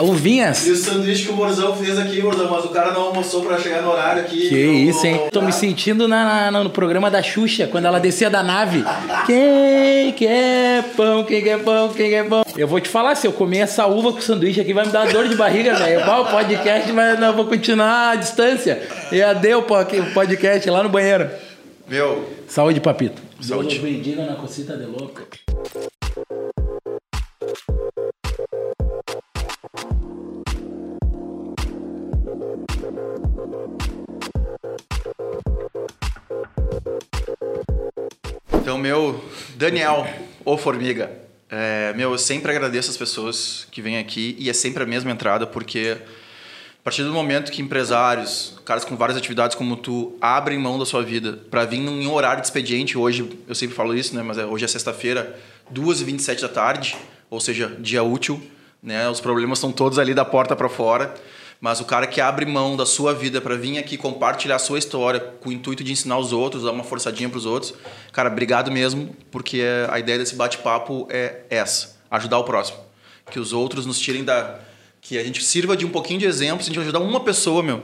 O Vinhas. E o sanduíche que o Morzão fez aqui, Morzão, mas o cara não almoçou pra chegar no horário aqui. Que não- isso, hein? Tô me sentindo na, na- no programa da Xuxa, quando ela descia da nave. Quem quer pão, quem quer pão, quem quer pão? Eu vou te falar, se eu comer essa uva com sanduíche aqui, vai me dar dor de barriga, velho. O podcast, mas não, eu vou continuar à distância. E adeu pô, aqui, o podcast lá no banheiro. Meu, Saúde, papito. Saúde. Bendiga na cosita de louca. Então, meu, Daniel, ô Formiga, é, meu, eu sempre agradeço as pessoas que vêm aqui e é sempre a mesma entrada, porque a partir do momento que empresários, caras com várias atividades como tu, abrem mão da sua vida para vir em um horário de expediente, hoje eu sempre falo isso, né, mas é- hoje é sexta-feira, 2h27 da tarde, ou seja, dia útil, né, os problemas estão todos ali da porta para fora. Mas o cara que abre mão da sua vida para vir aqui compartilhar a sua história com o intuito de ensinar os outros, dar uma forçadinha para os outros, cara, obrigado mesmo, porque a ideia desse bate-papo é essa: ajudar o próximo. Que os outros nos tirem da. Que a gente sirva de um pouquinho de exemplo, se a gente ajudar uma pessoa, meu,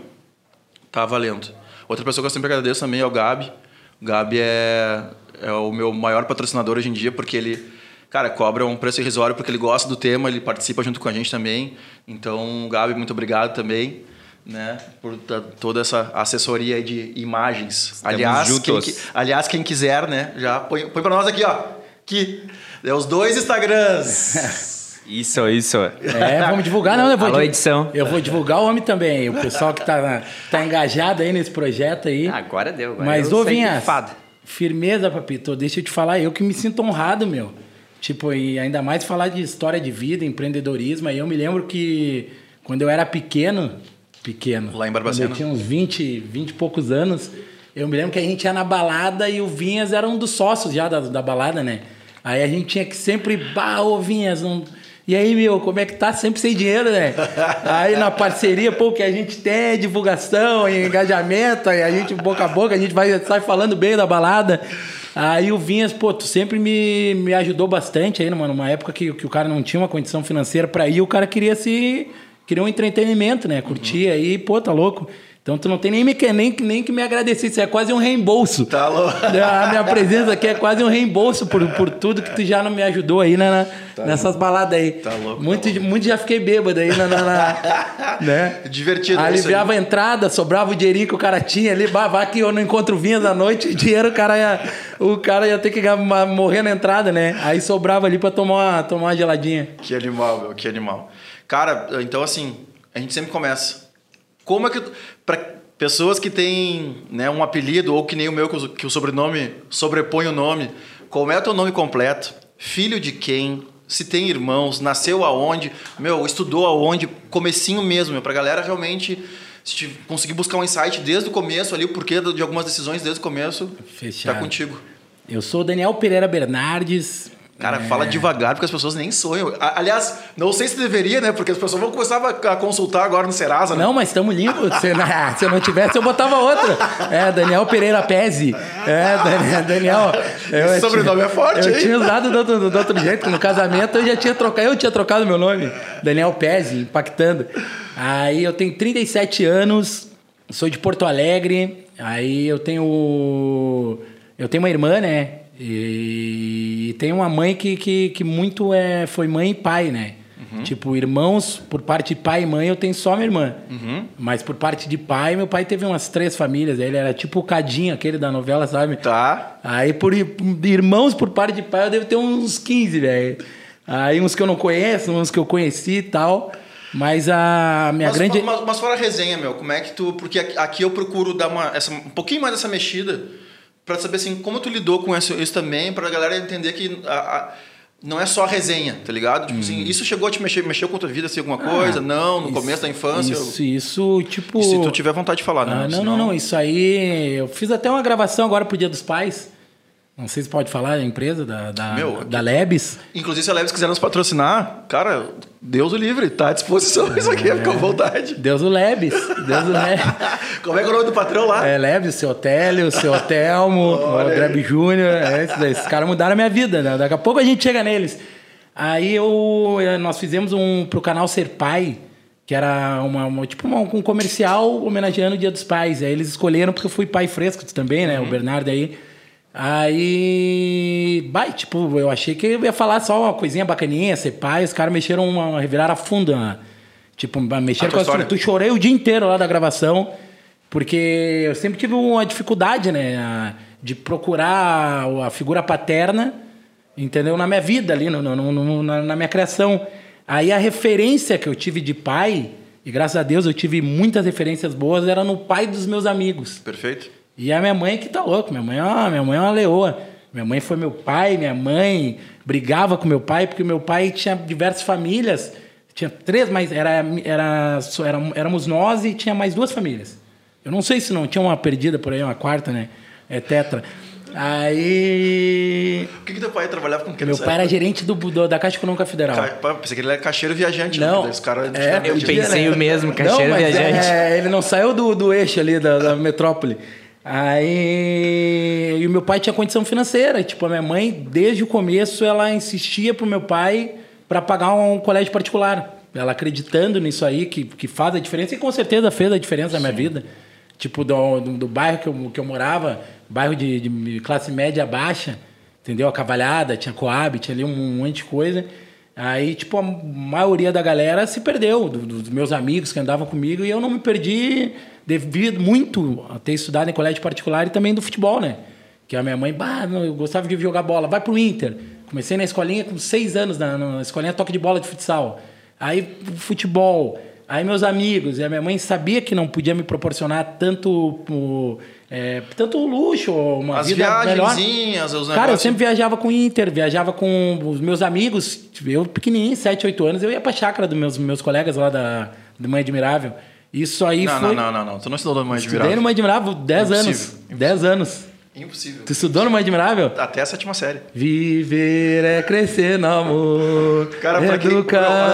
tá valendo. Outra pessoa que eu sempre agradeço também é o Gabi. O Gabi é, é o meu maior patrocinador hoje em dia, porque ele, cara, cobra um preço irrisório porque ele gosta do tema, ele participa junto com a gente também. Então, Gabi, muito obrigado também, né, por toda essa assessoria de imagens. aliás, quem, aliás, quem quiser, né, já põe, põe para nós aqui, ó. Aqui. É os dois Instagrams. Isso, isso. É, vamos divulgar, não, eu vou Alô, di- edição. Eu vou divulgar o homem também, o pessoal que tá, tá engajado aí nesse projeto aí. Agora deu. Agora Mas, ô Vinhas, firmeza, papito. Deixa eu te falar, eu que me sinto honrado, meu. Tipo, e ainda mais falar de história de vida, empreendedorismo. Aí eu me lembro que quando eu era pequeno, pequeno, Lá em Barbacena. eu tinha uns 20, 20 e poucos anos, eu me lembro que a gente ia na balada e o Vinhas era um dos sócios já da, da balada, né? Aí a gente tinha que sempre, bah, ô Vinhas, não... E aí, meu, como é que tá? Sempre sem dinheiro, né? Aí na parceria, pô, que a gente tem divulgação, engajamento, aí a gente boca a boca, a gente vai sai falando bem da balada. Aí o Vinhas, pô, tu sempre me, me ajudou bastante aí, numa, numa época que, que o cara não tinha uma condição financeira pra ir, o cara queria se. queria um entretenimento, né? Curtir aí, pô, tá louco. Então tu não tem nem, me, nem, nem que me agradecer, isso é quase um reembolso. Tá louco. A minha presença aqui é quase um reembolso por, por tudo que tu já não me ajudou aí na, na- nessas baladas aí. Tá louco, Muito, tá muito já fiquei bêbado aí na. na- na- né? Divertido. Aliviava a entrada, sobrava o dinheirinho que o cara tinha ali, bah, vai que eu não encontro vinhas à noite, dinheiro o cara ia, o cara ia ter que morrer na entrada, né? Aí sobrava ali pra tomar, uma- tomar uma geladinha. Que animal, meu, que animal. Cara, então assim, a gente sempre começa. Como é que. Para pessoas que têm né, um apelido, ou que nem o meu, que o, sobrenome sobrepõe o nome, como é o teu nome completo? Filho de quem? Se tem irmãos, nasceu aonde? Meu, estudou aonde? Comecinho mesmo, meu, pra galera realmente. Se conseguir buscar um insight desde o começo ali, o porquê de algumas decisões desde o começo, Fechado. tá contigo. Eu sou o Daniel Pereira Bernardes. Cara, É. fala devagar, porque as pessoas nem sonham. Aliás, não sei se deveria, né? Porque as pessoas vão começar a consultar agora no Serasa, né? Não, mas estamos limpos. Se, na- se eu não tivesse, eu botava outra. É, Daniel Pereira Pese. É, Dan- Daniel. Esse sobrenome é forte, Eu hein? tinha usado do outro, do outro jeito, que no casamento eu já tinha trocado, eu tinha trocado meu nome. Daniel Pese, impactando. Aí eu tenho 37 anos, sou de Porto Alegre. Aí eu tenho. Eu tenho uma irmã, né? E tenho uma mãe que, que, que muito é, foi mãe e pai, né? Tipo, irmãos, por parte de pai e mãe, eu tenho só minha irmã. Mas por parte de pai, meu pai teve umas três famílias. Ele era tipo o Cadinho, aquele da novela, sabe? Tá. Aí, por ir- irmãos por parte de pai, eu devo ter uns 15, velho. Aí, uns que eu não conheço, uns que eu conheci e tal. Mas a minha Mas, grande. mas, mas fora a resenha, meu, como é que tu. Porque aqui- aqui eu procuro dar uma, essa, um pouquinho mais dessa mexida pra saber assim, como tu lidou com isso, isso também, pra galera entender que a- a- não é só a resenha, tá ligado? Tipo assim, isso chegou a te mexer, mexeu com a tua vida, assim, alguma coisa? não, no Hum. Ah, Isso- começo da infância? Isso, isso, tipo. E se tu tiver vontade de falar, né? Ah, não, Senão- não, não. Isso aí. Eu fiz até uma gravação agora pro Dia dos Pais. Não sei se pode falar a empresa da, da, Meu, da Lebes. Inclusive, se a Leves quiser nos patrocinar, cara, Deus o livre, tá à disposição isso aqui, fica à vontade. Deus o Lebes. Deus o Lebes. Como é que é o nome do patrão lá? É, Lebes, o seu Otélio, o seu Otelmo, o. Dreb Júnior. É, esses, esses caras mudaram a minha vida, né? Daqui a pouco a gente chega neles. Aí eu, eh, nós fizemos um pro canal Ser Pai, que era uma, uma- tipo uma- um comercial homenageando o Dia dos Pais. Aí eles escolheram porque eu fui pai fresco também, né? O Bernardo aí. Aí, vai, tipo, eu achei que eu ia falar só uma coisinha bacaninha, ser pai, os caras mexeram uma, reviraram a fundo, né? tipo, mexeram A com a história? tu chorei o dia inteiro lá da gravação, porque eu sempre tive uma dificuldade, né, de procurar a figura paterna, entendeu, na minha vida ali, no, no- no- na, na minha criação. Aí a referência que eu tive de pai, e graças a Deus eu tive muitas referências boas, era no pai dos meus amigos. Perfeito. E a minha mãe que tá louca, minha mãe, ó, minha mãe é uma leoa. Minha mãe foi meu pai, minha mãe brigava com meu pai, porque meu pai tinha diversas famílias. Tinha três, mas era, era, era, éramos nós e tinha mais duas famílias. Eu não sei se não tinha uma perdida por aí, uma quarta, né? É tetra. Aí. O que, que teu pai trabalhava com que Meu pai era gerente do, do- da Caixa Econômica Federal. Ca... pá, Pensei que ele era caixeiro viajante. né? Não. Esse cara É, Eu pensei né? o mesmo, caixeiro Não, mas viajante. é, ele não saiu do, do eixo ali da, da metrópole. Aí. E o meu pai tinha condição financeira. Tipo, a minha mãe, desde o começo, ela insistia pro meu pai para pagar um colégio particular. Ela acreditando nisso aí, que, que faz a diferença, e com certeza fez a diferença na minha vida. Tipo, do, do, do bairro que eu, que eu morava, bairro de, de classe média baixa, entendeu? A Cavalhada, tinha Coab, tinha ali um, monte de coisa. Aí, tipo, a maioria da galera se perdeu, do- dos meus amigos que andavam comigo, e eu não me perdi devido muito a ter estudado em colégio particular e também do futebol, né? Que a minha mãe, bah, eu gostava de jogar bola, vai pro Inter. Comecei na escolinha com seis anos, na, na escolinha toque de bola de futsal. Aí, futebol. Aí, meus amigos. E a minha mãe sabia que não podia me proporcionar tanto, é, tanto luxo, uma As vida melhor. os Cara, eu sempre viajava com o Inter, viajava com os meus amigos. Eu, pequenininho, 7, 8 anos, eu ia pra chácara dos meus, meus colegas lá da, do Mãe Admirável. Isso aí Não, foi... não, não, não, não. Tu não estudou no Mãe Estudei Admirável. no Mãe Admirável 10 anos. Impossível, 10 anos. Impossível. Tu estudou no Mãe Admirável? Até a sétima série. Viver é crescer no amor. Cara, pra quem, olha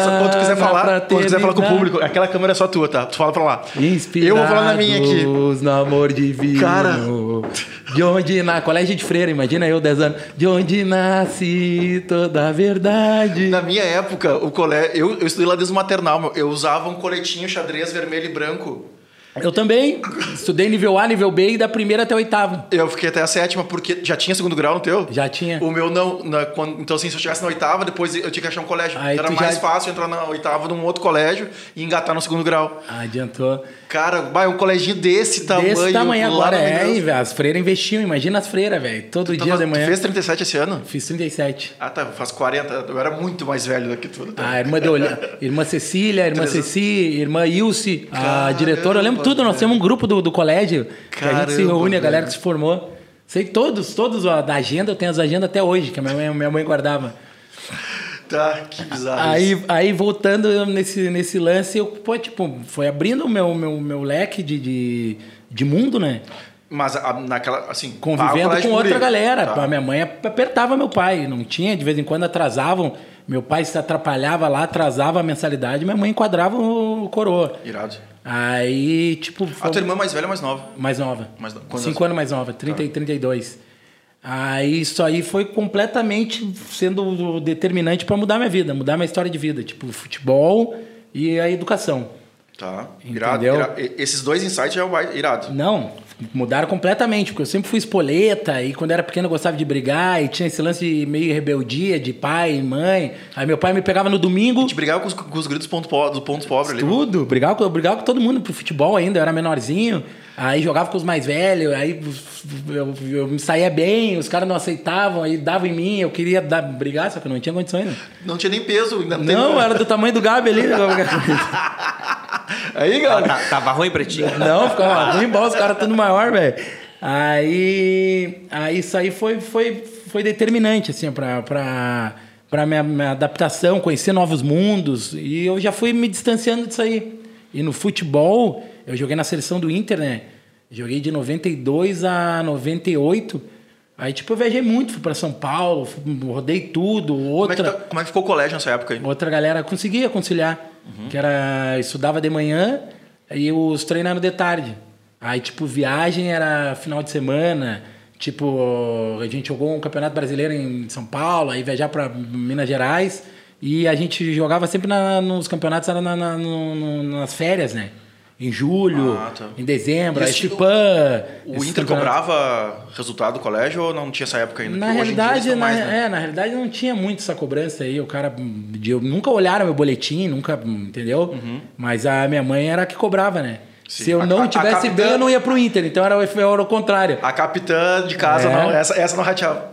só, quando tu quiser falar, quando quiser falar com o público, aquela câmera é só tua, tá? Tu fala pra lá. Inspirados Eu vou falar na minha aqui. no amor divino. Cara. De onde na colégio de freira, imagina eu 10 anos. De onde nasce toda a verdade. Na minha época, o colégio, eu, eu estudei lá desde o maternal, meu. Eu usava um coletinho xadrez vermelho e branco. Eu também estudei nível A, nível B e da primeira até a oitava. Eu fiquei até a sétima, porque já tinha segundo grau no teu? Já tinha. O meu não. na- quando- então, assim, se eu chegasse na oitava, depois eu tinha que achar um colégio. Aí Então era mais já- fácil entrar na oitava num outro colégio e engatar no segundo grau. Adiantou. Cara, vai, um coleginho desse tamanho. Desse tamanho agora é, velho. As freiras investiam, imagina as freiras, velho. Todo Tu dia tava- de manhã. Tu fez 37 esse ano? Fiz 37. Ah, tá, faz 40. Eu era muito mais velho do que tu. tá? A irmã, de Olha- irmã Cecília, a irmã Ceci, irmã Ilse, a Caramba, diretora. Eu lembro tudo, nós temos um grupo do, do colégio que a gente se Caramba, reúne, a galera que se formou. Sei todos, todos ó, da agenda, eu tenho as agendas até hoje, que a minha mãe, minha mãe guardava. Tá, que bizarro. isso. Aí, aí voltando nesse, nesse lance, eu, pô, tipo, foi abrindo o meu, meu, meu leque de, de, de mundo, né? Mas a- naquela, assim. convivendo com outra galera. Tá. A minha mãe apertava meu pai, não tinha, de vez em quando atrasavam. Meu pai se atrapalhava lá, atrasava a mensalidade, minha mãe enquadrava o coroa. Irado. Aí, tipo, A foi tua irmã mais velha ou mais nova? mais nova. Mais no- Cinco anos mais nova, 30 e 32. Aí isso aí foi completamente sendo determinante para mudar minha vida, mudar minha história de vida, tipo futebol e a educação. Tá. Irado, Entendeu? irado. E- Esses dois insights já é o irado. Não, mudaram completamente, porque eu sempre fui espoleta e quando era pequeno eu gostava de brigar e tinha esse lance de meio rebeldia de pai e mãe. Aí meu pai me pegava no domingo, A gente brigava com os, com os gritos ponto po- do ponto pobre ali. tudo, brigava, com- eu brigava com todo mundo pro futebol ainda, eu era menorzinho. Aí jogava com os mais velhos, aí eu, eu me saía bem, os caras não aceitavam, aí davam em mim, eu queria dar, brigar, só que eu não tinha condições. Né? Não tinha nem peso. Ainda tem- Não, era do tamanho do Gabi ali. Aí, galera. tá- tava ruim pra ti? Não, ficava ruim, bom, os caras tudo maior, velho. Aí, aí isso aí foi, foi, foi determinante, assim, pra, pra, pra minha, minha adaptação, conhecer novos mundos. E eu já fui me distanciando disso aí. E no futebol, eu joguei na seleção do Inter, né? Joguei de 92 a 98. Aí, tipo, eu viajei muito, fui pra São Paulo, fui- rodei tudo. Como é, que Outra, tá- como é que ficou o colégio nessa época aí? outra galera conseguia conciliar. Que era. Estudava de manhã e os treinos eram de tarde. Aí, tipo, viagem era final de semana. Tipo, a gente jogou um campeonato brasileiro em São Paulo, aí viajar para Minas Gerais. E a gente jogava sempre na, nos campeonatos era na, na, no, nas férias, né? Em julho, Ah, tá. em dezembro, a Chipã. O esses Inter cobrava resultado do colégio ou não tinha essa época ainda? Na Porque realidade, na, mais, né? é, na realidade não tinha muito essa cobrança aí. O cara. Eu nunca olharam meu boletim, nunca. Entendeu? Mas a minha mãe era a que cobrava, né? Uhum. Sim. Se eu não a- a tivesse capitã- bem, eu não ia pro Inter. Então era, era o contrário. A capitã de casa, É. não, essa, essa não rateava.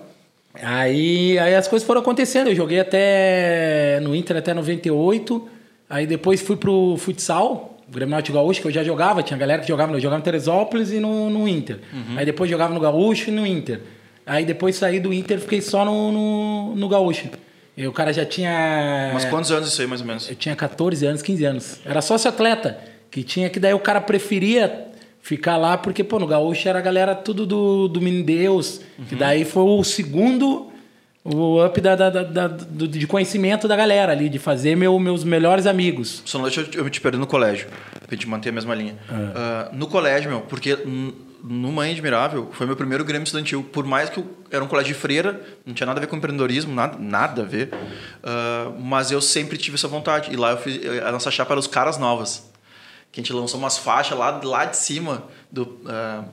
Aí, aí as coisas foram acontecendo. Eu joguei até no Inter até 98. Aí depois fui pro futsal, o Grêmio Náutico Gaúcho, que eu já jogava. Tinha galera que jogava, eu jogava no Teresópolis e no, no Inter. Aí depois jogava no Gaúcho e no Inter. Aí depois saí do Inter fiquei só no, no, no Gaúcho. E o cara já tinha. Mas quantos anos isso aí, mais ou menos? Eu tinha 14 anos, 15 anos. Era sócio atleta. Que tinha que daí o cara preferia ficar lá, porque, pô, no Gaúcho era a galera tudo do, do Menino Deus. Que daí foi o segundo o up da, da- da- do- de conhecimento da galera ali, de fazer meu, meus melhores amigos. Só não deixa eu te- eu te perder no colégio, pra gente manter a mesma linha. Ah, no colégio, meu, porque no Mãe Admirável foi meu primeiro Grêmio Estudantil. Por mais que eu era um colégio de freira, não tinha nada a ver com empreendedorismo, nada, nada a ver. ah, mas eu sempre tive essa vontade. E lá eu fiz, a nossa chapa era os Caras Novas. Que a gente lançou umas faixas lá, lá de cima do. ah,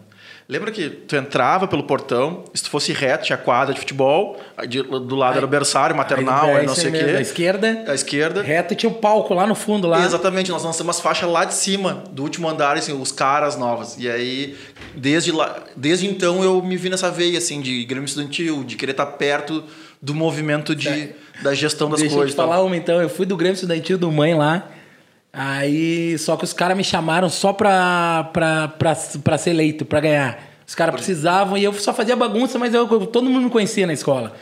Lembra que tu entrava pelo portão, se tu fosse reto, tinha quadra de futebol, aí de- do lado era o berçário, maternal, Aí, aí não esse sei o quê. Da esquerda, À esquerda. reta e tinha o palco lá no fundo lá. Exatamente, nós lançamos faixas lá de cima, do último andar, assim, os caras novas. E aí, desde, lá, desde então, eu me vi nessa veia, assim, de Grêmio Estudantil, de querer estar perto do movimento de, da gestão das Deixa coisas. eu te falar uma então. Eu fui do Grêmio Estudantil do Mãe lá. Aí, só que os caras me chamaram só pra, pra, pra, pra ser eleito, pra ganhar. Os caras precisavam e eu só fazia bagunça, mas eu, todo mundo me conhecia na escola.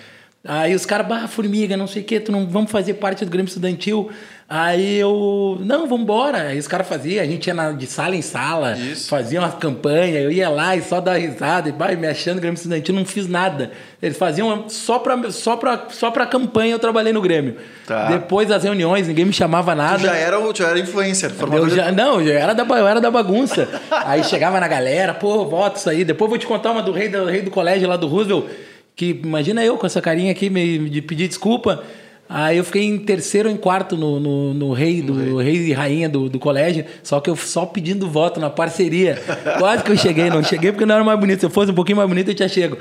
Aí os caras, bah, formiga, não sei o quê, tu não vamos fazer parte do Grêmio Estudantil. Aí eu, não, vamos embora. Aí os caras faziam, a gente ia na- de sala em sala, Isso. fazia uma campanha, eu ia lá e só dar risada, e bah, me achando Grêmio Estudantil, não fiz nada. Eles faziam só pra, só pra, só pra campanha, eu trabalhei no Grêmio. Tá. Depois das reuniões, ninguém me chamava nada. Tu já era, tu já era influencer, Eu formador de- já, não, eu era, da, eu era da bagunça. aí chegava na galera, pô, voto isso aí. Depois eu vou te contar uma do rei do, rei do colégio lá do Roosevelt, que imagina eu com essa carinha aqui, me, de pedir desculpa. Aí eu fiquei em terceiro ou em quarto no, no, no rei do rei. e rainha do, do colégio, só que eu só pedindo voto na parceria. Quase que eu cheguei, não cheguei porque não era mais bonito. Se eu fosse um pouquinho mais bonito, eu tinha chego.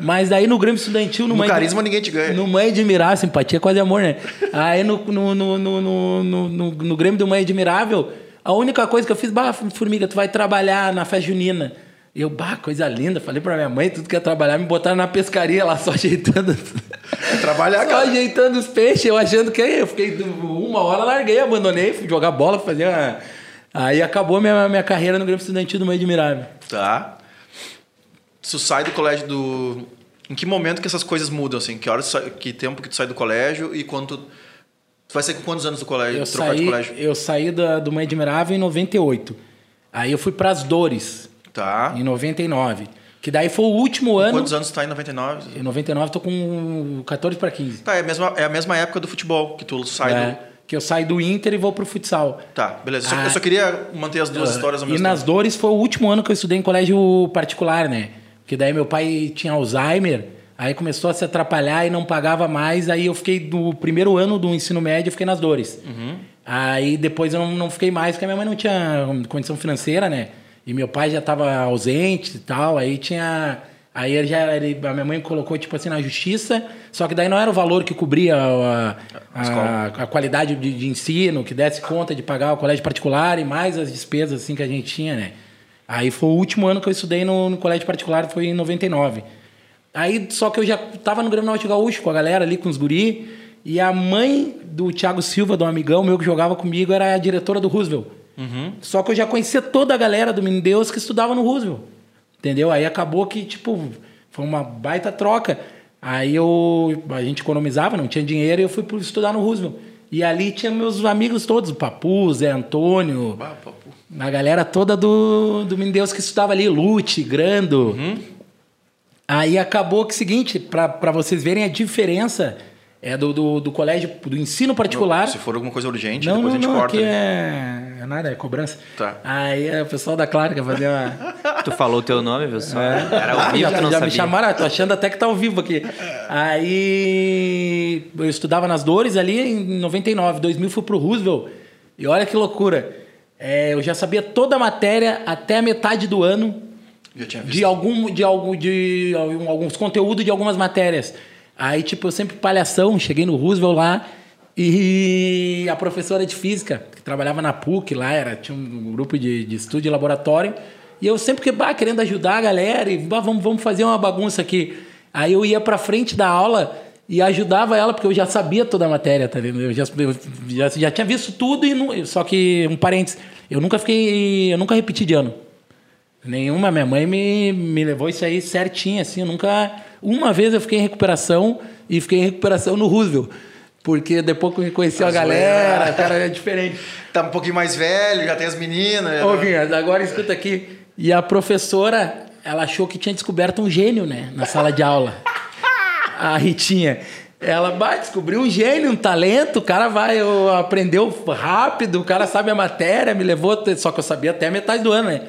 Mas aí no Grêmio Estudantil, no, No Mãe- carisma ninguém te ganha. no Mãe Admirável, simpatia é quase amor, né? Aí no, no, no, no, no, no, no- no Grêmio do Mãe Admirável, a única coisa que eu fiz, bah, Formiga, tu vai trabalhar na festa junina. Eu, bah, coisa linda. Falei pra minha mãe, tudo que ia trabalhar, me botaram na pescaria lá, só ajeitando. Trabalhar, só cara. ajeitando os peixes, eu achando que eu fiquei uma hora, larguei, abandonei, fui jogar bola, fazer uma... Aí acabou minha, minha carreira no Grêmio Estudantil do Mãe Admirável. Tá. Tu sai do colégio do... Em que momento que essas coisas mudam, assim? Que, horas, que tempo que tu sai do colégio e quando... Tu, tu vai sair com quantos anos do colégio? Eu trocar de saí, colégio? eu saí da, do Mãe Admirável em 98. Aí eu fui pras Dores, Tá. em 99. Que daí foi o último ano. Quantos anos tu tá em 99? Em 99 tô com 14 para 15. Tá, é a mesma, é a mesma época do futebol, que tu sai É, do... Que eu saio do Inter e vou pro futsal. Tá, beleza. Ah. eu só queria manter as duas histórias ao E mesmo nas tempo. Dores foi o último ano que eu estudei em colégio particular, né? Que daí meu pai tinha Alzheimer, aí começou a se atrapalhar e não pagava mais. Aí eu fiquei do primeiro ano do ensino médio, eu fiquei nas Dores. Uhum. Aí depois eu não, não fiquei mais, porque a minha mãe não tinha condição financeira, né? E meu pai já estava ausente e tal, aí tinha. Aí ele já, ele, a minha mãe colocou, tipo assim, na justiça, só que daí não era o valor que cobria a, a, a, qualidade de, de ensino, que desse conta de pagar o colégio particular e mais as despesas assim que a gente tinha, né? Aí foi o último ano que eu estudei no, no colégio particular, foi em 99. Aí, só que eu já tava no Grêmio Norte Gaúcho com a galera ali, com os guri, e a mãe do Thiago Silva, do amigão meu que jogava comigo, era a diretora do Roosevelt. Só que eu já conhecia toda a galera do Menino Deus que estudava no Roosevelt. Entendeu? Aí acabou que, tipo, foi uma baita troca. Aí eu, a gente economizava, não tinha dinheiro, e eu fui estudar no Roosevelt. E ali tinha meus amigos todos, o Papu, Zé Antônio, a galera toda do, do Menino Deus que estudava ali, Lute, Grando. Aí acabou que o seguinte, para vocês verem a diferença é do, do, do colégio, do ensino particular. Se for alguma coisa urgente, Não, depois não, a gente não, corta. aqui é, é nada, é cobrança. Tá. Aí é o pessoal da Clara quer fazer uma. Tu falou o teu nome, viu só? É. Era ao Ah, vivo, já, tu não já sabia. me chamaram, tô achando até que tá ao vivo aqui. Aí eu estudava nas Dores ali em 99, 2000 fui pro Roosevelt. E olha que loucura. É, eu já sabia toda a matéria até a metade do ano Já tinha visto. de algum de algum de algum- alguns conteúdos de algumas matérias. Aí tipo eu sempre palhação, cheguei no Roosevelt lá e a professora de física que trabalhava na PUC lá era tinha um grupo de, de estudo de laboratório e eu sempre que bah, querendo ajudar a galera e bah, vamos vamos fazer uma bagunça aqui. Aí eu ia para frente da aula e ajudava ela porque eu já sabia toda a matéria, tá vendo? Eu já, eu já, já tinha visto tudo e não, só que um parênteses, eu nunca fiquei, eu nunca repeti de ano. Nenhuma. Minha mãe me, me levou isso aí certinho, assim. Nunca. Uma vez eu fiquei em recuperação e fiquei em recuperação no Roosevelt. Porque depois que eu conheci a, galera, o cara é diferente. Tá um pouquinho mais velho, já tem as meninas. Ô, já- Vinhas, agora escuta aqui. E a professora, ela achou que tinha descoberto um gênio, né? Na sala de aula. A Ritinha. Ela vai descobriu um gênio, um talento, o cara vai, eu, aprendeu rápido, o cara sabe a matéria, me levou, só que eu sabia até a metade do ano, né?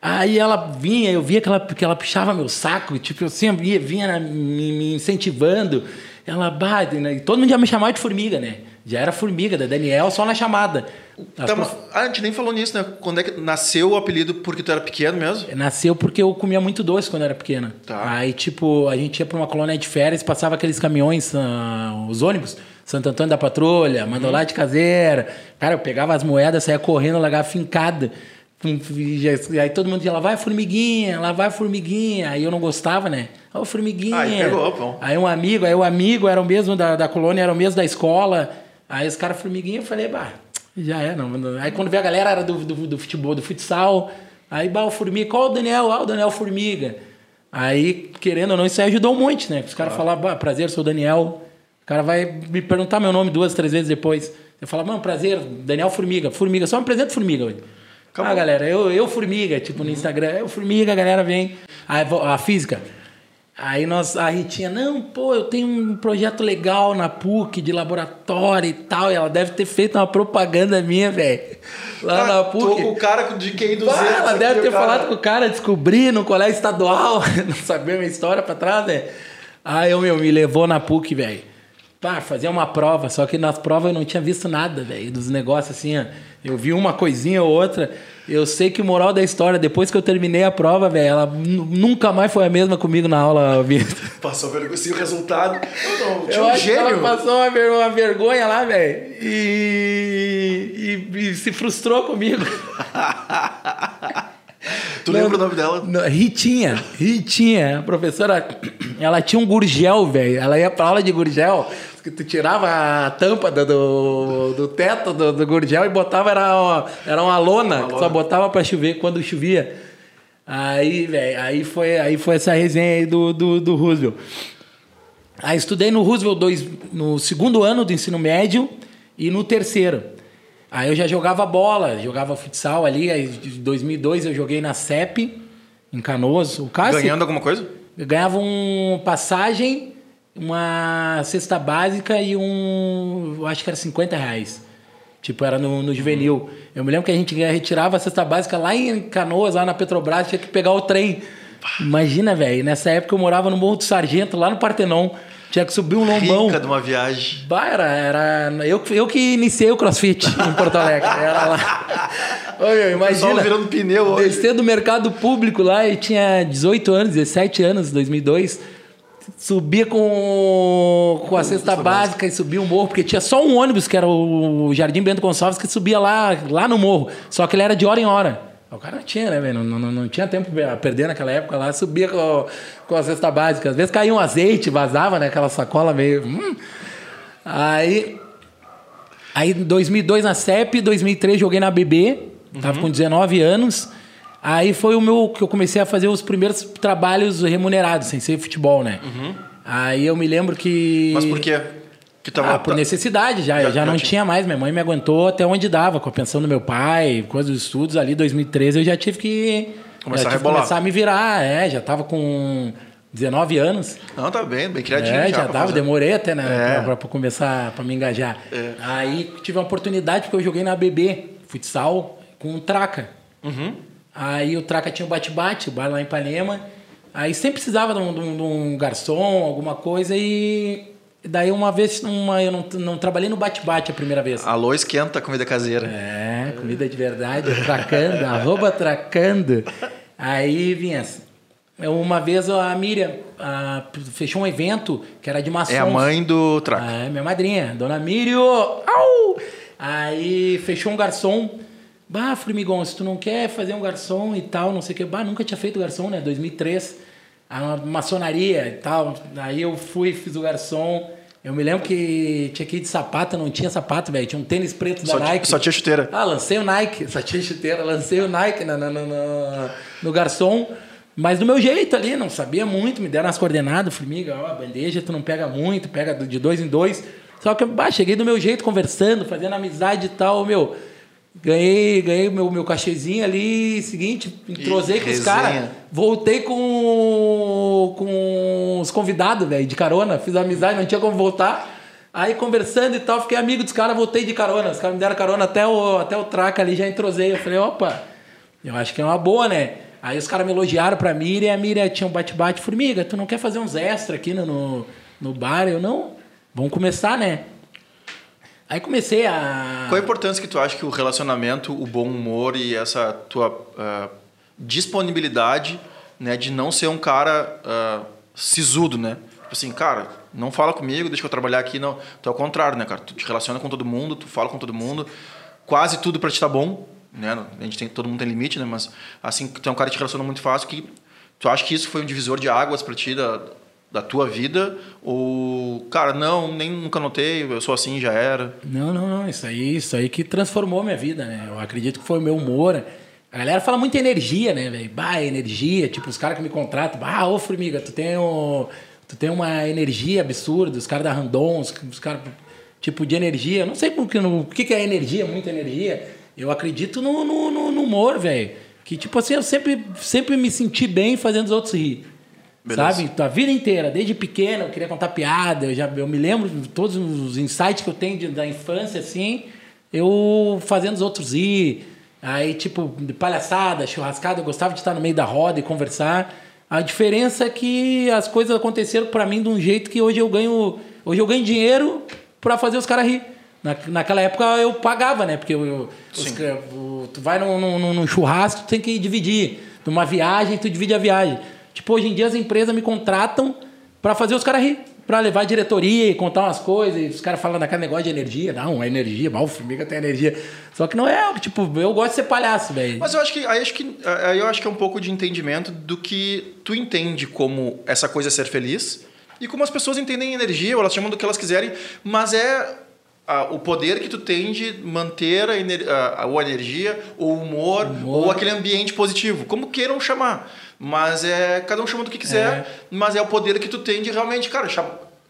Aí ela vinha, eu via que ela, que ela puxava meu saco, tipo, eu sempre vinha, vinha me incentivando. Ela, bah, né? e todo mundo já me chamava de formiga, né? Já era formiga, da Daniel, só na chamada. Tá, prof- ah, a gente nem falou nisso, né? Quando é que nasceu o apelido porque tu era pequeno mesmo? Nasceu porque eu comia muito doce quando era pequena. Tá. Aí, tipo, a gente ia pra uma colônia de férias, passava aqueles caminhões, ah, os ônibus, Santo Antônio da Patrulha, Mandolate Caseira. Cara, eu pegava as moedas, saía correndo, largava fincada. Hum, e Aí todo mundo ia lá, vai formiguinha, lá vai formiguinha. Aí eu não gostava, né? Ô, formiguinha. Aí pegou, pô. Aí um amigo, aí o amigo era o mesmo da, da colônia, era o mesmo da escola. Aí os caras formiguinha, eu falei, bah, já é, não. não. Aí quando veio a galera era do, do, do futebol, do futsal. Aí, bah, o Formiga, qual o Daniel? Ah, o Daniel Formiga. Aí, querendo ou não, isso aí ajudou um monte, né? Os caras falavam, bah, prazer, sou o Daniel. O cara vai me perguntar meu nome duas, três vezes depois. Eu falo, mano, prazer, Daniel Formiga. Formiga, só me apresenta Formiga hoje. Acabou. Ah, galera, eu, eu Formiga, tipo, no Instagram, eu Formiga, a galera vem. A física. Aí nós, a Ritinha, não, pô, eu tenho um projeto legal na PUC de laboratório e tal. E ela deve ter feito uma propaganda minha, velho. Lá na Ah, Tô PUC. com o cara de QI 200. Pá, ela deve ter cara- falado com o cara, descobri no colégio estadual, não sabia minha história pra trás, né? Aí eu, meu, me levou na PUC, velho. Pá, fazer uma prova, só que nas provas eu não tinha visto nada, velho, dos negócios assim, ó. Eu vi uma coisinha ou outra. Eu sei que o moral da história, depois que eu terminei a prova, velho, ela nu- nunca mais foi a mesma comigo na aula, Vitor. Passou vergonha, assim, o resultado. Não, não, tinha Eu um acho que ela gênio. passou uma, ver- uma vergonha lá, velho. E, e- e se frustrou comigo. Tu lembra o nome dela? Não, Ritinha, Ritinha, a professora, ela tinha um gurgel, velho. Ela ia pra aula de gurgel, que tu tirava a tampa do, do, do teto do, do gurgel e botava, era uma, era uma lona, que só botava pra chover quando chovia. Aí, velho, aí foi, aí foi essa resenha aí do, do, do Roosevelt. Aí estudei no Roosevelt dois, no segundo ano do ensino médio e no terceiro. Aí eu já jogava bola, jogava futsal ali. Aí em 2002 eu joguei na CEP, em Canoas. O Cássio Ganhando alguma coisa? eu ganhava um passagem, uma cesta básica e um. Eu acho que era 50 reais. Tipo, era no, no juvenil. Eu me lembro que a gente retirava a cesta básica lá em Canoas, lá na Petrobras, tinha que pegar o trem. Imagina, velho. Nessa época eu morava no Morro do Sargento, lá no Partenon. Tinha que subir um lombão. Rica de uma viagem. Bah, era, era eu, eu que iniciei o crossfit em Porto Alegre. Era lá. Pessoal imagina. virando pneu hoje. Descer do mercado público lá e tinha 18 anos, 17 anos, 2002. Subia com, com a cesta básica e subia o morro, porque tinha só um ônibus, que era o Jardim Bento Gonçalves, que subia lá, lá no morro. Só que ele era de hora em hora. O cara não tinha, né, velho? Não, não, não tinha tempo a perder naquela época lá. Subia com, com a cesta básica. Às vezes caía um azeite, vazava, né? Aquela sacola meio. hum. Aí. Aí, em 2002 na CEP, 2003 joguei na BB, tava com 19 anos. Aí foi o meu que eu comecei a fazer os primeiros trabalhos remunerados, sem ser futebol, né? Aí eu me lembro que. Mas por quê? Que tava, Ah, por necessidade já. Já- Eu já, já não tinha- tinha mais. Minha mãe me aguentou até onde dava, com a pensão do meu pai, coisa dos estudos ali, 2013, eu já tive que. Começar já a tive que rebolar. começar a me virar, é, já tava com 19 anos. Não, tá bem, bem criativo. É, já tava, fazer. demorei até, né? É. Pra, pra começar, pra me engajar. É. Aí tive a oportunidade, porque eu joguei na BB. futsal, com o Traca. Aí o Traca tinha o bate-bate, o bar lá em Ipanema. Aí sempre precisava de um, de um- de um garçom, alguma coisa, e daí uma vez uma, eu não, não trabalhei no bate-bate a primeira vez. Alô, esquenta comida caseira. É, comida de verdade, tracando, arroba tracando. Aí vinha. Uma vez a Miriam ah, fechou um evento que era de maçons. É a mãe do Traca. É minha madrinha, dona Mírio. Au! Aí fechou um garçom. Bah, Formigão, se tu não quer fazer um garçom e tal, não sei o que. Bah, nunca tinha feito garçom, né? 2003. A maçonaria e tal. Aí eu fui, fiz o garçom. Eu me lembro que tinha que ir de sapato, não tinha sapato, velho. Tinha um tênis preto da Só, Nike. só tinha chuteira. Ah, lancei o Nike, só tinha chuteira, lancei o Nike na- na- na- no garçom, mas do meu jeito ali, não sabia muito, me deram as coordenadas, formiga, ó, bandeja, tu não pega muito, pega de dois em dois. Só que, bah, cheguei do meu jeito, conversando, fazendo amizade e tal, meu. Ganhei, ganhei meu, meu cachezinho ali, seguinte, entrosei com os caras. Voltei com, com os convidados, velho, de carona. Fiz amizade, não tinha como voltar. Aí conversando e tal, fiquei amigo dos caras, voltei de carona. Os caras me deram carona até o, até o traca ali, já entrosei. Eu falei, opa, eu acho que é uma boa, né? Aí os caras me elogiaram pra Miriam, a Miriam tinha um bate-bate. Formiga, tu não quer fazer uns extra aqui no, no, no bar? Eu, não, vamos começar, né? Aí comecei a... Qual a importância que tu acha que o relacionamento, o bom humor e essa tua ah, disponibilidade né, de não ser um cara ah, sisudo, né? Tipo assim, cara, não fala comigo, deixa eu trabalhar aqui. Não. Tu é o contrário, né, cara? Tu te relaciona com todo mundo, tu fala com todo mundo. Quase tudo pra ti tá bom, né? A gente tem, todo mundo tem limite, né? Mas assim, tu é um cara que te relaciona muito fácil. Que, tu acha que isso foi um divisor de águas pra ti da, da tua vida? Ou, cara, não, nem nunca notei, eu sou assim, já era. Não, não, não. Isso aí, isso aí que transformou minha vida, né? Eu acredito que foi o meu humor. A galera fala muito energia, né, velho? Bah, energia. Tipo, os caras que me contratam. Bah, ô, Formiga, tu tem, um, tu tem uma energia absurda. Os caras da Randon, os, os caras... Tipo, de energia. Não sei porque, o que, que é energia, muita energia. Eu acredito no, no, no- no humor, velho. Que, tipo assim, eu sempre, sempre me senti bem fazendo os outros rir. Beleza. Sabe? A vida inteira, desde pequeno, eu queria contar piada. Eu, já, eu me lembro de todos os insights que eu tenho de- da infância, assim, eu fazendo os outros rir. Aí, tipo, de palhaçada, churrascada, eu gostava de estar no meio da roda e conversar. A diferença é que as coisas aconteceram para mim de um jeito que hoje eu ganho, hoje eu ganho dinheiro para fazer os caras rir. Na, naquela época eu pagava, né? Porque eu, eu- os tu vai num, num, num churrasco, tu tem que dividir. Numa viagem, tu divide a viagem. Tipo, hoje em dia as empresas me contratam para fazer os caras rir. Pra levar a diretoria e contar umas coisas. E os caras falam daquele negócio de energia. Não, é energia. Mal, Formiga tem energia. Só que não é, tipo, eu gosto de ser palhaço, velho. Mas eu acho que aí acho que aí eu acho que é um pouco de entendimento do que tu entende como essa coisa é ser feliz e como as pessoas entendem energia, ou elas chamam do que elas quiserem, mas é ah, o poder que tu tem de manter a, ener- a, a- a energia, ou o humor, Humor. ou aquele ambiente positivo, como queiram chamar. Mas é cada um chama do que quiser, É. mas é o poder que tu tem de realmente, cara,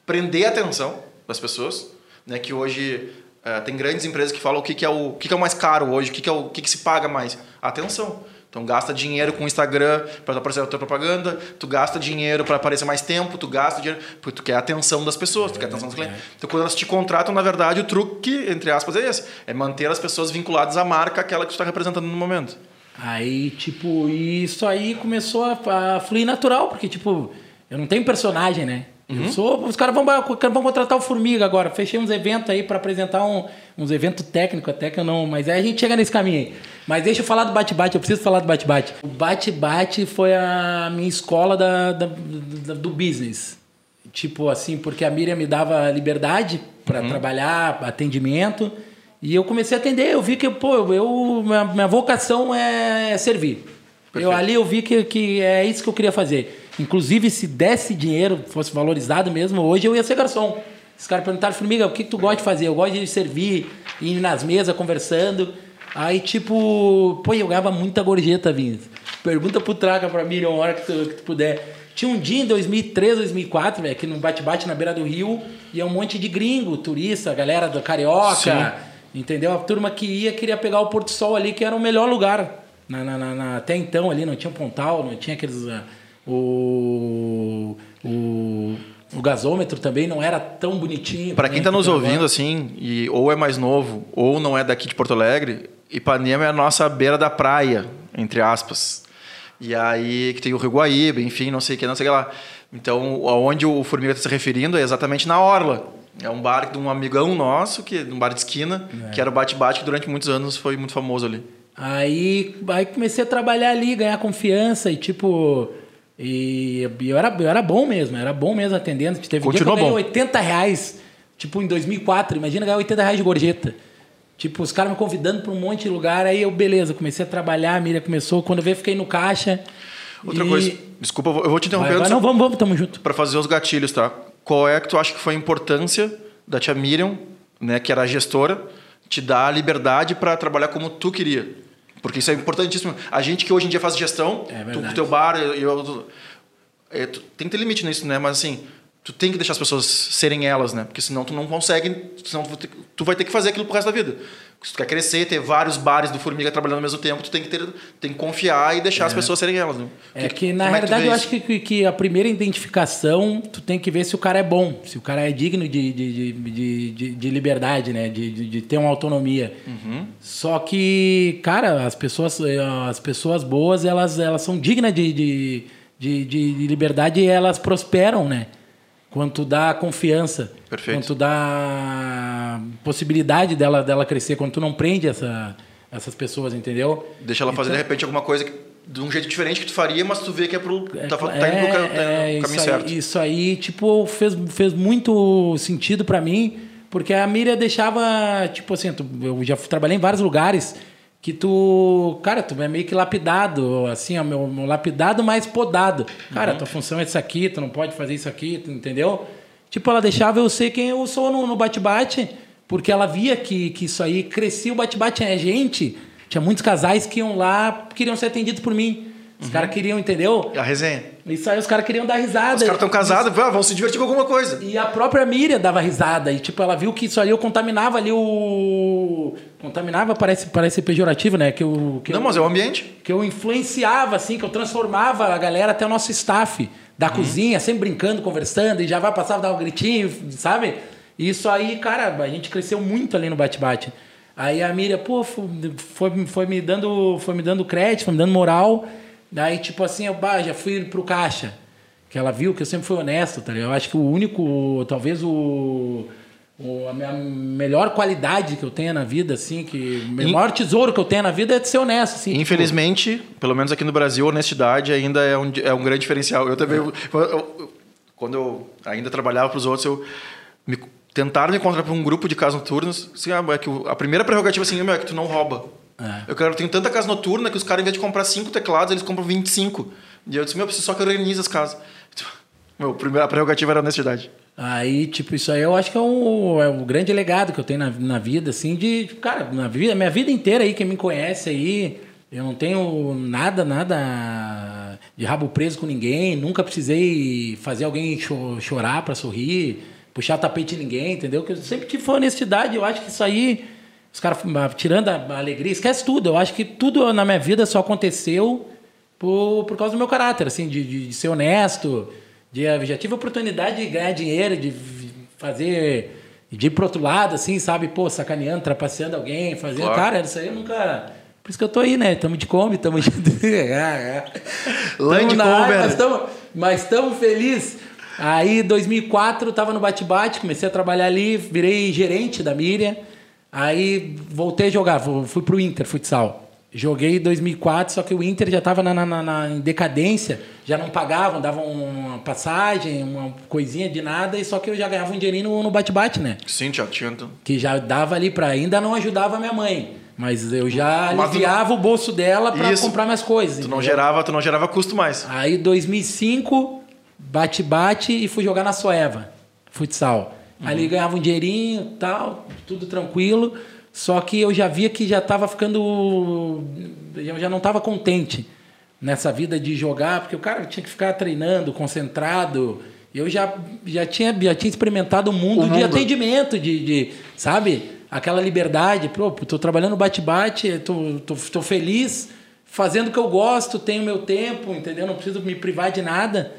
prender a atenção das pessoas, né? Que hoje eh, tem grandes empresas que falam o que, que é o, o que, que é o mais caro hoje, o que, que é o, que, que se paga mais, atenção. Então gasta dinheiro com o Instagram para aparecer a tua propaganda, tu gasta dinheiro para aparecer mais tempo, tu gasta dinheiro porque tu quer a atenção das pessoas, tu quer a atenção dos clientes. Então quando elas te contratam, na verdade, o truque, entre aspas, é esse, é manter as pessoas vinculadas à marca aquela que tu está representando no momento. Aí, tipo, e isso aí começou a, a fluir natural, porque, tipo, eu não tenho personagem, né? Eu sou. Os caras vão, vão contratar o Formiga agora. Fechei uns eventos aí pra apresentar um, uns eventos técnicos, até que eu não. Mas aí a gente chega nesse caminho aí. Mas deixa eu falar do bate-bate, eu preciso falar do bate-bate. O bate-bate foi a minha escola da, da- da- do business. Tipo assim, porque a Miriam me dava liberdade para trabalhar, atendimento. E eu comecei a atender. Eu vi que, pô, eu, minha, minha vocação é servir. Eu, ali eu vi que, que é isso que eu queria fazer. Inclusive, se desse dinheiro, fosse valorizado mesmo, hoje eu ia ser garçom. Os caras perguntaram, Formiga, o que, que tu gosta de fazer? Eu gosto de servir, ir nas mesas conversando. Aí, tipo, pô, eu ganhava muita gorjeta, Vinhas. Pergunta pro Traca pra Miriam, uma hora que tu, que tu puder. Tinha um dia em 2003, 2004, velho, que no bate-bate na beira do rio, ia um monte de gringo, turista, galera do Carioca, entendeu? A turma que ia queria pegar o Porto Sol ali, que era o melhor lugar. Na, na- na- até então ali não tinha pontal, não tinha aqueles. ah, o, o, o gasômetro também não era tão bonitinho. Para quem está nos tem ouvindo agora. assim, e ou é mais novo, ou não é daqui de Porto Alegre, Ipanema é a nossa beira da praia, entre aspas. E aí que tem o Rio Guaíba, enfim, não sei o que, não sei o que lá. Então, aonde o Formiga está se referindo é exatamente na Orla. É um bar de um amigão nosso, que um bar de esquina, é. que era o Bate-Bate, que durante muitos anos foi muito famoso ali. Aí, aí comecei a trabalhar ali, ganhar confiança e tipo. E eu era, eu era bom mesmo, era bom mesmo atendendo. Teve Continua dia que eu ganhei bom. 80 reais, tipo em 2004. Imagina ganhar 80 reais de gorjeta. Tipo, os caras me convidando para um monte de lugar. Aí eu, beleza, comecei a trabalhar, a Miriam começou. Quando eu veio, fiquei no caixa. Outra e... coisa, desculpa, eu vou te interromper. Vai, vai, não, vamos, vamos, tamo junto. Para fazer os gatilhos, tá? Qual é que tu acha que foi a importância da tia Miriam, né, que era a gestora, te dar a liberdade para trabalhar como tu queria? Porque isso é importantíssimo. A gente que hoje em dia faz gestão, é tu com o teu bar, eu, eu, é, tu, tem que ter limite nisso, né? Mas assim, tu tem que deixar as pessoas serem elas, né? Porque senão tu não consegue, senão tu vai ter que fazer aquilo pro resto da vida. Se tu quer crescer, ter vários bares do Formiga trabalhando ao mesmo tempo, tu tem que ter, tem que confiar e deixar é. as pessoas serem elas. Né? É que, que na realidade eu acho que, que a primeira identificação tu tem que ver se o cara é bom, se o cara é digno de, de, de, de, de liberdade, né? De, de, de, ter uma autonomia. Uhum. Só que, cara, as pessoas, as pessoas boas, elas, elas são dignas de, de, de, de liberdade e elas prosperam, né? Quanto dá confiança, Perfeito. quanto dá possibilidade dela, dela crescer, quando tu não prende essa, essas pessoas, entendeu? Deixa ela fazer então, de repente alguma coisa que, de um jeito diferente que tu faria, mas tu vê que é pro tá, tá indo no, caminho, é, caminho certo. Aí, isso aí, tipo, fez, fez muito sentido para mim, porque a Miriam deixava, tipo assim, eu já trabalhei em vários lugares que tu, cara, tu é meio que lapidado, assim, ó, meu, meu lapidado mais podado. Cara, uhum. tua função é isso aqui, tu não pode fazer isso aqui, tu entendeu? Tipo, ela deixava eu ser quem eu sou no bate-bate, porque ela via que, que isso aí crescia o bate-bate. É gente, tinha muitos casais que iam lá, queriam ser atendidos por mim. Os uhum. caras queriam, entendeu? A resenha. Isso aí os caras queriam dar risada. Os caras estão casados, isso... vão se divertir com alguma coisa. E a própria Miriam dava risada. E tipo, ela viu que isso aí eu contaminava ali o. Contaminava parece, parece pejorativo, né? Que eu, que Não, eu, mas é o ambiente. Que eu influenciava, assim, que eu transformava a galera até o nosso staff da uhum. cozinha, sempre brincando, conversando, e já vai passar, dar um gritinho, sabe? Isso aí, cara, a gente cresceu muito ali no bate-bate. Aí a Miriam, pô, foi, foi, me dando, foi me dando crédito, foi me dando moral. Daí, tipo assim, eu bah, já fui pro caixa. Que ela viu que eu sempre fui honesto, tá ligado? Eu acho que o único, talvez o, o, a minha melhor qualidade que eu tenho na vida, assim, que o In... maior tesouro que eu tenho na vida é de ser honesto, assim. Tipo Infelizmente, tipo... pelo menos aqui no Brasil, a honestidade ainda é um, é um grande diferencial. Eu também, é. eu, eu, quando eu ainda trabalhava para os outros, eu me, tentaram me encontrar para um grupo de casas noturnas. Assim, ah, é que a primeira prerrogativa assim, é que tu não rouba. É. Eu quero, tenho tanta casa noturna que os caras, em vez de comprar cinco teclados, eles compram 25. E eu disse, meu, eu preciso só que organize as casas. Meu, a prerrogativa era a honestidade. Aí, tipo, isso aí eu acho que é um, é um grande legado que eu tenho na, na vida, assim, de, cara, na vida, minha vida inteira aí, quem me conhece aí, eu não tenho nada, nada de rabo preso com ninguém, nunca precisei fazer alguém cho chorar para sorrir, puxar tapete de ninguém, entendeu? Que eu sempre tive honestidade, eu acho que isso aí os caras tirando a alegria, esquece tudo. Eu acho que tudo na minha vida só aconteceu por, por causa do meu caráter, assim, de, de, de ser honesto. De, já tive a oportunidade de ganhar dinheiro, de fazer. de ir pro outro lado, assim, sabe? Pô, sacaneando, trapaceando alguém, fazendo. Claro. Cara, isso aí eu nunca. Por isso que eu tô aí, né? Tamo de Kombi, tamo de. Land Kombi, Mas estamos felizes. Aí, 2004, tava no Bate-Bate, comecei a trabalhar ali, virei gerente da Miriam. Aí voltei a jogar, fui pro Inter, futsal. Joguei em 2004, só que o Inter já estava na, na, na, em decadência, já não pagavam, davam uma passagem, uma coisinha de nada, e só que eu já ganhava um dinheirinho no bate-bate, né? Sim, já tinha. Que já dava ali para ainda não ajudava a minha mãe, mas eu já mas aliviava o bolso dela para comprar minhas coisas. Tu não gerava, tu não gerava custo mais. Aí 2005, bate-bate e fui jogar na Soeva, futsal. Uhum. Ali ganhava um dinheirinho, tal, tudo tranquilo. Só que eu já via que já estava ficando. Eu já não estava contente nessa vida de jogar, porque o cara tinha que ficar treinando, concentrado. Eu já, já, tinha, já tinha experimentado o mundo, o mundo. de atendimento, de, de, sabe? Aquela liberdade. Pô, tô trabalhando bate-bate, tô, tô, tô feliz, fazendo o que eu gosto, tenho meu tempo, entendeu? Não preciso me privar de nada.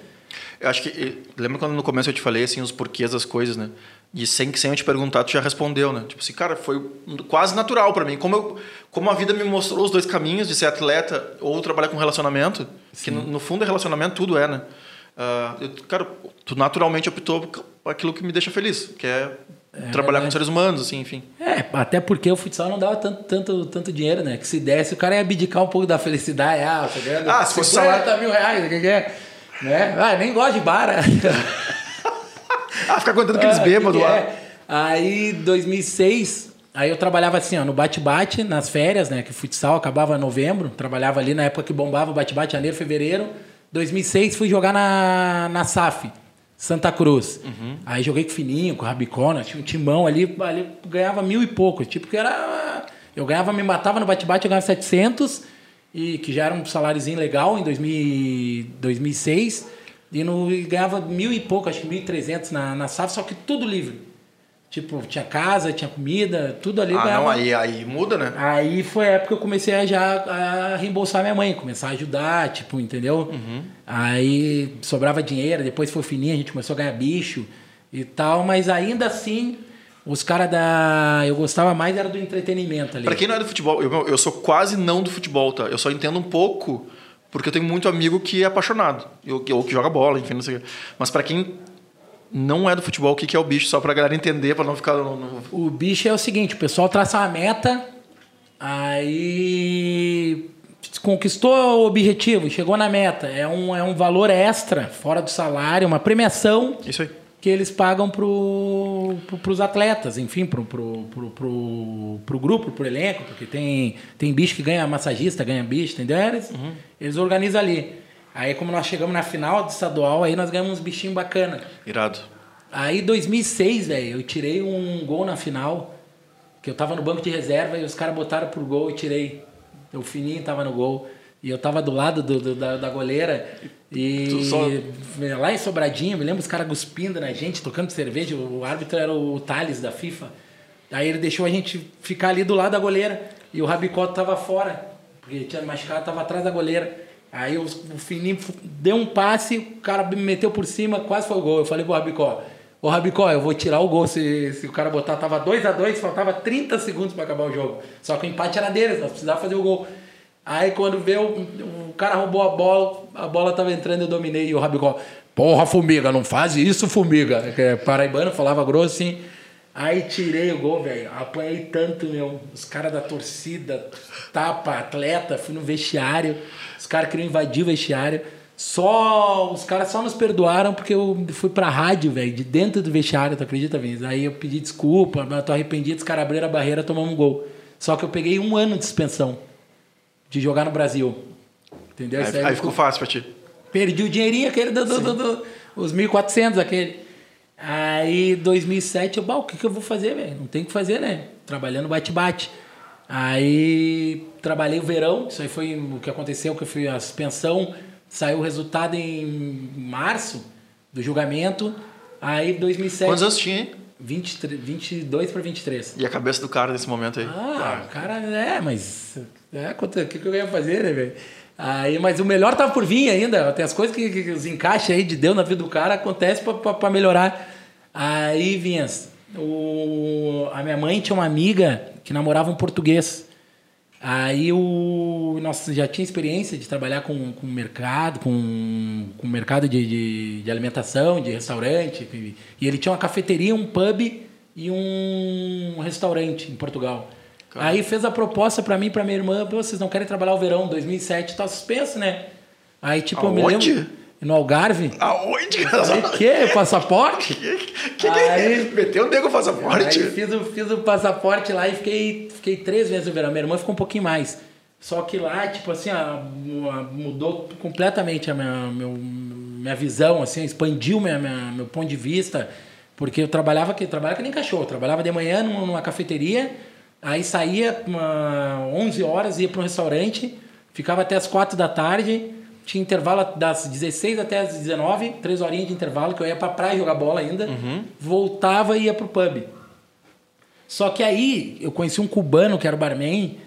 Eu acho que. Lembra quando no começo eu te falei assim, os porquês das coisas, né? E sem, sem eu te perguntar, tu já respondeu, né? Tipo assim, cara, foi quase natural para mim. Como, eu, como a vida me mostrou os dois caminhos de ser atleta ou trabalhar com relacionamento, Sim. que no, no, fundo é relacionamento, tudo é, né? Uh, eu, cara, tu naturalmente optou por aquilo que me deixa feliz, que é, é trabalhar com seres humanos, assim, enfim. É, até porque o futsal não dava tanto, tanto, tanto dinheiro, né? Que se desse, o cara ia abdicar um pouco da felicidade. Ah, ganhando ah, se fosse salário... mil reais, o que é? Né? Ah, nem gosto de bar. ah, ficar contando ah, bêbados lá. É. Aí, 2006, aí eu trabalhava assim, ó, no bate-bate, nas férias, né? Que o futsal acabava em novembro. Trabalhava ali na época que bombava o bate-bate, janeiro, fevereiro. 2006 fui jogar na, na SAF, Santa Cruz. Uhum. Aí joguei com o Fininho, com o Rabicona, tinha um timão ali, ali ganhava mil e pouco. Tipo, que era. Eu ganhava, me matava no bate-bate, eu ganhava 700, e que já era um saláriozinho legal em 2000, 2006. E, no, e ganhava mil e pouco, acho que 1.300 na, na SAF, só que tudo livre. Tipo, tinha casa, tinha comida, tudo ali. Ah, ganhava. não, aí, aí muda, né? Aí foi a época que eu comecei a já a reembolsar minha mãe, começar a ajudar, tipo, entendeu? Uhum. Aí sobrava dinheiro, depois foi fininho, a gente começou a ganhar bicho e tal, mas ainda assim, os caras da. Eu gostava mais era do entretenimento ali. Pra quem não é do futebol, eu, eu sou quase não do futebol, tá? Eu só entendo um pouco. Porque eu tenho muito amigo que é apaixonado, ou que joga bola, enfim, não sei o quê. Mas para quem não é do futebol, o que é o bicho, só pra galera entender, pra não ficar no, no... O bicho é o seguinte, o pessoal traça uma meta, aí conquistou o objetivo, chegou na meta. É um, é um valor extra, fora do salário, uma premiação. Isso aí. Que eles pagam pro, pro, pros atletas, enfim, pro, pro, pro, pro, pro grupo, pro elenco, porque tem, tem bicho que ganha massagista, ganha bicho, entendeu? Eles, uhum. eles organizam ali. Aí, como nós chegamos na final do estadual, aí nós ganhamos uns bichinhos bacana. Irado. Aí, 2006, velho, eu tirei um gol na final, que eu tava no banco de reserva e os caras botaram pro gol e tirei. O Fininho tava no gol. E eu tava do lado do, do da, da goleira. E só... lá em Sobradinho, me lembro os caras cuspindo na gente, tocando cerveja. O árbitro era o Thales da FIFA. Aí ele deixou a gente ficar ali do lado da goleira. E o Rabicó tava fora, porque tinha machucado, tava atrás da goleira. Aí o, o Fininho deu um passe, o cara me meteu por cima, quase foi o gol. Eu falei pro Rabicó, ô Rabicó, eu vou tirar o gol se, se o cara botar. Tava 2 a 2 faltava 30 segundos para acabar o jogo. Só que o empate era deles, nós precisávamos fazer o gol. Aí quando veio, o, o cara roubou a bola, a bola tava entrando, eu dominei. E o Rabicó, porra, Fumiga, não faz isso, Fumiga. É paraibano, falava grosso assim. Aí tirei o gol, velho. Apanhei tanto, meu. Os caras da torcida, tapa, atleta, fui no vestiário. Os caras queriam invadir o vestiário. Só. Os caras só nos perdoaram porque eu fui pra rádio, velho, de dentro do vestiário, tu acredita, Vinícius? Aí eu pedi desculpa, mas tô arrependido, os caras abriram a barreira tomamos um gol. Só que eu peguei um ano de suspensão de jogar no Brasil. Entendeu? Aí, aí, aí ficou fácil pra ti. Perdi o dinheirinho aquele do, do, do, do os 1.400 aquele. Aí, 2007, eu, o que, que eu vou fazer, velho? Não tem o que fazer, né? Trabalhando bate-bate. Aí trabalhei o verão, isso aí foi o que aconteceu, que foi a suspensão, saiu o resultado em março do julgamento. Aí 2007. Quantos anos tinha? 23, 22 para 23. E a cabeça do cara nesse momento aí? Ah, o cara, é, mas. É, o que, que eu ia fazer, né, velho? Aí, mas o melhor tá por vir ainda. Tem as coisas que, que, que os encaixes aí de Deus na vida do cara acontece para melhorar. Aí, Vinhas, o, a minha mãe tinha uma amiga que namorava um português. Aí o nossa já tinha experiência de trabalhar com, com mercado, com, com mercado de, de, de alimentação, de restaurante. E ele tinha uma cafeteria, um pub e um restaurante em Portugal. Caramba. Aí fez a proposta para mim para minha irmã, vocês não querem trabalhar o verão 2007, tá suspenso, né? Aí tipo, Aonde? eu me lembro no Algarve. Aonde? O quê? Passaporte? Que, que, aí, meteu o nego o passaporte? Aí fiz o, fiz o passaporte lá e fiquei, fiquei três meses no verão. Minha irmã ficou um pouquinho mais. Só que lá, tipo assim, mudou completamente a minha, meu, minha visão, assim, expandiu minha, minha, meu ponto de vista. Porque eu trabalhava que trabalhava que nem cachorro. Eu trabalhava de manhã numa cafeteria, aí saía uma 11 horas, ia para um restaurante, ficava até as 4 da tarde tinha intervalo das 16 até as 19, três horinhas de intervalo, que eu ia pra praia jogar bola ainda, uhum. voltava e ia pro pub. Só que aí eu conheci um cubano que era o barman,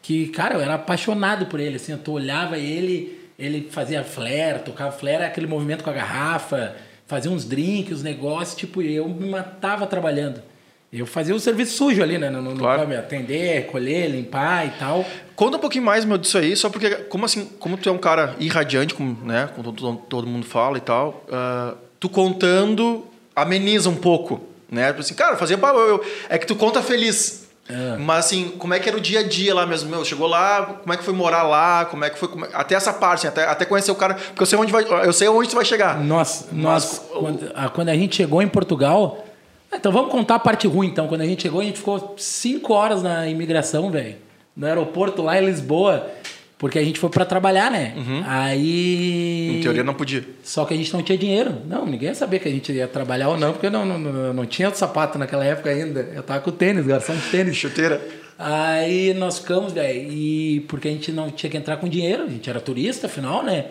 que, cara, eu era apaixonado por ele, assim, eu olhava ele, ele fazia flare, tocava flare, aquele movimento com a garrafa, fazia uns drinks, os negócios, tipo, eu me matava trabalhando. Eu fazia o serviço sujo ali, né? No, no, Claro. no atender, colher, limpar e tal. Conta um pouquinho mais, meu, disso aí, só porque, como assim, como tu é um cara irradiante, como, né, como todo, todo mundo fala e tal, ah, tu contando ameniza um pouco, né? Tipo Assim, cara, fazia... eu- eu- é que tu conta feliz. É. Mas assim, como é que era o dia a dia lá mesmo? Meu, chegou lá, como é que foi morar lá? Como é que foi... como é- Até essa parte, até, até conhecer o cara, porque eu sei onde vai, eu sei onde tu vai chegar. Nós, Mas nós o- quando, a, quando a gente chegou em Portugal. Então vamos contar a parte ruim, então. Quando a gente chegou, a gente ficou cinco horas na imigração, velho. No aeroporto lá em Lisboa. Porque a gente foi pra trabalhar, né? Aí. Uhum. Em teoria não podia. Só que a gente não tinha dinheiro. Não, ninguém ia saber que a gente ia trabalhar ou não, porque não, não, não, não tinha sapato naquela época ainda. Eu tava com tênis, garçom de tênis. Chuteira. Aí nós ficamos, velho, e porque a gente não tinha que entrar com dinheiro, a gente era turista, afinal, né?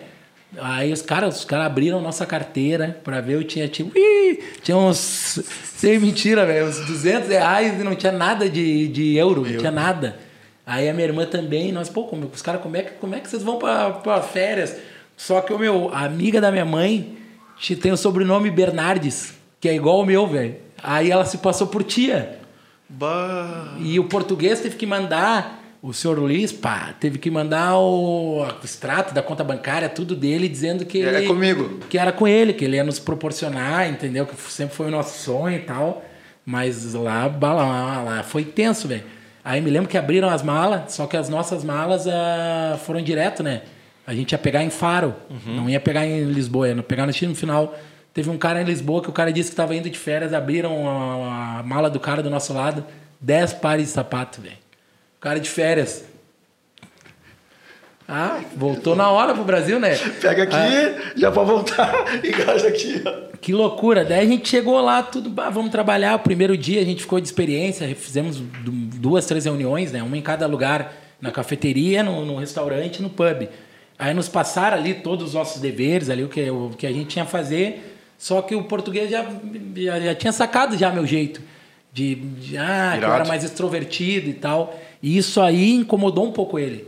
Aí os caras, os caras abriram nossa carteira pra ver, eu tinha tipo, ih, tinha uns, sem mentira, velho, uns 200 reais e não tinha nada de, de euro, não tinha nada. Aí a minha irmã também, nós, pô, como, os caras, como é, que, como é que vocês vão pra, pra férias? Só que o meu, a amiga da minha mãe te- tem o sobrenome Bernardes, que é igual o meu, velho. Aí ela se passou por tia. Bah. E o português teve que mandar, o senhor Luiz, pá, teve que mandar o, o extrato da conta bancária, tudo dele, dizendo que É ele, comigo. Que era com ele, que ele ia nos proporcionar, entendeu? Que sempre foi o nosso sonho e tal. Mas lá, lá, lá foi tenso, velho. Aí me lembro que abriram as malas, só que as nossas malas ah, foram direto, né? A gente ia pegar em Faro, não ia pegar em Lisboa, ia pegar no no final. Teve um cara em Lisboa que o cara disse que estava indo de férias, abriram a, a mala do cara do nosso lado, 10 pares de sapato, velho. Cara de férias. Ah, voltou na hora pro Brasil, né? Pega aqui, Ah. já pode voltar, engaja aqui, ó. Que loucura. Daí a gente chegou lá, tudo, bah, vamos trabalhar. O primeiro dia a gente ficou de experiência, fizemos du- duas, três reuniões, né? Uma em cada lugar, na cafeteria, no, no restaurante, no pub. Aí nos passaram ali todos os nossos deveres, ali o que, o que a gente tinha a fazer. Só que o português já, já, já tinha sacado já meu jeito. De, de ah, que eu era mais extrovertido e tal. E isso aí incomodou um pouco ele.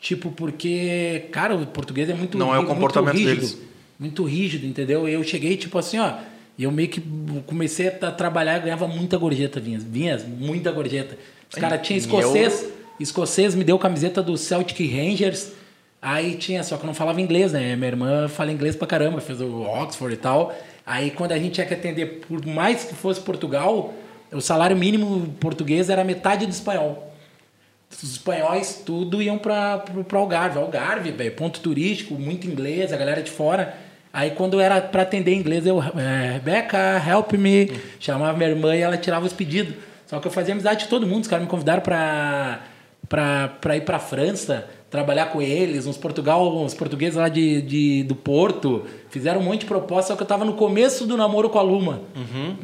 Tipo, porque, cara, o português é muito Não é o muito comportamento rígido, deles. Muito rígido, entendeu? Eu cheguei, tipo assim, ó. E eu meio que comecei a tra- trabalhar ganhava muita gorjeta, vinhas. Vinhas, muita gorjeta. Os caras tinham escocês. Escocês me deu camiseta do Celtic Rangers. Aí tinha, só que eu não falava inglês, né? Minha irmã fala inglês pra caramba, fez o Oxford e tal. Aí quando a gente tinha que atender, por mais que fosse Portugal, o salário mínimo português era metade do espanhol. Os espanhóis tudo iam para o Algarve. Algarve, velho, ponto turístico, muito inglês, a galera de fora. Aí quando era para atender inglês, eu, é, Rebeca, help me. Chamava minha irmã e ela tirava os pedidos. Só que eu fazia amizade de todo mundo. Os caras me convidaram para para ir para França, trabalhar com eles, uns Portugal, uns portugueses lá de, de, do Porto. Fizeram um monte de proposta, só que eu tava no começo do namoro com a Luma.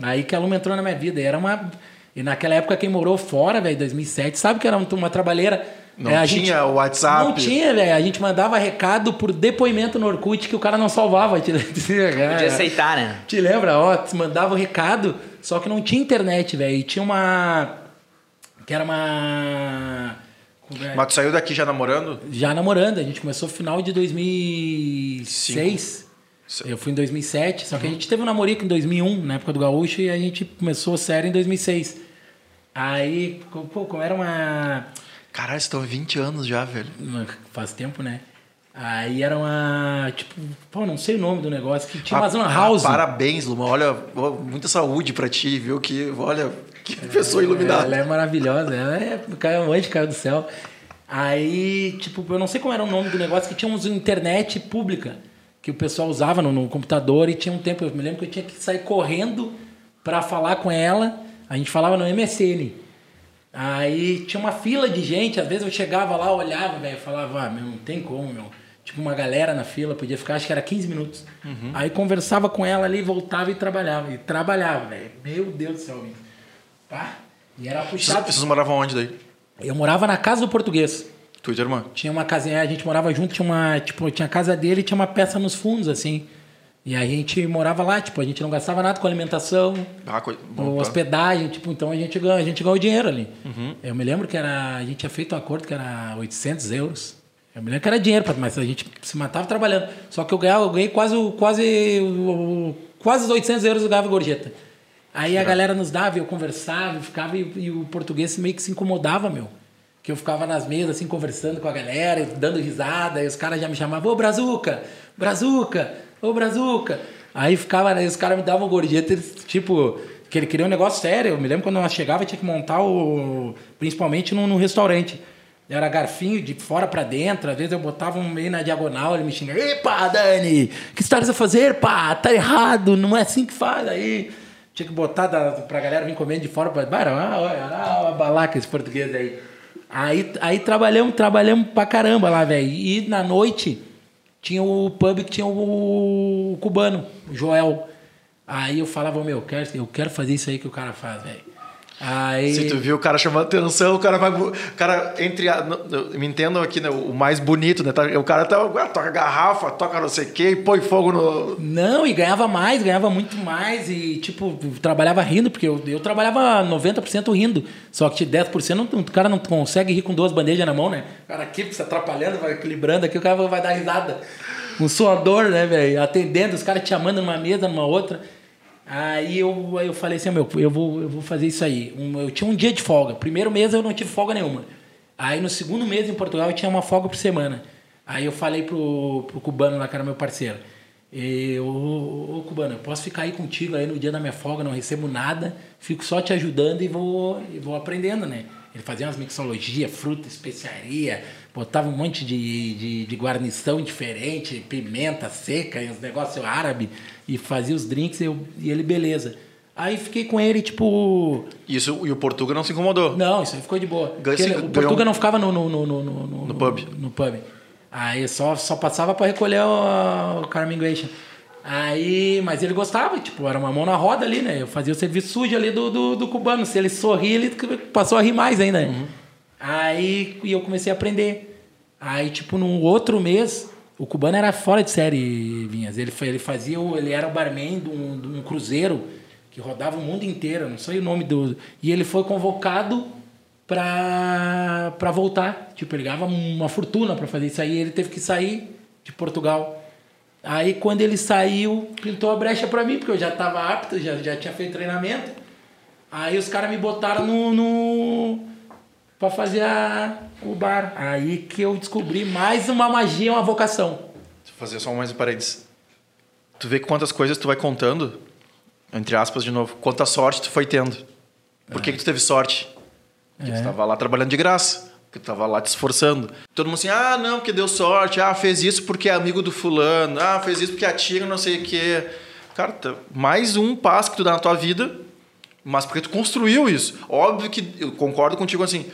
Aí que a Luma entrou na minha vida. E era uma. E naquela época, quem morou fora, velho, 2007, sabe que era uma trabalheira. Não É, a tinha gente- o WhatsApp. Não tinha, velho. A gente mandava recado por depoimento no Orkut que o cara não salvava. Te, Podia aceitar, né? te lembra? Ó, mandava o recado, só que não tinha internet, velho. E tinha uma. Que era uma. Mas tu saiu daqui já namorando? Já namorando, a gente começou final de 2006. Eu fui em 2007, só que a gente teve um namorico em 2001, na época do Gaúcho, e a gente começou sério em 2006. Aí, pô, como era uma. Caralho, estão há 20 anos já, velho. Faz tempo, né? Aí era uma. Tipo, pô, não sei o nome do negócio, que tinha Ah, uma zona ah, house. Parabéns, Luma. Olha, muita saúde pra ti, viu? Que, olha, que pessoa iluminada. Ela é maravilhosa, ela é caiu um anjo, caiu do céu. Aí, tipo, eu não sei como era o nome do negócio, que tinha uma internet pública que o pessoal usava no, no computador e tinha um tempo, eu me lembro que eu tinha que sair correndo para falar com ela. A gente falava no MSN. Aí tinha uma fila de gente, às vezes eu chegava lá, olhava, velho, falava, ah, meu, não tem como, meu. Tipo, uma galera na fila, podia ficar, acho que era 15 minutos. Aí conversava com ela ali, voltava e trabalhava. E trabalhava, velho. Meu Deus do céu, velho. Pá. E era puxado. vocês moravam onde daí? Eu morava na casa do português. Tu e tua irmã? Tinha uma casinha, a gente morava junto, tinha uma, tipo, tinha a casa dele e tinha uma peça nos fundos, assim. E a gente morava lá, tipo, a gente não gastava nada com alimentação, Ah, coi- com bom, tá. hospedagem, tipo, então a gente ganhou, a gente ganhou dinheiro ali. Eu me lembro que era, a gente tinha feito um acordo que era 800 euros. Eu me lembro que era dinheiro, mas a gente se matava trabalhando. Só que eu ganhava, eu ganhei quase, quase quase os 800 euros eu ganhava gorjeta. Aí a galera nos dava, eu conversava, eu ficava e, e, o português meio que se incomodava, meu. Que eu ficava nas mesas, assim, conversando com a galera, dando risada, e os caras já me chamavam, ô Brazuca, Brazuca, ô Brazuca. Aí ficava, aí os caras me davam gorjeta, eles, tipo, que ele queria um negócio sério. Eu me lembro quando nós chegava, tinha que montar o. Principalmente no, no restaurante. Era garfinho de fora para dentro, às vezes eu botava um meio na diagonal, ele me xingava, epa, Dani, que estás a fazer, pá? Tá errado, não é assim que faz. Aí tinha que botar da, pra galera vir comendo de fora. Pra, ah, olha, ah, balaca esse português aí. Aí, aí trabalhamos, trabalhamos pra caramba lá, velho. E na noite tinha o pub que tinha o, o cubano, o Joel. Aí eu falava, meu, eu quero, eu quero fazer isso aí que o cara faz, velho. Aí... Se tu viu o cara chamando atenção, o cara vai. O cara, entre. A, me entendam aqui, né? O mais bonito, né? Tá, o cara tá, toca garrafa, toca não sei o quê, e põe fogo no. Não, e ganhava mais, ganhava muito mais. E, tipo, trabalhava rindo, porque eu, eu trabalhava 90% rindo. Só que 10% o cara não consegue rir com duas bandejas na mão, né? O cara aqui se atrapalhando, vai equilibrando aqui, o cara vai dar risada. Um suador, né, velho? Atendendo, os caras te chamando numa mesa, numa outra. Aí eu, eu falei assim, meu, eu vou, eu vou fazer isso aí. Um, eu tinha um dia de folga. Primeiro mês eu não tive folga nenhuma. Aí no segundo mês em Portugal eu tinha uma folga por semana. Aí eu falei pro, pro cubano lá, que era meu parceiro. Eu, ô, ô, cubano, eu posso ficar aí contigo aí no dia da minha folga, não recebo nada, fico só te ajudando e vou, e vou aprendendo, né? Ele fazia umas mixologias, fruta, especiaria, botava um monte de, de, de guarnição diferente, pimenta seca, uns negócios árabes e fazia os drinks e, eu, e ele, beleza. Aí fiquei com ele, tipo. Isso, e o Portuga não se incomodou? Não, isso aí ficou de boa. Ele, o Portuga não ficava no, no, no, no, no, no pub. No, pub. Aí só, só passava para recolher o, o Carminguation. Aí, mas ele gostava, tipo, era uma mão na roda ali, né? Eu fazia o serviço sujo ali do, do, do cubano. Se ele sorria, ele passou a rir mais ainda. Uhum. Aí eu comecei a aprender. Aí, tipo, no outro mês, o cubano era fora de série, Vinhas. Ele, ele fazia, ele era o barman de um, de um cruzeiro que rodava o mundo inteiro, não sei o nome do. E ele foi convocado para para voltar. Tipo, ele ganhava uma fortuna para fazer isso aí. Ele teve que sair de Portugal. Aí, quando ele saiu, pintou a brecha para mim, porque eu já estava apto, já, já tinha feito treinamento. Aí os caras me botaram no, no para fazer a, o bar. Aí que eu descobri mais uma magia, uma vocação. Vou fazer só mais paredes. Tu vê quantas coisas tu vai contando, entre aspas de novo, quanta sorte tu foi tendo. Por que, é. que tu teve sorte? Porque é. tu estava lá trabalhando de graça. Porque tu estava lá te esforçando. Todo mundo assim, ah, não, porque deu sorte. Ah, fez isso porque é amigo do fulano. Ah, fez isso porque a tia não sei o quê. Cara, tá, mais um passo que tu dá na tua vida mas porque tu construiu isso. Óbvio que eu concordo contigo assim.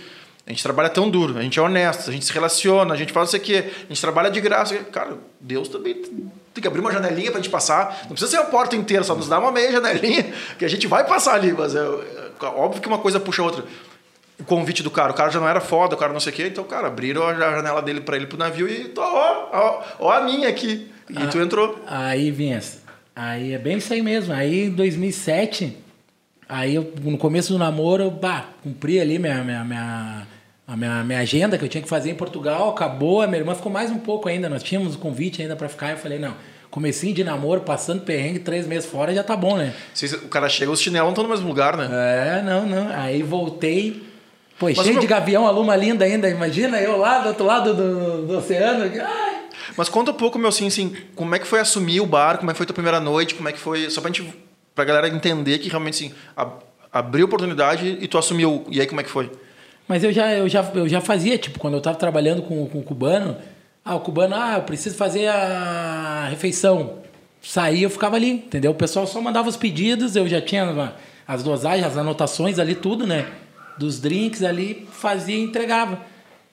A gente trabalha tão duro, a gente é honesto, a gente se relaciona, a gente faz isso aqui, a gente trabalha de graça. Cara, Deus também tem que abrir uma janelinha para a gente passar. Não precisa ser a porta inteira, só nos dá uma meia janelinha que a gente vai passar ali. Mas é, é óbvio que uma coisa puxa a outra. O convite do cara, o cara já não era foda, o cara não sei o quê, então, cara, abriram a janela dele para ele pro navio e tô, ó, ó, ó a minha aqui. E ah, tu entrou. Aí, Vinhas, aí é bem isso aí mesmo. Aí, em 2007 Aí eu, no começo do namoro, eu bah, cumpri ali minha, minha, minha, a minha, minha agenda que eu tinha que fazer em Portugal, acabou, a minha irmã ficou mais um pouco ainda, nós tínhamos o convite ainda para ficar, eu falei, não, comecinho de namoro, passando perrengue, três meses fora, já tá bom, né? O cara chega, os chinelos não estão no mesmo lugar, né? É, não, não. Aí voltei, pô, Mas cheio meu... de gavião, a luma linda ainda, imagina eu lá do outro lado do, do oceano, ai... Mas conta um pouco, meu, assim, assim, como é que foi assumir o bar, como é que foi tua primeira noite, como é que foi, só pra gente pra galera entender que realmente assim, abriu oportunidade e tu assumiu. E aí como é que foi? Mas eu já, eu já, eu já fazia, tipo, quando eu estava trabalhando com, com o cubano, ah, o cubano, ah, eu preciso fazer a refeição. Saía, eu ficava ali, entendeu? O pessoal só mandava os pedidos, eu já tinha as dosagens, as anotações ali, tudo, né? Dos drinks ali, fazia e entregava.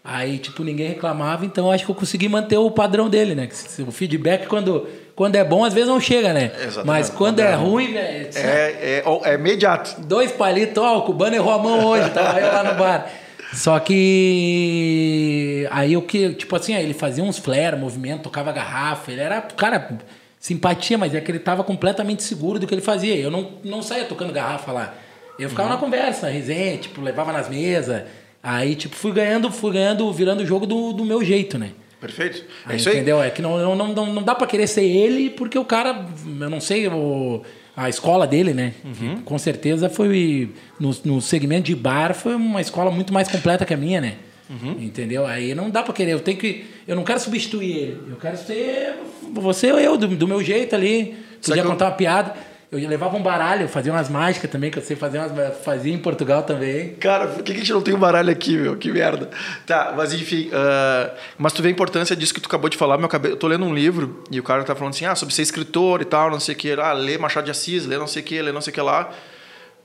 Aí, tipo, ninguém reclamava, então acho que eu consegui manter o padrão dele, né? O feedback, quando quando é bom, às vezes não chega, né? Exatamente. Mas quando, é, é ruim, velho. É, é, é, imediato. Dois palitos, ó, o cubano errou a mão hoje, tava eu lá no bar. Só que. Aí o que, tipo assim, ele fazia uns flare, movimento, tocava garrafa, ele era, cara, simpatia, mas é que ele tava completamente seguro do que ele fazia. Eu não, não saía tocando garrafa lá. Eu ficava uhum. na conversa, resenha, tipo, levava nas mesas. Aí, tipo, fui ganhando, fui ganhando, virando o jogo do, do meu jeito, né? Perfeito. É Aí, isso aí. entendeu? É que não, não, não, não dá pra querer ser ele, porque o cara, eu não sei, o, a escola dele, né? Uhum. Com certeza foi, no, no segmento de bar, foi uma escola muito mais completa que a minha, né? Uhum. Entendeu? Aí não dá pra querer, eu tenho que, eu não quero substituir ele, eu quero ser você ou eu, do, do meu jeito ali. Podia que eu- contar uma piada. Eu levava um baralho, fazia umas mágicas também, que eu sei fazer umas, fazia em Portugal também. Cara, por que a gente não tem um baralho aqui, meu? Que merda. Tá, mas enfim. ah, mas tu vê a importância disso que tu acabou de falar. Meu, cabe- eu tô lendo um livro e o cara tá falando assim, ah, sobre ser escritor e tal, não sei o que. Ah, lê Machado de Assis, lê não sei o que, lê não sei o que lá.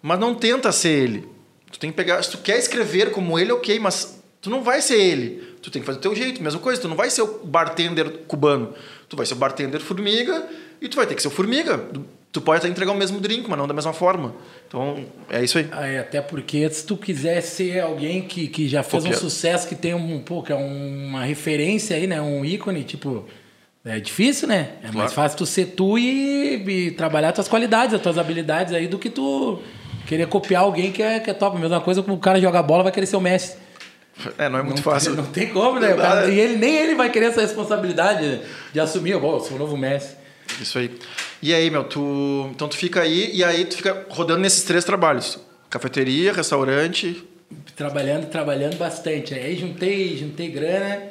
Mas não tenta ser ele. Tu tem que pegar... Se tu quer escrever como ele, ok, mas tu não vai ser ele. Tu tem que fazer o teu jeito. Mesma coisa, tu não vai ser o bartender cubano. Tu vai ser o bartender formiga e tu vai ter que ser o formiga. Tu pode até entregar o mesmo drink, mas não da mesma forma. Então, é isso aí. É, até porque se tu quiser ser alguém que, que já fez um Copiado. sucesso, que tem um, pô, que é uma referência aí, né? Um ícone, tipo. É difícil, né? É mais Claro. fácil tu ser tu e, e trabalhar tuas qualidades, as tuas habilidades aí, do que tu querer copiar alguém que é, que é top. Mesma coisa como o cara jogar bola vai querer ser o Messi. É, não é muito não, fácil. Não tem como, né? O cara- e ele, nem ele vai querer essa responsabilidade de assumir, bom, eu sou o novo Messi. Isso aí. E aí, meu, tu. Então tu fica aí e aí tu fica rodando nesses três trabalhos: cafeteria, restaurante. trabalhando, trabalhando bastante. Aí juntei, juntei grana,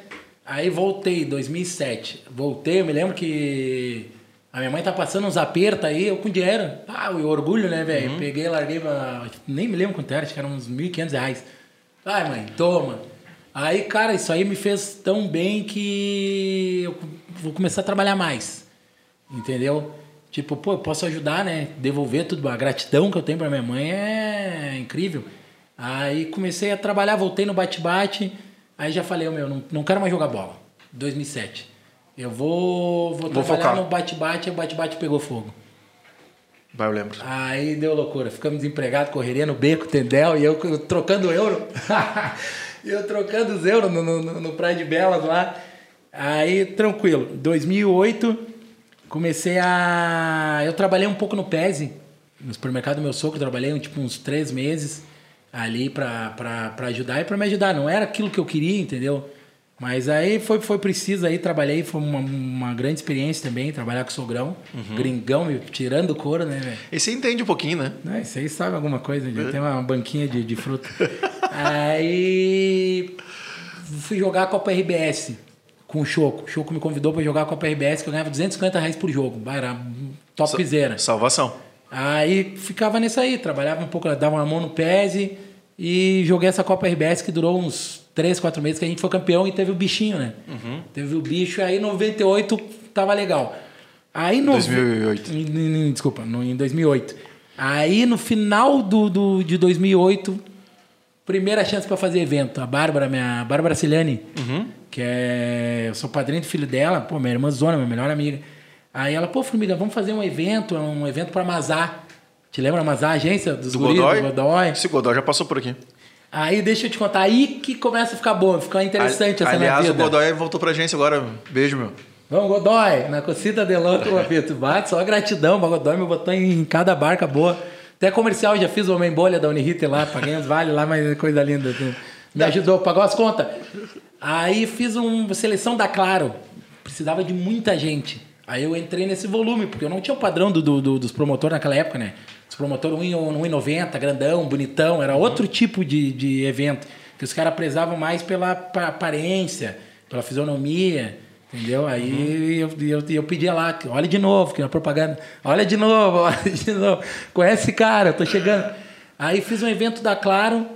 aí voltei, 2007. Voltei, eu me lembro que a minha mãe tá passando uns apertos aí, eu com dinheiro. Ah, o orgulho, né, velho? Peguei, larguei, pra- nem me lembro quanto era, acho que eram uns 1.500 reais. Ai, mãe, toma. Aí, cara, isso aí me fez tão bem que eu vou começar a trabalhar mais. Entendeu? Tipo, pô, eu posso ajudar, né? Devolver tudo. A gratidão que eu tenho pra minha mãe é incrível. Aí comecei a trabalhar, voltei no bate-bate. Aí já falei, meu, não, não quero mais jogar bola. 2007. Eu vou, vou, Vou trabalhar focar. no bate-bate, o bate-bate pegou fogo. Vai, eu lembro. Aí deu loucura. Ficamos desempregados, correria no beco, Tendel, e eu trocando euro. Eu trocando os euros no, no- no Praia de Belas lá. Aí, tranquilo. 2008, comecei a... Eu trabalhei um pouco no Pese, no supermercado do meu sogro. Trabalhei tipo, uns três meses ali pra, pra, pra ajudar e pra me ajudar. Não era aquilo que eu queria, entendeu? Mas aí foi, foi preciso aí, trabalhei, foi uma, uma grande experiência também, trabalhar com o sogrão, gringão, me tirando o couro, né, velho? E você entende um pouquinho, né? Não, isso aí sabe alguma coisa, já tem uma banquinha de, de fruta. aí fui jogar a Copa RBS com o Choco. O Choco me convidou para jogar a Copa RBS, que eu ganhava 250 reais por jogo. Era topzera. Salvação. Aí ficava nisso aí, trabalhava um pouco, dava uma mão no PESE e joguei essa Copa RBS que durou uns 3, 4 meses que a gente foi campeão e teve o bichinho, né? Teve o bicho, aí em 98 tava legal. Aí no 2008. Em- em- desculpa, no, em 2008. Aí no final do, do, de 2008, primeira chance para fazer evento. A Bárbara, minha a Bárbara Ciliani, que é. Eu sou padrinho do filho dela, pô, minha irmã Zona, minha melhor amiga. Aí ela, pô, Formiga, vamos fazer um evento, um evento para Mazar. Te lembra Mazar, a agência dos Do guris, Godoy? do Godoy? Esse Godoy já passou por aqui. Aí deixa eu te contar, aí que começa a ficar bom, fica interessante essa minha Aliás, o. Godoy voltou pra agência agora. Beijo, meu. Vamos, Godoy, na cocida de louco, papito. Bate, só gratidão, o Godoy me botou em cada barca boa. Até comercial, já fiz o Homem Bolha da Uniriter lá, paguei uns vale lá, mas é coisa linda. Me ajudou, pagou as contas. Aí fiz uma seleção da Claro, precisava de muita gente. Aí eu entrei nesse volume, porque eu não tinha o padrão do, do- do- dos promotores naquela época, né? Os promotores 1,90, grandão, bonitão, era outro tipo de, de evento. Que os caras prezavam mais pela pa- aparência, pela fisionomia, entendeu? Aí eu, eu, eu pedia lá, olha de novo, que na propaganda, olha de novo, olha de novo. Conhece esse cara, tô chegando. Aí fiz um evento da Claro,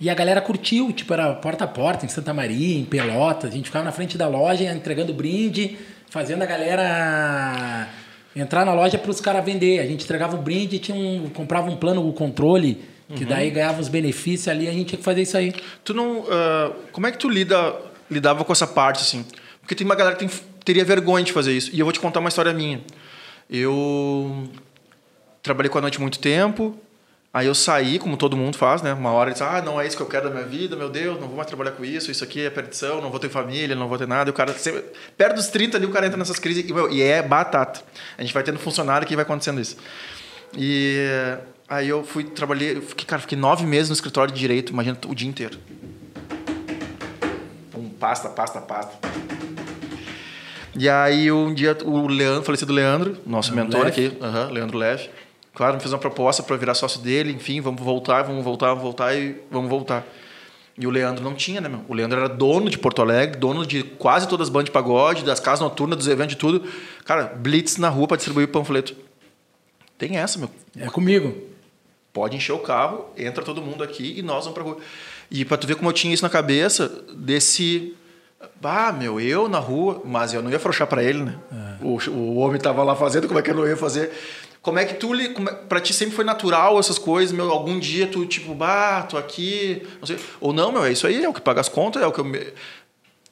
e a galera curtiu, tipo, era porta a porta em Santa Maria, em Pelotas. A gente ficava na frente da loja entregando brinde, fazendo a galera entrar na loja para os caras vender. A gente entregava o brinde, tinha um, comprava um plano, o controle, que daí ganhava os benefícios ali, a gente tinha que fazer isso aí. Tu não. ah, como é que tu lida, lidava com essa parte, assim? Porque tem uma galera que tem- teria vergonha de fazer isso. E eu vou te contar uma história minha. Eu trabalhei com a noite muito tempo. Aí eu saí, como todo mundo faz, né? Uma hora disse, ah, não é isso que eu quero da minha vida, meu Deus, não vou mais trabalhar com isso, isso aqui é perdição, não vou ter família, não vou ter nada. E o cara, sempre, perto dos 30 ali, o cara entra nessas crises e, meu, e é batata. A gente vai tendo funcionário que vai acontecendo isso. E aí eu fui, trabalhei, eu fiquei, cara, fiquei nove meses no escritório de direito, imagina o dia inteiro. Pasta, pasta, pasta. E aí um dia o Leandro, falecido Leandro, nosso mentor Leve. aqui, aham, Leandro Leve, claro, me fez uma proposta para virar sócio dele, enfim, vamos voltar, vamos voltar, vamos voltar e vamos voltar. E o Leandro não tinha, né, meu? O Leandro era dono de Porto Alegre, dono de quase todas as bandas de pagode, das casas noturnas, dos eventos, de tudo. Cara, blitz na rua para distribuir panfleto. Tem essa, meu. É comigo. Pode encher o carro, entra todo mundo aqui e nós vamos pra rua. E pra tu ver como eu tinha isso na cabeça, desse. Ah, meu, eu na rua, mas eu não ia afrouxar pra ele, né? O, o homem tava lá fazendo, como é que eu não ia fazer? Como é que tu, como é- pra ti sempre foi natural essas coisas, meu? Algum dia tu, tipo, bah, tô aqui, não sei. Ou não, meu, é isso aí, é o que paga as contas, é o que eu. me-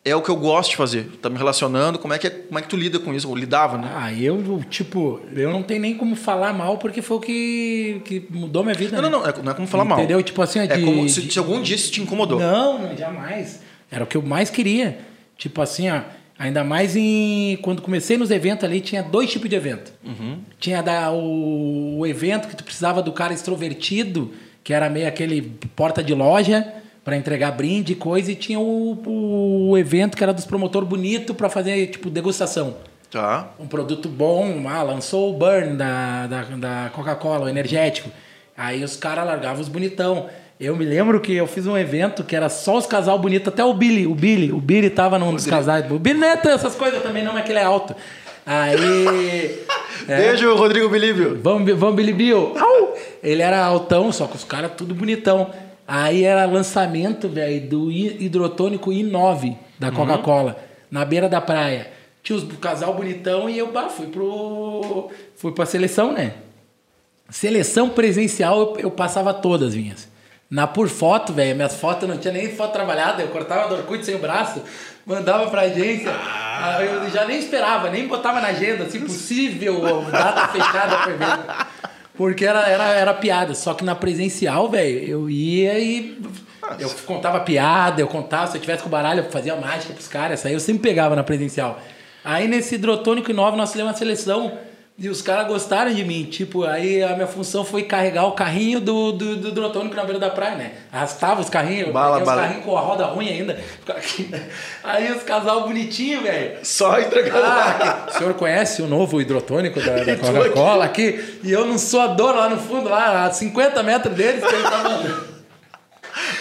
É o que eu gosto de fazer. Tá me relacionando, como é que, é- como é que tu lida com isso? Ou lidava, né? Ah, eu, tipo, eu não tenho nem como falar mal porque foi o que, que mudou minha vida. Não, né? não, não, é- não é como falar mal. Entendeu? Tipo assim, É de- como se, de- se algum dia isso te incomodou. Não, não, jamais. Era o que eu mais queria. Tipo assim, ó, ainda mais em quando comecei nos eventos ali, tinha dois tipos de evento. Tinha da, o, o evento que tu precisava do cara extrovertido, que era meio aquele porta de loja para entregar brinde e coisa, e tinha o, o evento que era dos promotor bonito para fazer tipo degustação Tá. um produto bom, ah, lançou o Burn da, da, da Coca-Cola, o energético. Aí os caras largavam os bonitão. Eu me lembro que eu fiz um evento que era só os casal bonito, até o Billy, o Billy, o Billy tava num dos casais. O Billy não é essas coisas também não, mas que ele é alto. Aí. é, Beijo, Rodrigo Bilíbio. Vamos, Bill. Au! Ele era altão, só que os caras tudo bonitão. Aí era lançamento, velho, do hi- hidrotônico I9 da Coca-Cola, na beira da praia. Tinha os casal bonitão e eu bah, fui pro. Fui pra seleção, né? Seleção presencial eu, eu passava todas minhas. Na por foto, velho, minhas fotos não tinha nem foto trabalhada, eu cortava do Orkut sem o braço, mandava pra agência. Ah. Aí Eu já nem esperava, nem botava na agenda, se possível, data fechada evento. Porque era, era, era piada. Só que na presencial, velho, eu ia e. Eu contava piada, eu contava, se eu tivesse com baralho, eu fazia mágica pros caras, aí eu sempre pegava na presencial. Aí nesse hidrotônico 9 nós fizemos uma seleção e os caras gostaram de mim. Tipo, aí a minha função foi carregar o carrinho do, do, do hidrotônico na beira da praia, né? Arrastava os carrinhos, Bala, peguei os bala. carrinhos com a roda ruim ainda. Aqui. Aí os casal bonitinho, velho. Só entregando Ah, o senhor conhece o novo hidrotônico da, da Coca-Cola aqui? E eu não sou a dor lá no fundo, lá a 50 metros deles, que ele tava.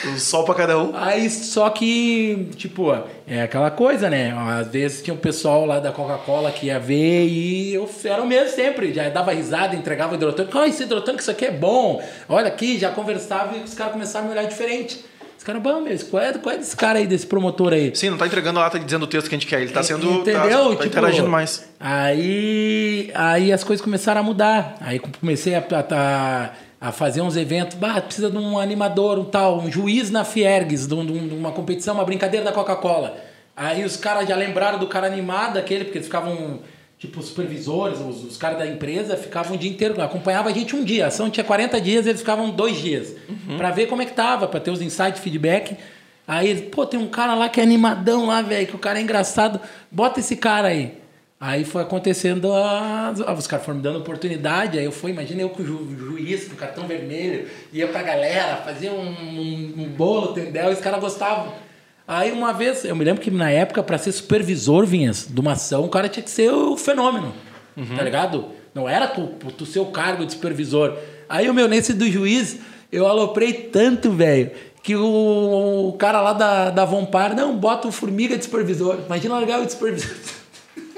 Um sol pra cada um. Aí, só que, tipo, é aquela coisa, né? Às vezes tinha um pessoal lá da Coca-Cola que ia ver e eu era o mesmo sempre. Já dava risada, entregava o hidrotônico. Ah, esse hidrotônico, isso aqui é bom. Olha aqui, já conversava e os caras começaram a me olhar diferente. Os caras, bom, meu, qual é, qual é desse cara aí, desse promotor aí? Sim, não tá entregando lá, tá dizendo o texto que a gente quer. Ele tá sendo. Entendeu? Tá, tá Tipo, interagindo mais. Aí, aí as coisas começaram a mudar. Aí comecei a, a, a fazer uns eventos. Bah, precisa de um animador, um tal, um juiz na Fiergues, de, um- de um- uma competição, uma brincadeira da Coca-Cola. Aí os caras já lembraram do cara animado, aquele, porque eles ficavam. Tipo, os supervisores, os, os caras da empresa ficavam o dia inteiro, acompanhava a gente um dia. A ação tinha 40 dias, eles ficavam dois dias. Pra ver como é que tava, pra ter os insights, feedback. Aí, eles, pô, tem um cara lá que é animadão lá, velho, que o cara é engraçado. Bota esse cara aí. Aí foi acontecendo ah, os caras foram me dando oportunidade. Aí eu fui, imagina eu com o ju, juiz, com o cartão vermelho, ia pra galera, fazia um, um, um bolo, entendeu? E os caras gostavam. Aí uma vez, eu me lembro que na época, pra ser supervisor, Vinhas, de uma ação, o cara tinha que ser o fenômeno. Tá ligado? Não era tu, tu ser o cargo de supervisor. Aí o meu, nesse do juiz, eu aloprei tanto, velho, que o, o cara lá da, da Vompar, não, bota o formiga de supervisor. Imagina largar o de supervisor.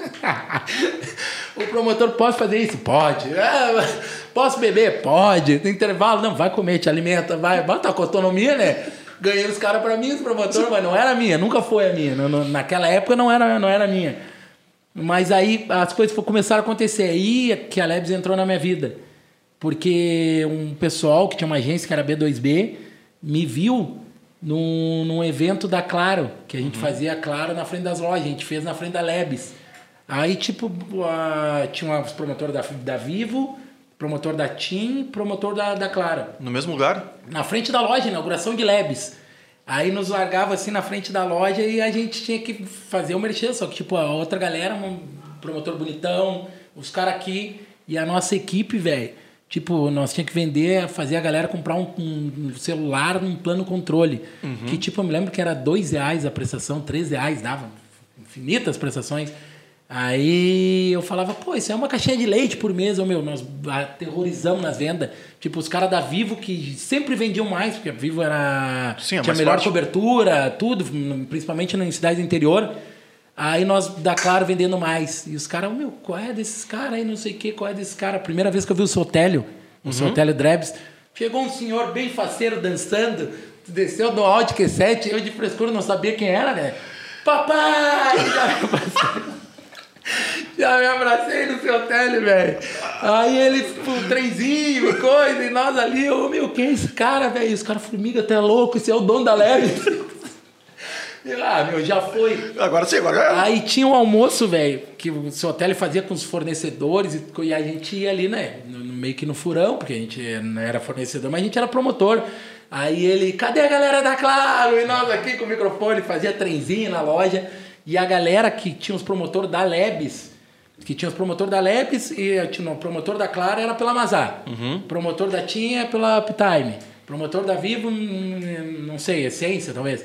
o promotor pode fazer isso? Pode. É, posso beber? Pode. Tem intervalo? Não, vai comer, te alimenta, vai. Bota com autonomia, né? Ganhei os caras pra mim, os promotores, mas não era minha, nunca foi a minha. Naquela época não era, não era minha. Mas aí as coisas começaram a acontecer. Aí é que a Lebs entrou na minha vida. Porque um pessoal que tinha uma agência que era B2B me viu num, num evento da Claro, que a gente fazia Claro na frente das lojas, a gente fez na frente da Lebs. Aí, tipo, a- tinha os promotores da, da Vivo, promotor da TIM, promotor da, da Claro No mesmo lugar? na frente da loja, inauguração de Lebes. Aí nos largava assim na frente da loja e a gente tinha que fazer o merchan, só que tipo a outra galera, um promotor bonitão, os caras aqui e a nossa equipe, velho, Tipo, nós tinha que vender, fazer a galera comprar um, um celular, um plano controle. Uhum. Que, tipo, eu me lembro que era dois reais a prestação, três reais, dava infinitas prestações. Aí eu falava, pô, isso é uma caixinha de leite por mês, ô meu, nós aterrorizamos nas vendas. Tipo, os caras da Vivo que sempre vendiam mais, porque a Vivo era. Sim, é tinha melhor forte. cobertura, tudo, principalmente nas cidades do interior. Aí nós, da Claro, vendendo mais. E os caras, meu, qual é desses caras aí, não sei o que, qual é desses caras? Primeira vez que eu vi o Sotélio, o Sotélio Drebs, chegou um senhor bem faceiro dançando, desceu do Audi Q7, eu de frescura não sabia quem era, né? Papai! Já me abracei, no Sotélio, velho. Aí ele, um trenzinho, coisa, e nós ali, ô meu, quem é esse cara, velho? Os caras, formiga, tu é louco, esse é o dono da Leve. E lá, meu, já foi. Agora sim, agora. Aí tinha um almoço, velho, que o seu hotel fazia com os fornecedores e, e a gente ia ali, né? no- meio que no furão, porque a gente não era fornecedor, mas a gente era promotor. Aí ele, cadê a galera da Claro? E nós aqui com o microfone, fazia trenzinho na loja. E a galera que tinha os promotores da Lebes, que tinha os promotores da Lebes e tinha, o promotor da Claro era pela Mazar. Promotor da Tinha é pela Uptime. Promotor da Vivo, hum, não sei, Essência talvez.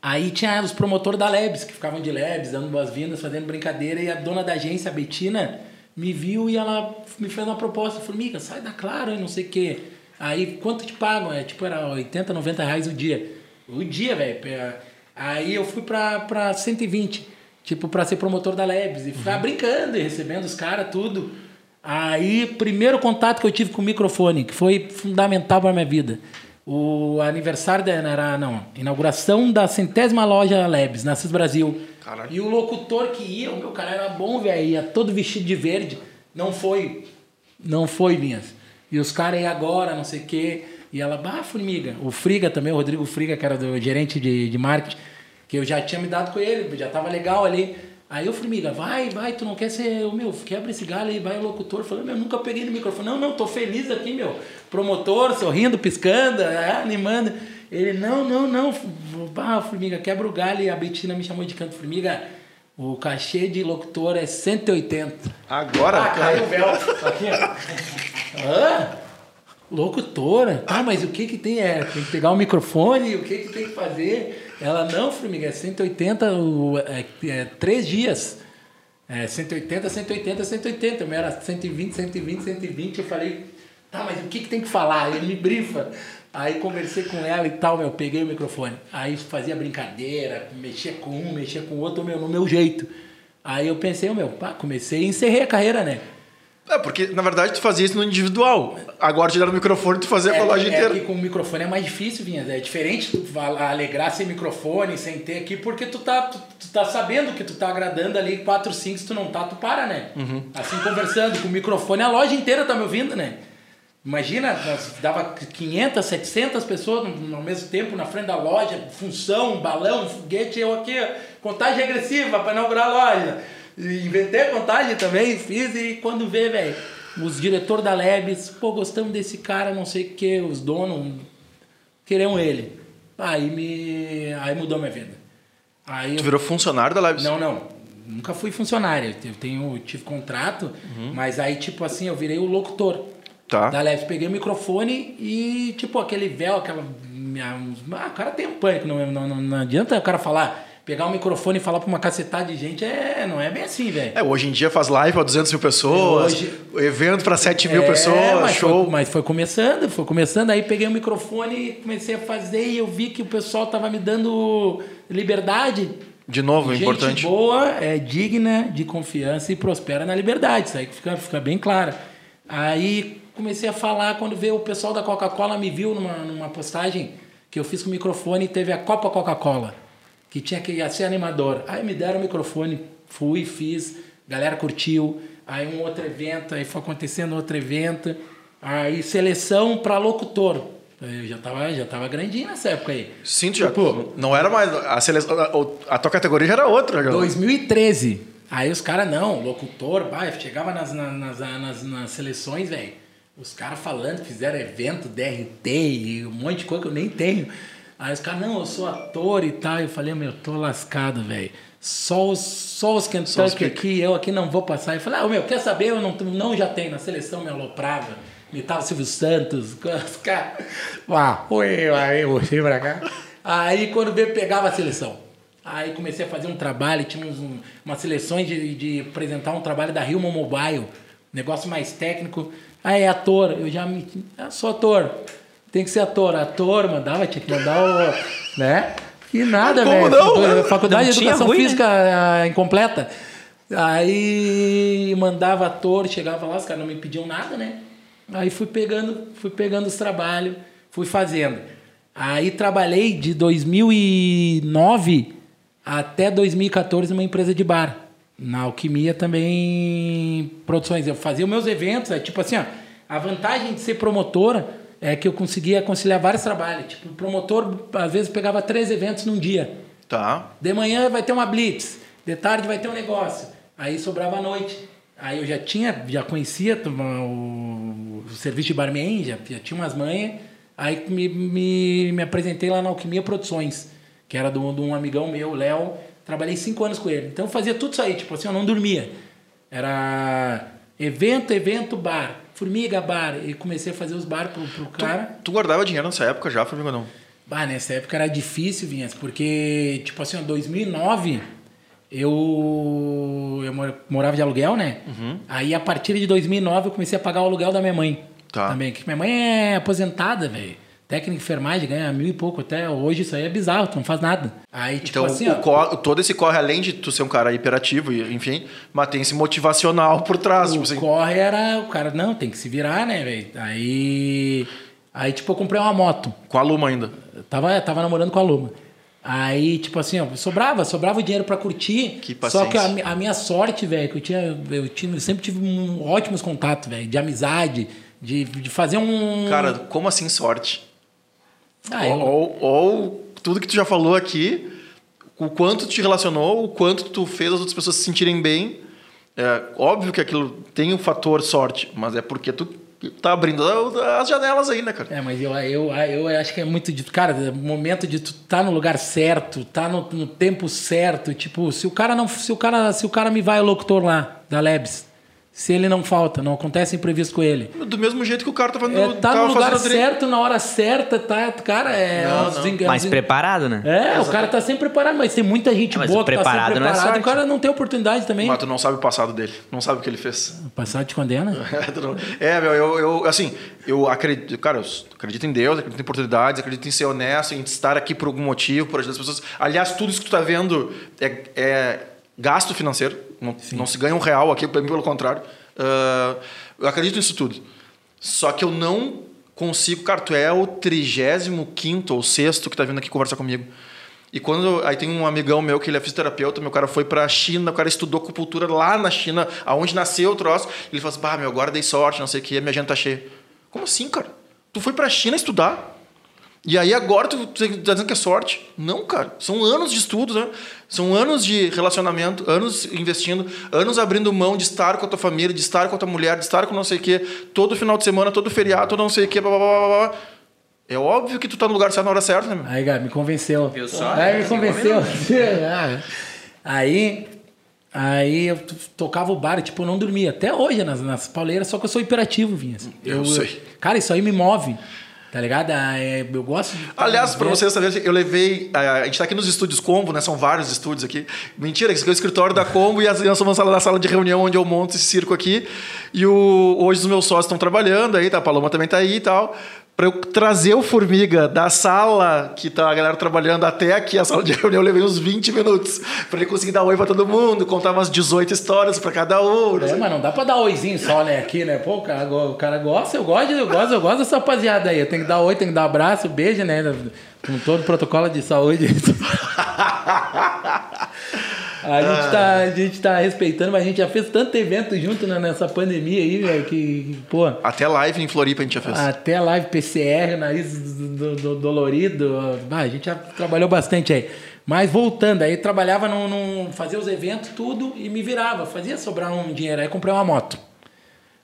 Aí tinha os promotores da Lebes, que ficavam de Lebes, dando boas-vindas, fazendo brincadeira, e a dona da agência, a Betina, me viu e ela me fez uma proposta. Formiga, sai da Claro e não sei o quê. Aí, quanto te pagam? É, tipo, era 80, 90 reais o dia. O dia, velho. Aí eu fui pra, pra 120, tipo, pra ser promotor da Lebes. E ficar brincando e recebendo os caras, tudo. Aí, primeiro contato que eu tive com o microfone, que foi fundamental pra minha vida. O aniversário da era, não, inauguração da centésima loja Lebes, na CIS Brasil. Caralho. E o locutor que ia, o meu cara era bom, velho, ia todo vestido de verde. Não foi, não foi, Linhas. E os caras aí agora, não sei o quê. E ela, bah, Formiga. O Friga também, o Rodrigo Friga, que era do gerente de, de marketing, que eu já tinha me dado com ele, já tava legal ali. Aí eu, Formiga, vai, vai, tu não quer ser, o meu, quebra esse galho aí, vai o locutor. Eu falei, meu, nunca peguei no microfone. Não, não, tô feliz aqui, meu. Promotor, sorrindo, piscando, é, animando. Ele, não, não, não, bah, Formiga, quebra o galho. E a Betina me chamou de canto, Formiga, o cachê de locutor é 180. Agora? Ah, caiu o véu. Aqui, ó. Hã? Locutora? Ah, mas o que que tem? É, tem que pegar o microfone, o que que tem que fazer? Ela, não, Formiga, é 180, o, é, é, três dias. É, 180, 180, 180. O meu era 120, 120, 120. Eu falei, tá, mas o que que tem que falar? Ele me brifa. Aí conversei com ela e tal, meu, peguei o microfone. Aí fazia brincadeira, mexia com um, mexia com o outro, meu, no meu jeito. Aí eu pensei, meu, pá, comecei e encerrei a carreira, né? É, porque na verdade tu fazia isso no individual. Agora te deram o microfone tu fazia pra loja é inteira. que com o microfone é mais difícil, Vinhas. É diferente tu alegrar sem microfone, sem ter aqui, porque tu tá, tu, tu tá sabendo que tu tá agradando ali 4, 5, se tu não tá, tu para, né? Uhum. Assim, conversando com o microfone, a loja inteira tá me ouvindo, né? Imagina, dava 500, 700 pessoas no- ao mesmo tempo na frente da loja, função, balão, foguete, eu aqui, contagem regressiva para inaugurar a loja. E inventei a contagem também, fiz e quando vê, velho, os diretores da Lebes, pô, gostamos desse cara, não sei o que, os donos queriam ele. Aí me. Aí mudou minha vida. Aí Tu eu virou funcionário da Lives. não, não. Nunca fui funcionário. Eu tenho, tive contrato, mas aí, tipo assim, eu virei o locutor. Tá. Da Leves, peguei o microfone e, tipo, aquele véu, aquela. Ah, o cara tem um pânico, não, não, não, não adianta o cara falar. Pegar o microfone e falar pra uma cacetada de gente, é, não é bem assim, velho. É, hoje em dia faz live pra 200 mil pessoas, Hoje- evento pra 7 mil É, pessoas, mas show. Foi, mas foi começando, foi começando. Aí peguei o microfone e comecei a fazer e eu vi que o pessoal tava me dando liberdade. De novo, é Gente importante. boa, é digna de confiança e prospera na liberdade. Isso aí fica, fica bem claro. Aí comecei a falar, quando veio o pessoal da Coca-Cola me viu numa, numa postagem que eu fiz com o microfone e teve a Copa Coca-Cola, que tinha que ia ser animador. Aí me deram o microfone, fui, fiz, galera curtiu. Aí um outro evento, aí foi acontecendo outro evento. Aí seleção para locutor. Eu já tava, já tava grandinho nessa época aí. Sinto já. Tipo, não era mais. A, seleção, a, a tua categoria já era outra. já. 2013. Aí os caras, não, locutor, vai, chegava nas, na- nas, nas, nas seleções, velho. Os caras falando, fizeram evento, DRT e um monte de coisa que eu nem tenho. Aí os caras, não, eu sou ator e tal. Eu falei, meu, eu tô lascado, velho. Só os, só os Kentucky aqui, eu aqui não vou passar. Eu falei, ah, meu, quer saber? Eu não, não já tenho. Na seleção me aloprava. Imitava Silvio Santos. Os caras. Ah, oi, aí, você pra cá. Aí quando veio, pegava a seleção. Aí comecei a fazer um trabalho, tinha uns, um, umas seleções de, de apresentar um trabalho da Rio Mobile, negócio mais técnico. Aí é ator, eu já me. Eu sou ator. Tem que ser ator. Ator, mandava, tinha que mandar o. né? E nada, velho. Não? Faculdade não de Educação ruim, Física né? incompleta. Aí mandava ator, chegava lá, os caras não me pediam nada, né? Aí fui pegando, fui pegando os trabalhos, fui fazendo. Aí trabalhei de 2009 até 2014 numa empresa de bar. Na Alquimia também produções. Eu fazia os meus eventos, é tipo assim, ó, a vantagem de ser promotora é que eu conseguia conciliar vários trabalhos. Tipo, o promotor às vezes pegava três eventos num dia. Tá. De manhã vai ter uma blitz, de tarde vai ter um negócio. Aí sobrava a noite. Aí eu já tinha, já conhecia o, o serviço de barman, já, já tinha umas manhas. Aí me, me, me apresentei lá na Alquimia Produções, que era de um amigão meu, Léo. Trabalhei cinco anos com ele. Então eu fazia tudo isso aí, tipo assim, eu não dormia. Era evento, evento, bar. Formiga Bar. E comecei a fazer os bar pro, pro cara. Tu, tu guardava dinheiro nessa época já, Formiga, não? Bah, nessa época era difícil, Vinhas, porque, tipo assim, em 2009, eu, eu morava de aluguel, né? Uhum. Aí, a partir de 2009, eu comecei a pagar o aluguel da minha mãe. Tá. Também, que minha mãe é aposentada, velho. Técnica de enfermagem ganha mil e pouco até hoje, isso aí é bizarro, tu não faz nada. Aí, tipo então, assim, ó, todo esse corre, além de tu ser um cara hiperativo, enfim, mas tem esse motivacional por trás. O tipo assim. corre era, o cara, não, tem que se virar, né, velho? Aí, aí, tipo, eu comprei uma moto. Com a Luma ainda? Eu tava, tava namorando com a Luma. Aí, tipo assim, ó, sobrava, sobrava o dinheiro para curtir. Que só que a, a minha sorte, velho, que eu tinha, eu tinha, eu sempre tive um, ótimos contatos, velho, de amizade, de, de fazer um. Cara, como assim sorte? Ah, ou, ou, ou, tudo que tu já falou aqui, o quanto te relacionou, o quanto tu fez as outras pessoas se sentirem bem. É óbvio que aquilo tem um fator sorte, mas é porque tu tá abrindo as janelas aí, né, cara? É, mas eu, eu, eu acho que é muito de. Cara, é momento de tu tá no lugar certo, tá no, no, tempo certo. Tipo, se o cara não. Se o cara, se o cara me vai o locutor lá, da Lebs, se ele não falta, não acontece imprevisto com ele. Do mesmo jeito que o cara tá fazendo. É, tá no lugar certo, na hora certa, tá? Cara, é. Não, não. mais preparado, né? É, o cara tá sempre preparado, mas tem muita gente é, boa que preparado tá sempre preparado. Não é o cara não tem oportunidade também. Mas tu não sabe o passado dele, não sabe o que ele fez. O passado te condena? é, meu, eu, eu, assim, eu acredito, cara, eu acredito em Deus, acredito em oportunidades, acredito em ser honesto, em estar aqui por algum motivo, por ajudar as pessoas. Aliás, tudo isso que tu tá vendo é, é gasto financeiro, não, não se ganha um real aqui, pelo contrário. Uh, eu acredito nisso tudo. Só que eu não consigo. Cara, tu é o 35 ou sexto que tá vindo aqui conversar comigo. E quando. Aí tem um amigão meu que ele é fisioterapeuta, meu cara foi pra China, o cara estudou acupuntura lá na China, aonde nasceu o troço. Ele falou assim: bah, meu, agora dei sorte, não sei o que, minha agenda tá cheia. Como assim, cara? Tu foi pra China estudar? E aí agora tu, tu tá dizendo que é sorte? Não, cara. São anos de estudo, né? São anos de relacionamento, anos investindo, anos abrindo mão de estar com a tua família, de estar com a tua mulher, de estar com não sei o quê, todo final de semana, todo feriado, todo não sei o quê, blá, blá, blá, blá. É óbvio que tu tá no lugar certo na hora certa, né? Meu? Aí, Gabi, me convenceu. Viu só? Aí me convenceu. aí, aí eu tocava o bar, tipo, eu não dormia. Até hoje nas, nas pauleiras, só que eu sou hiperativo, Vinhas. Eu, eu sei. Cara, isso aí me move. Tá ligado? Ah, é, eu gosto de. Aliás, para vocês saberem, eu levei. A gente tá aqui nos estúdios Combo, né? São vários estúdios aqui. Mentira, esse aqui é o escritório da Combo e nós somos na sala de reunião onde eu monto esse circo aqui. E o, hoje os meus sócios estão trabalhando aí, tá? A Paloma também tá aí e tal para eu trazer o Formiga da sala que tá a galera trabalhando até aqui, a sala de reunião, eu levei uns 20 minutos para ele conseguir dar oi para todo mundo, contar umas 18 histórias para cada um. É, mas não dá para dar oizinho só, né, aqui, né? Pô, o cara, o cara gosta, eu gosto, eu gosto, eu gosto dessa rapaziada aí. Eu tenho que dar oi, tenho que dar abraço, beijo, né? Com todo o protocolo de saúde. A gente, tá, a gente tá respeitando, mas a gente já fez tanto evento junto né, nessa pandemia aí, velho, que, pô. Até live em Floripa a gente já fez. Até live PCR, nariz do, do, dolorido. Ah, a gente já trabalhou bastante aí. Mas voltando, aí trabalhava num, num. fazia os eventos, tudo, e me virava, fazia sobrar um dinheiro. Aí comprei uma moto.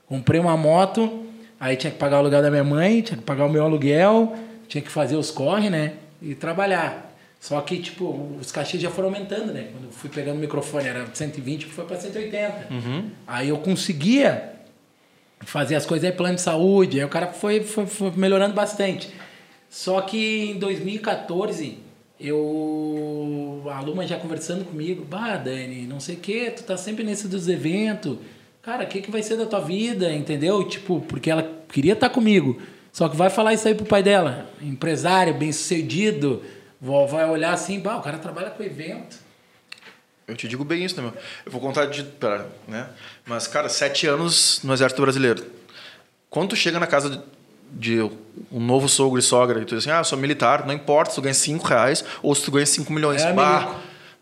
Comprei uma moto, aí tinha que pagar o aluguel da minha mãe, tinha que pagar o meu aluguel, tinha que fazer os corre, né? e trabalhar. Só que, tipo, os cachês já foram aumentando, né? Quando eu fui pegando o microfone, era 120, foi para 180. Uhum. Aí eu conseguia fazer as coisas aí, plano de saúde, aí o cara foi, foi, foi melhorando bastante. Só que em 2014, eu. A Luma já conversando comigo, bah, Dani, não sei o que, tu tá sempre nesse dos eventos. Cara, o que, que vai ser da tua vida, entendeu? Tipo, porque ela queria estar tá comigo. Só que vai falar isso aí pro pai dela. Empresário, bem sucedido vai olhar assim, bah, o cara trabalha com evento. Eu te digo bem isso, né, meu? Eu vou contar de. Pera, né? Mas, cara, sete anos no Exército Brasileiro. Quando tu chega na casa de, de um novo sogro e sogra e tu diz assim, ah, sou militar, não importa se tu ganha cinco reais ou se tu ganha cinco milhões. É, bah,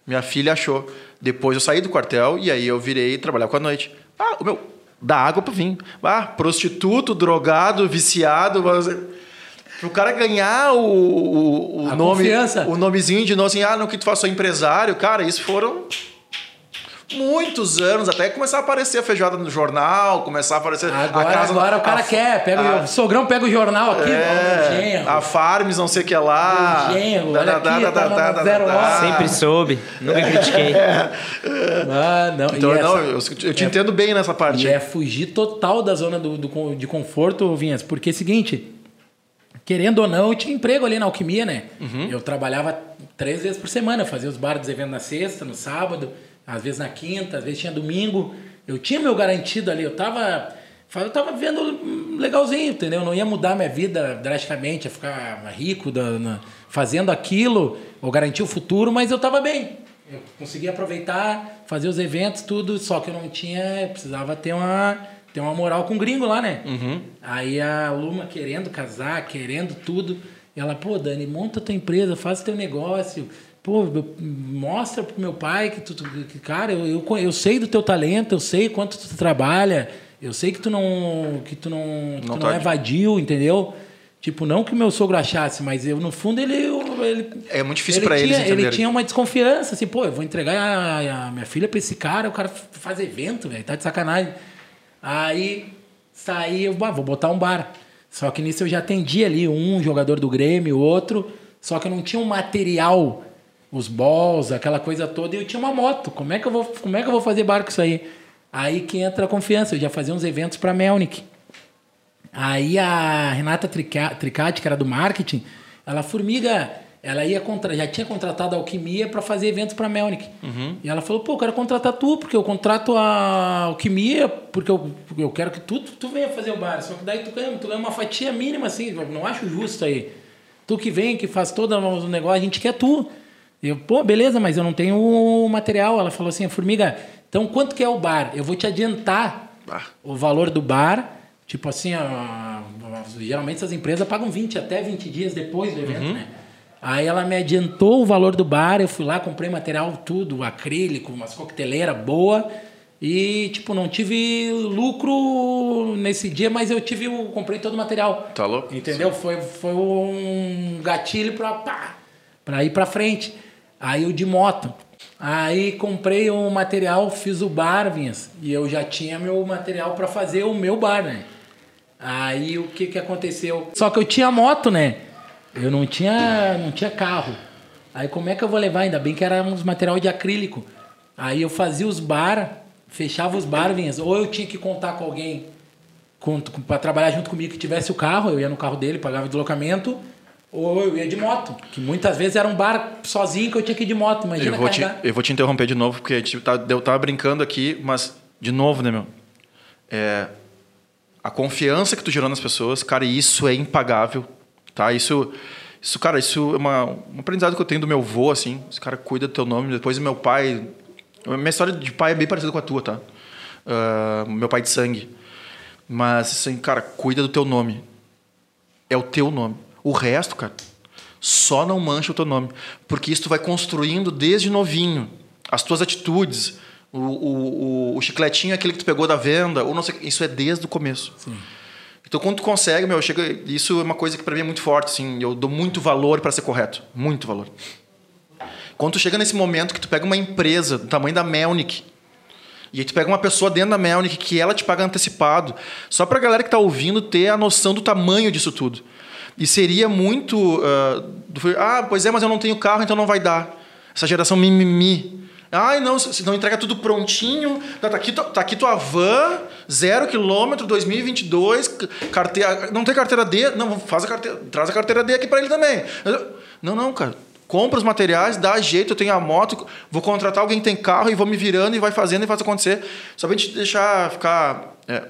minha filha achou. Depois eu saí do quartel e aí eu virei trabalhar com a noite. Ah, o meu, dá água para vinho. Ah, prostituto, drogado, viciado. Mas... Pro cara ganhar o, o, o nome, confiança. o nomezinho de novo, assim, ah, não, que tu faz, sou empresário. Cara, isso foram muitos anos, até começar a aparecer a feijoada no jornal, começar a aparecer agora, a casa... Agora o cara a, quer, pega a, o sogrão pega o jornal aqui, é, ó, a Farms, não sei o que lá. Genro, da, da, da, Sempre soube, nunca critiquei. É. Ah, não. Então, essa, não, eu, eu te é, entendo bem nessa parte. É fugir total da zona do, do, de conforto, Vinhas, porque é o seguinte querendo ou não, eu tinha emprego ali na alquimia, né? Uhum. Eu trabalhava três vezes por semana, fazia os bar dos eventos na sexta, no sábado, às vezes na quinta, às vezes tinha domingo. Eu tinha meu garantido ali, eu tava. Eu tava vivendo legalzinho, entendeu? Eu não ia mudar minha vida drasticamente, ia ficar rico da, na, fazendo aquilo, ou garantir o futuro, mas eu tava bem. Eu conseguia aproveitar, fazer os eventos, tudo, só que eu não tinha. Eu precisava ter uma tem uma moral com o gringo lá, né? Uhum. Aí a Luma querendo casar, querendo tudo. ela, pô, Dani, monta tua empresa, faz teu negócio. Pô, mostra pro meu pai que tu, que, cara, eu, eu, eu sei do teu talento, eu sei quanto tu trabalha, eu sei que tu não, que tu não, não, tu não é vadio, entendeu? Tipo, não que o meu sogro achasse, mas eu, no fundo, ele. ele é muito difícil para eles entenderem. Ele tinha uma desconfiança, assim, pô, eu vou entregar a, a minha filha para esse cara, o cara faz evento, velho, tá de sacanagem. Aí saí, eu vou botar um bar. Só que nisso eu já atendi ali um jogador do Grêmio, outro, só que eu não tinha um material, os balls, aquela coisa toda, e eu tinha uma moto. Como é que eu vou, como é que eu vou fazer bar com isso aí? Aí que entra a confiança, eu já fazia uns eventos para Melnick. Aí a Renata Tricati, que era do marketing, ela formiga ela ia contra, já tinha contratado a Alquimia para fazer eventos para Melnick. Uhum. E ela falou: pô, eu quero contratar tu, porque eu contrato a Alquimia, porque eu, porque eu quero que tu, tu venha fazer o bar. Só que daí tu ganha, tu ganha uma fatia mínima, assim, não acho justo aí. Tu que vem, que faz todo o negócio, a gente quer tu. Eu, pô, beleza, mas eu não tenho o material. Ela falou assim: Formiga, então quanto que é o bar? Eu vou te adiantar ah. o valor do bar. Tipo assim, ó, geralmente essas empresas pagam 20 até 20 dias depois do evento, uhum. né? Aí ela me adiantou o valor do bar, eu fui lá, comprei material tudo, acrílico, umas coqueteleiras boa e tipo não tive lucro nesse dia, mas eu tive, eu comprei todo o material. Tá louco? Entendeu? Foi, foi um gatilho para pá, para ir para frente. Aí eu de moto. Aí comprei um material, fiz o bar, Vinhas, e eu já tinha meu material para fazer o meu bar, né? Aí o que que aconteceu? Só que eu tinha moto, né? Eu não tinha, não tinha carro. Aí como é que eu vou levar? Ainda bem que era uns material de acrílico. Aí eu fazia os bar, fechava os bar, ou eu tinha que contar com alguém para trabalhar junto comigo que tivesse o carro, eu ia no carro dele, pagava o deslocamento, ou eu ia de moto, que muitas vezes era um bar sozinho que eu tinha que ir de moto, imagina eu vou Te, eu vou te interromper de novo, porque a gente tá, eu tava brincando aqui, mas, de novo, né, meu? É, a confiança que tu gerou nas pessoas, cara, isso é impagável tá? Isso, isso cara, isso é uma, um aprendizado que eu tenho do meu avô, assim. Esse cara cuida do teu nome. Depois, meu pai... Minha história de pai é bem parecida com a tua, tá? Uh, meu pai de sangue. Mas, assim, cara, cuida do teu nome. É o teu nome. O resto, cara, só não mancha o teu nome. Porque isso tu vai construindo desde novinho. As tuas atitudes, o, o, o, o chicletinho aquele que tu pegou da venda, ou não sei, isso é desde o começo. Sim. Então, quando tu consegue, meu, chega, isso é uma coisa que para mim é muito forte, assim, eu dou muito valor para ser correto, muito valor. Quando tu chega nesse momento que tu pega uma empresa do tamanho da Melnick, e aí tu pega uma pessoa dentro da Melnick que ela te paga antecipado, só para a galera que está ouvindo ter a noção do tamanho disso tudo. E seria muito. ah, do- ah, pois é, mas eu não tenho carro, então não vai dar. Essa geração mimimi. Ai, não, se não entrega tudo prontinho. Tá, aqui, tua- tá aqui tua van, zero quilômetro, 2022, c- carteira, não tem carteira D? Não, faz a carteira, traz a carteira D aqui para ele também. Não, não, cara. Compra os materiais, dá jeito, eu tenho a moto, vou contratar alguém que tem carro e vou me virando e vai fazendo e faz acontecer. Só pra gente deixar ficar. é,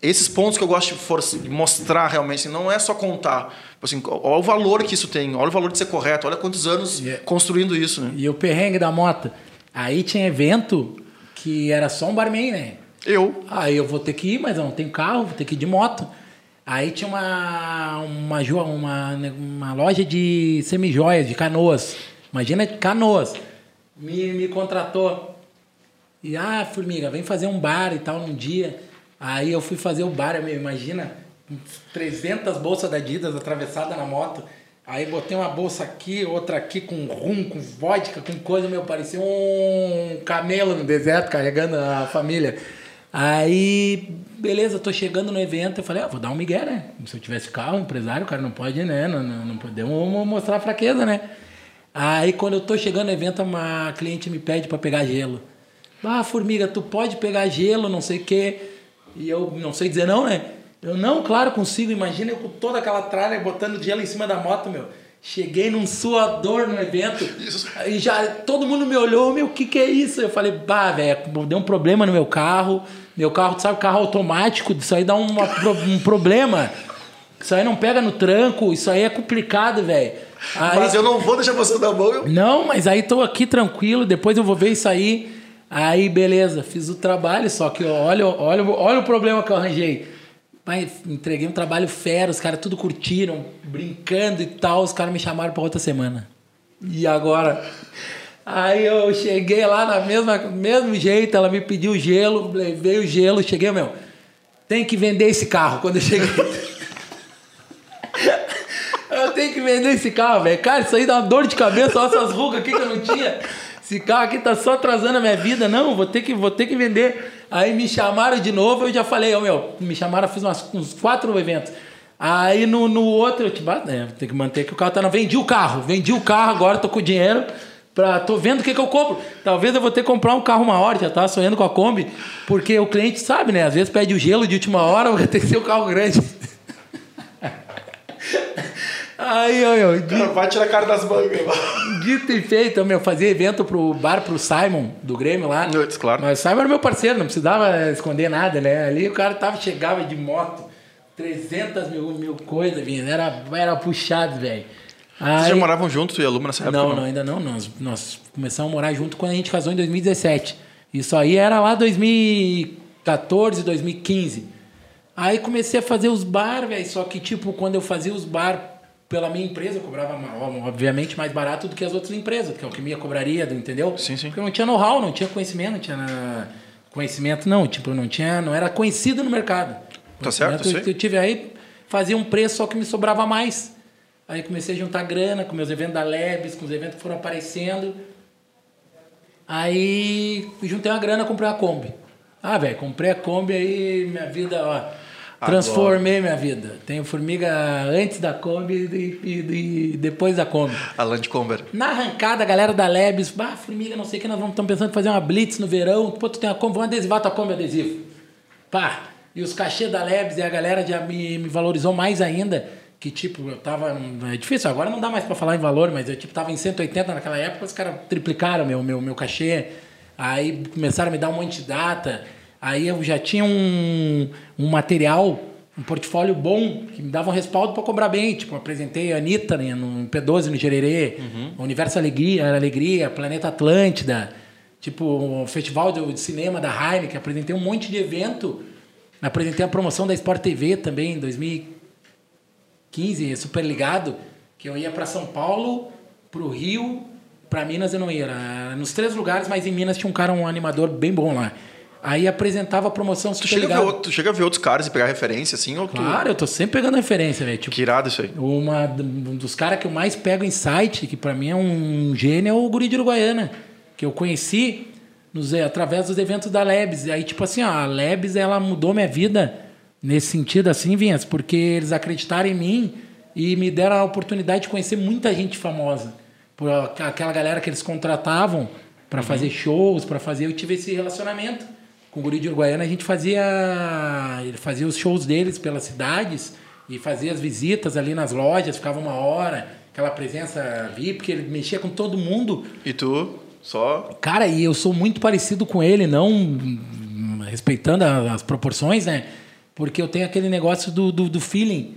esses pontos que eu gosto de, mostrar realmente, assim, não é só contar. Tipo Assim, olha o valor que isso tem, olha o valor de ser correto, olha quantos anos Yeah. construindo isso. Né? E o perrengue da moto. Aí tinha evento que era só um barman, né? Eu, Aí eu vou ter que ir, mas eu não tenho carro, vou ter que ir de moto. Aí tinha uma, uma, uma, uma loja de semijoias, de canoas. Imagina canoas. Me, me contratou. E, ah, Formiga, vem fazer um bar e tal num dia. Aí eu fui fazer o bar, meu, imagina, uns 300 bolsas da Adidas atravessadas na moto. Aí botei uma bolsa aqui, outra aqui com rum, com vodka, com coisa, meu, parecia um camelo no deserto carregando a família. Aí, beleza, tô chegando no evento, eu falei, ah, vou dar um migué, né? Se eu tivesse carro, empresário, o cara não pode, né? Não, não, não podemos mostrar fraqueza, né? Aí quando eu tô chegando no evento, uma cliente me pede para pegar gelo. Ah, formiga, tu pode pegar gelo, não sei o quê. E eu não sei dizer não, né? Eu não, claro, consigo. Imagina eu com toda aquela tralha botando gelo em cima da moto, meu. Cheguei num suador no evento. E já todo mundo me olhou, meu, o que que é isso? Eu falei, bah, velho, deu um problema no meu carro. Meu carro, tu sabe, carro automático, isso aí dá uma um problema. Isso aí não pega no tranco, isso aí é complicado, velho. Mas eu não vou deixar você na mão. Eu... não, mas aí tô aqui tranquilo, depois eu vou ver isso aí. Aí, beleza, fiz o trabalho, só que olha, olha, olha o problema que eu arranjei. Pai, entreguei um trabalho fera, os caras tudo curtiram, brincando e tal, os caras me chamaram para outra semana. E agora? Aí eu cheguei lá na mesma mesmo jeito, ela me pediu gelo, levei o gelo, cheguei, meu, tem que vender esse carro quando eu cheguei. Eu tenho que vender esse carro, velho. Cara, isso aí dá uma dor de cabeça, olha essas rugas aqui que eu não tinha. Esse carro aqui tá só atrasando a minha vida. Não, vou ter que, vou ter que vender. Aí me chamaram de novo, eu já falei, ó, meu, me chamaram, fiz umas, uns quatro eventos. Aí no, no outro, eu tipo, ah, é, tem que manter que o carro tá. Não, vendi o carro, vendi o carro, agora tô com dinheiro. Pra, tô vendo o que, que eu compro. Talvez eu vou ter que comprar um carro maior, já tava sonhando com a Kombi, porque o cliente sabe, né? Às vezes pede o gelo de última hora, vai ter que ser o carro grande. Aí, ó, ó, Cara, vai tirar a cara das mangas. Dito e feito, meu, fazia evento pro bar pro Simon, do Grêmio lá. Nuts, claro. Mas o Simon era meu parceiro, não precisava esconder nada, né? Ali o cara tava, chegava de moto, 300 mil, mil coisas, vinha. Era, era puxado, velho. Vocês já moravam juntos, tu e a Luma, nessa época? não, não, ainda não. Nós, nós começamos a morar junto quando a gente casou em 2017. Isso aí era lá 2014, 2015. Aí comecei a fazer os bar, velho. Só que, tipo, quando eu fazia os bar pela minha empresa, eu cobrava, obviamente, mais barato do que as outras empresas, que é o que minha cobraria, entendeu? Sim, sim. Porque eu não tinha know-how, não tinha conhecimento, não tinha conhecimento, não. Tipo, não tinha, não era conhecido no mercado. Tá certo, isso aí. eu tive aí, fazia um preço só que me sobrava mais. Aí comecei a juntar grana com meus eventos da Lebes, com os eventos que foram aparecendo. Aí juntei uma grana, comprei uma Kombi. Ah, velho, comprei a Kombi aí, minha vida, ó. Transformei minha vida. Tenho formiga antes da Kombi e, e- e depois da Kombi. A Land Conver. Na arrancada, a galera da Lebes, bah, formiga, não sei o que, nós vamos estamos pensando em fazer uma blitz no verão. Pô, tu tem a Kombi, vamos adesivar tua Kombi adesivo. Pá, e os cachê da Lebes e a galera já me, me valorizou mais ainda. Que tipo, eu tava. É difícil, agora não dá mais pra falar em valor, mas eu tipo tava em 180 naquela época, os caras triplicaram meu, meu, meu cachê. Aí começaram a me dar um monte de data. Aí eu já tinha um, um material, um portfólio bom, que me dava um respaldo para cobrar bem. Tipo, apresentei a Anitta né, no P12 no Gererê, Universo Alegria, Alegria, Planeta Atlântida, tipo, o Festival de, Cinema da Heineken. Apresentei um monte de evento. Apresentei a promoção da Sport TV também em 2015. 15, super ligado, que eu ia para São Paulo, pro Rio, para Minas eu não ia. Era nos três lugares, mas em Minas tinha um cara, um animador bem bom lá. Aí apresentava a promoção Tu chega, a ver, outro- tu chega a ver outros caras e pegar referência, assim, ou tu... Claro, eu tô sempre pegando referência, velho. Tipo, Que irado isso aí. uma, um dos caras que eu mais pego em site, que para mim é um gênio, é o Guri de Uruguaiana, que eu conheci nos, através dos eventos da Lebs. E aí, tipo assim, ó, a Lebs, ela mudou minha vida nesse sentido, assim, Vinhas, porque eles acreditaram em mim e me deram a oportunidade de conhecer muita gente famosa. Por aquela galera que eles contratavam para fazer shows, para fazer. Eu tive esse relacionamento com o Guri de Uruguaiana. A gente fazia, ele fazia os shows deles pelas cidades e fazia as visitas ali nas lojas, ficava uma hora, aquela presença VIP, porque ele mexia com todo mundo. E tu, só. Cara, e eu sou muito parecido com ele, não respeitando as proporções, né? Porque eu tenho aquele negócio do, do, do feeling,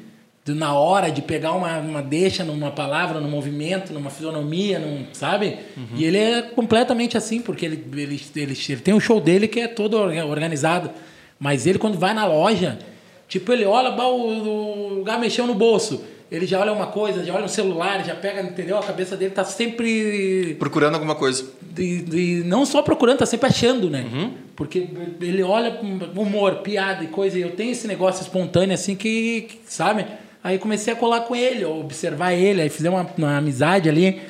na hora de pegar uma, uma deixa numa palavra, num movimento, numa fisionomia, num, sabe? E ele é completamente assim, porque ele, ele, ele, ele tem um show dele que é todo orga- organizado. Mas ele, quando vai na loja, tipo, ele olha, o, o lugar mexeu no bolso. Ele já olha uma coisa, já olha um celular, já pega, entendeu? A cabeça dele tá sempre Procurando alguma coisa. de, de- não só procurando, tá sempre achando, né? Porque ele olha com humor, piada e coisa, e eu tenho esse negócio espontâneo assim que, que, sabe? Aí comecei a colar com ele, observar ele, aí fizemos uma, uma amizade ali.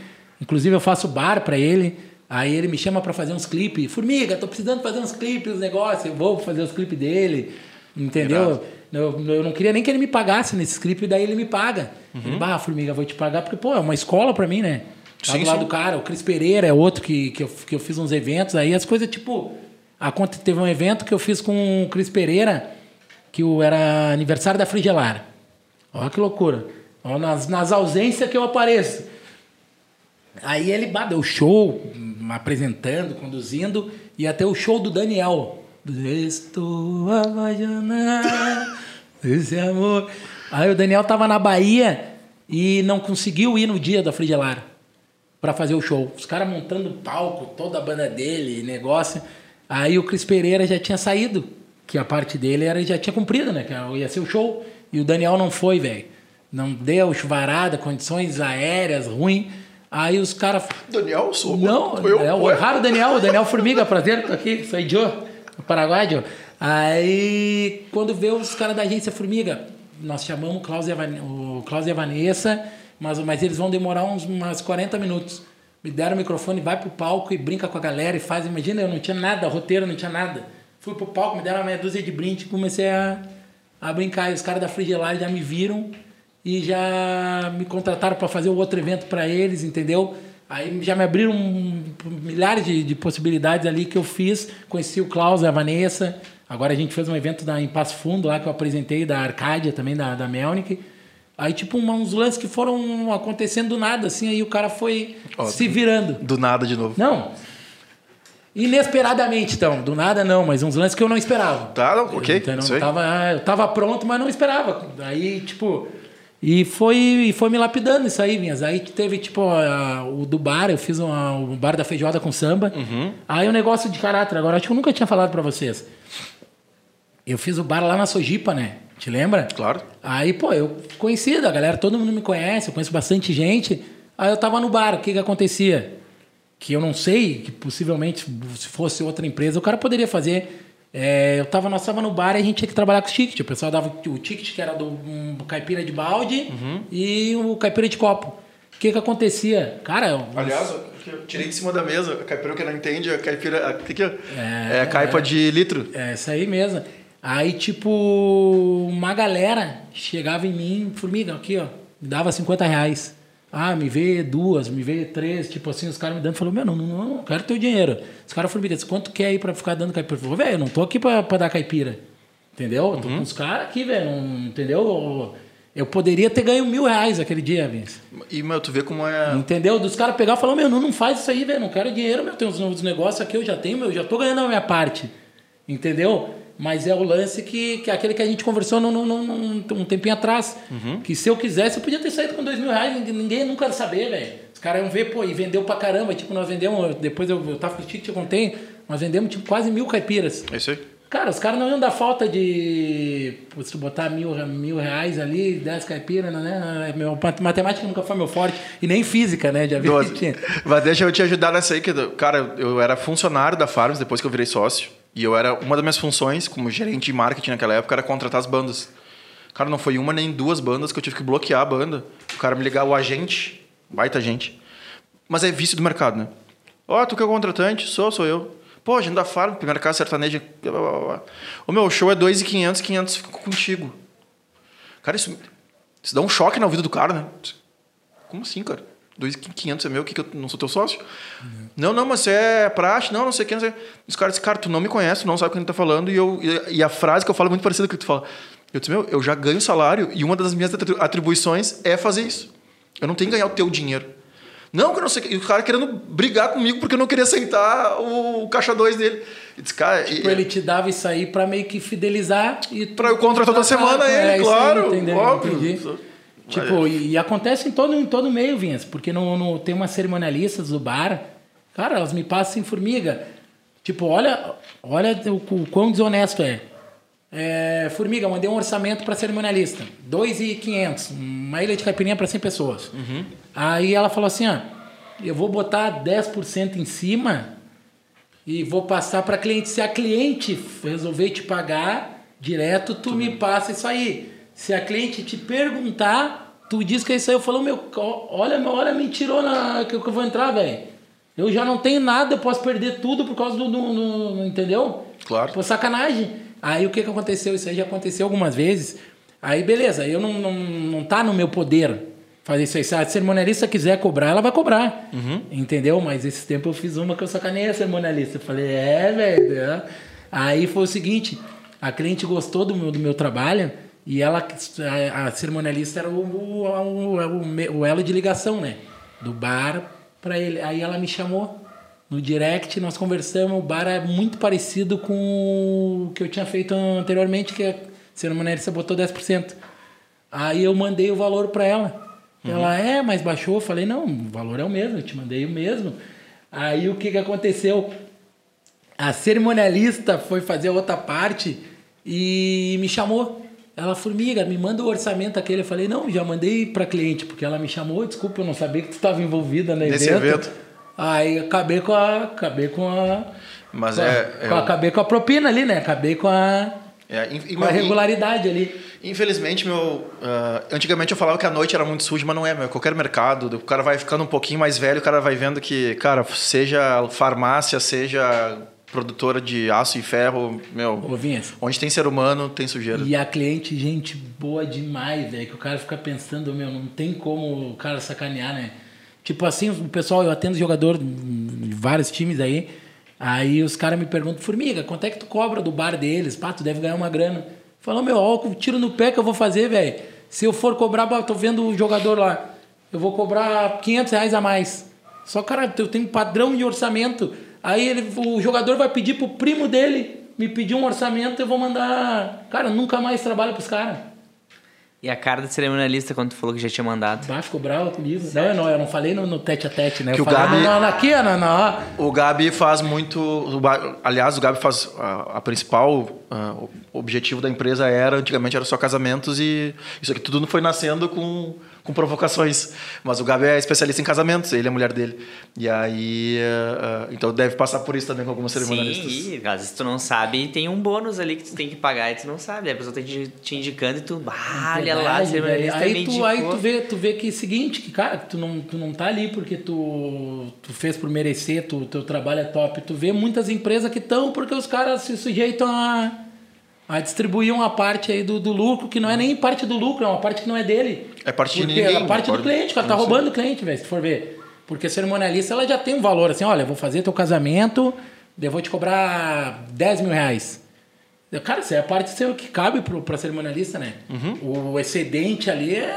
Inclusive eu faço bar pra ele. Aí ele me chama pra fazer uns clipes. Formiga, tô precisando fazer uns clipes, uns negócios. Eu vou fazer os clipes dele. Entendeu? Eu, eu não queria nem que ele me pagasse nesse clipe, daí ele me paga. Ele, bah, Formiga, vou te pagar, porque, pô, é uma escola pra mim, né? Lá Sim, do lado sim. do cara, o Cris Pereira é outro que, que, eu, que eu fiz uns eventos aí, as coisas tipo. A conta teve um evento que eu fiz com o Cris Pereira, que o, era aniversário da Frigelar. Olha que loucura. Ó, nas, nas ausências que eu apareço. Aí ele bah, deu show, hum, apresentando, conduzindo, e até o show do Daniel. Estou apaixonado esse amor. Aí o Daniel tava na Bahia e não conseguiu ir no dia da Frigelar para fazer o show. Os caras montando palco, toda a banda dele, negócio. Aí o Cris Pereira já tinha saído, que a parte dele era já tinha cumprido, né? Que ia ser o show. E o Daniel não foi, velho. Não deu chuvarada, condições aéreas ruim. Aí os caras Daniel, sou não, eu, é o raro Daniel, o Daniel Formiga, prazer, tô aqui, sou Joe, do Paraguai, Joe. Aí, quando vê os caras da agência Formiga, nós chamamos o Klaus e a, Van- o Klaus e Vanessa, mas, mas eles vão demorar uns umas 40 minutos. Me deram o microfone, vai pro palco e brinca com a galera e faz. Imagina, eu não tinha nada, roteiro, não tinha nada. Fui pro palco, me deram uma meia dúzia de brinde e comecei a, a brincar. E os caras da Frigelar já me viram e já me contrataram para fazer outro evento para eles, entendeu? Aí já me abriram milhares de, de possibilidades ali que eu fiz. Conheci o Klaus a Vanessa. Agora a gente fez um evento da, em Passo Fundo lá que eu apresentei, da Arcádia também, da, da Melnick. Aí, tipo, uns lances que foram acontecendo do nada, assim, aí o cara foi Ó, se virando. Do nada de novo. Não. Inesperadamente, então. Do nada não, mas uns lances que eu não esperava. Tá, não, ok. Então, aí. tava, ah, eu tava pronto, mas não esperava. Aí, tipo. E foi, e foi me lapidando isso aí, Vinhas. Aí teve, tipo, a- o do bar, eu fiz uma- o bar da feijoada com samba. Uhum. Aí o negócio de caráter, agora acho que eu nunca tinha falado pra vocês. Eu fiz o bar lá na Sojipa, né? Te lembra? Claro. Aí, pô, eu conhecido, a galera, todo mundo me conhece, eu conheço bastante gente. Aí eu tava no bar, o que que acontecia? Que eu não sei, que possivelmente, se fosse outra empresa, o cara poderia fazer. É, eu tava, nós tava no bar e a gente tinha que trabalhar com os tickets. O pessoal dava o ticket que era do um caipira de balde e o caipira de copo. O que que acontecia? Cara, eu- Aliás, eu tirei de cima da mesa. A caipira que não entende, a caipira. Aqui, ó. É, caipa de litro. É, isso aí mesmo. Aí, tipo, uma galera chegava em mim, formiga, aqui, ó, me dava 50 reais. Ah, me vê duas, me vê três, tipo assim, os caras me dando, falou, meu, não, não, não quero teu dinheiro. Os caras, formiga, disse, quanto quer aí pra ficar dando caipira? Eu falei, velho, eu não tô aqui pra, pra dar caipira. Entendeu? Eu tô com os caras aqui, velho, entendeu? Eu poderia ter ganho mil reais aquele dia, Vince. E, meu, tu vê como é. Entendeu? Dos caras pegar e falar, meu, não, não faz isso aí, velho. Não quero dinheiro, meu. Tem uns, uns negócios aqui, eu já tenho, meu, já tô ganhando a minha parte. Entendeu? Mas é o lance que, que é aquele que a gente conversou num, num, num- um tempinho atrás. Que se eu quisesse, eu podia ter saído com dois mil reais, ninguém, nunca ia saber, velho. Os caras iam ver, pô, e vendeu pra caramba. Tipo, nós vendemos, depois eu, eu tava com o eu contei, nós vendemos tipo quase mil caipiras. É isso aí. Cara, os caras não iam dar falta de. Se tu botar mil, mil reais ali, dez caipiras, né? Meu, matemática nunca foi meu forte. E nem física, né? Já vi Doze. que tinha. Mas deixa eu te ajudar nessa aí, que, cara, eu era funcionário da Farms depois que eu virei sócio. E eu era. Uma das minhas funções como gerente de marketing naquela época era contratar as bandas. Cara, não foi uma nem duas bandas que eu tive que bloquear a banda. O cara me ligar, o agente, baita gente. Mas é vício do mercado, né? Ó, tu que é o contratante? Sou, sou eu. Pô, a gente da Farm, primeira casa sertaneja. blá, blá, blá. O meu show é 2,500, 500 fico contigo. Cara, isso, Isso dá um choque no ouvido do cara, né? Como assim, cara? 2.500 é meu, que, que eu não sou teu sócio? Uhum. Não, não, mas você é praxe, não, não sei o que, não sei. Os caras dizem, cara, tu não me conhece, não sabe o que a gente tá falando, e, eu, e, a frase que eu falo é muito parecida com o que tu fala. Eu disse, meu, eu já ganho salário e uma das minhas atribuições é fazer isso. Eu não tenho que ganhar o teu dinheiro. Não, que eu não sei. E o cara querendo brigar comigo porque eu não queria aceitar o caixa 2 dele. E disse, cara, tipo, e, ele te dava isso aí pra meio que fidelizar e. Pra eu contratar toda semana é, ele, claro. Aí, óbvio. Entendi. Tipo, e, e, acontece em todo, em todo meio, Vinhas, porque no, no, tem umas cerimonialistas do bar, cara, elas me passam em formiga. Tipo, olha, olha o, o quão desonesto é. É, Formiga, mandei um orçamento para cerimonialista. 2,500. Uma ilha de caipirinha para 100 pessoas. Uhum. Aí ela falou assim: ó, eu vou botar 10% em cima e vou passar para cliente. Se a cliente resolver te pagar direto, tu me passa isso aí. Se a cliente te perguntar, tu diz que é isso aí. Eu falo, meu, olha, olha, mentirona que eu vou entrar, velho. Eu já não tenho nada, eu posso perder tudo por causa do. do, do, entendeu? Claro. Por sacanagem. Aí o que, que aconteceu? Isso aí já aconteceu algumas vezes. Aí beleza, eu não, não, não tá no meu poder fazer isso aí. Se a cerimonialista quiser cobrar, ela vai cobrar. Uhum. Entendeu? Mas esse tempo eu fiz uma que eu sacanei a cerimonialista. Eu falei, é, velho. É. Aí foi o seguinte: a cliente gostou do meu, do meu trabalho e ela, a, a cerimonialista era o, o, o, o, elo de ligação, né? Do bar para ele. Aí ela me chamou no direct, nós conversamos. O bar é muito parecido com o que eu tinha feito anteriormente, que a cerimonialista botou 10%. Aí eu mandei o valor para ela. Uhum. Ela, é, mas baixou. Eu falei, não, o valor é o mesmo, eu te mandei o mesmo. Aí o que, que aconteceu? A cerimonialista foi fazer outra parte e me chamou. Ela, formiga, me manda o orçamento aquele. Eu falei, não, já mandei para cliente, porque ela me chamou. Desculpa, eu não sabia que tu estava envolvida nesse evento. evento. Aí acabei com a. Acabei com a. Mas com é. A, é acabei com a propina ali, né? Acabei com a. É, e, com a regularidade ali. Infelizmente, meu. Uh, antigamente eu falava que a noite era muito suja, mas não é, meu. Qualquer mercado, o cara vai ficando um pouquinho mais velho, o cara vai vendo que, cara, seja farmácia, seja produtora de aço e ferro, meu. Ovinhas. Onde tem ser humano, tem sujeira. E a cliente, gente boa demais, velho. Que o cara fica pensando, meu, não tem como o cara sacanear, né? Tipo assim, o pessoal, eu atendo jogador de vários times aí. Aí os caras me perguntam, Formiga, quanto é que tu cobra do bar deles? Pá, tu deve ganhar uma grana. Fala, meu, ó, tiro no pé que eu vou fazer, velho. Se eu for cobrar, tô vendo o jogador lá, eu vou cobrar 500 reais a mais. Só, cara, eu tenho padrão de orçamento. Aí ele, o jogador vai pedir pro primo dele me pedir um orçamento, eu vou mandar. Cara, nunca mais trabalho pros caras. E a cara do cerimonialista quando tu falou que já tinha mandado? Bah, ficou bravo comigo. Não, não, eu não falei no, no tete a tete, né? Que eu o falei, Gabi, não, aqui, não, não. O Gabi faz muito. Aliás, o Gabi faz. A, a principal a, o objetivo da empresa era, antigamente era só casamentos e isso aqui tudo foi nascendo com com provocações. Mas o Gabi é especialista em casamentos, ele é a mulher dele. E aí. Uh, então deve passar por isso também com algumas cerimonialistas. Sim, e às vezes tu não sabe, tem um bônus ali que tu tem que pagar e tu não sabe. Aí a pessoa tá te indicando e tu, ah, olha lá, cerimonialista aí, tu, aí tu vê, tu vê que é o seguinte, que cara, tu não, tu não tá ali porque tu, tu fez por merecer, tu, teu trabalho é top. Tu vê muitas empresas que estão porque os caras se sujeitam a a distribuir uma parte aí do, do lucro, que não é nem parte do lucro, é uma parte que não é dele. É parte de ninguém. É parte do cliente, o cara tá roubando o cliente, velho, se for ver. Porque a cerimonialista, ela já tem um valor, assim, olha, vou fazer teu casamento, eu vou te cobrar 10 mil reais. Cara, isso é a parte que cabe para a cerimonialista, né? Uhum. O excedente ali é.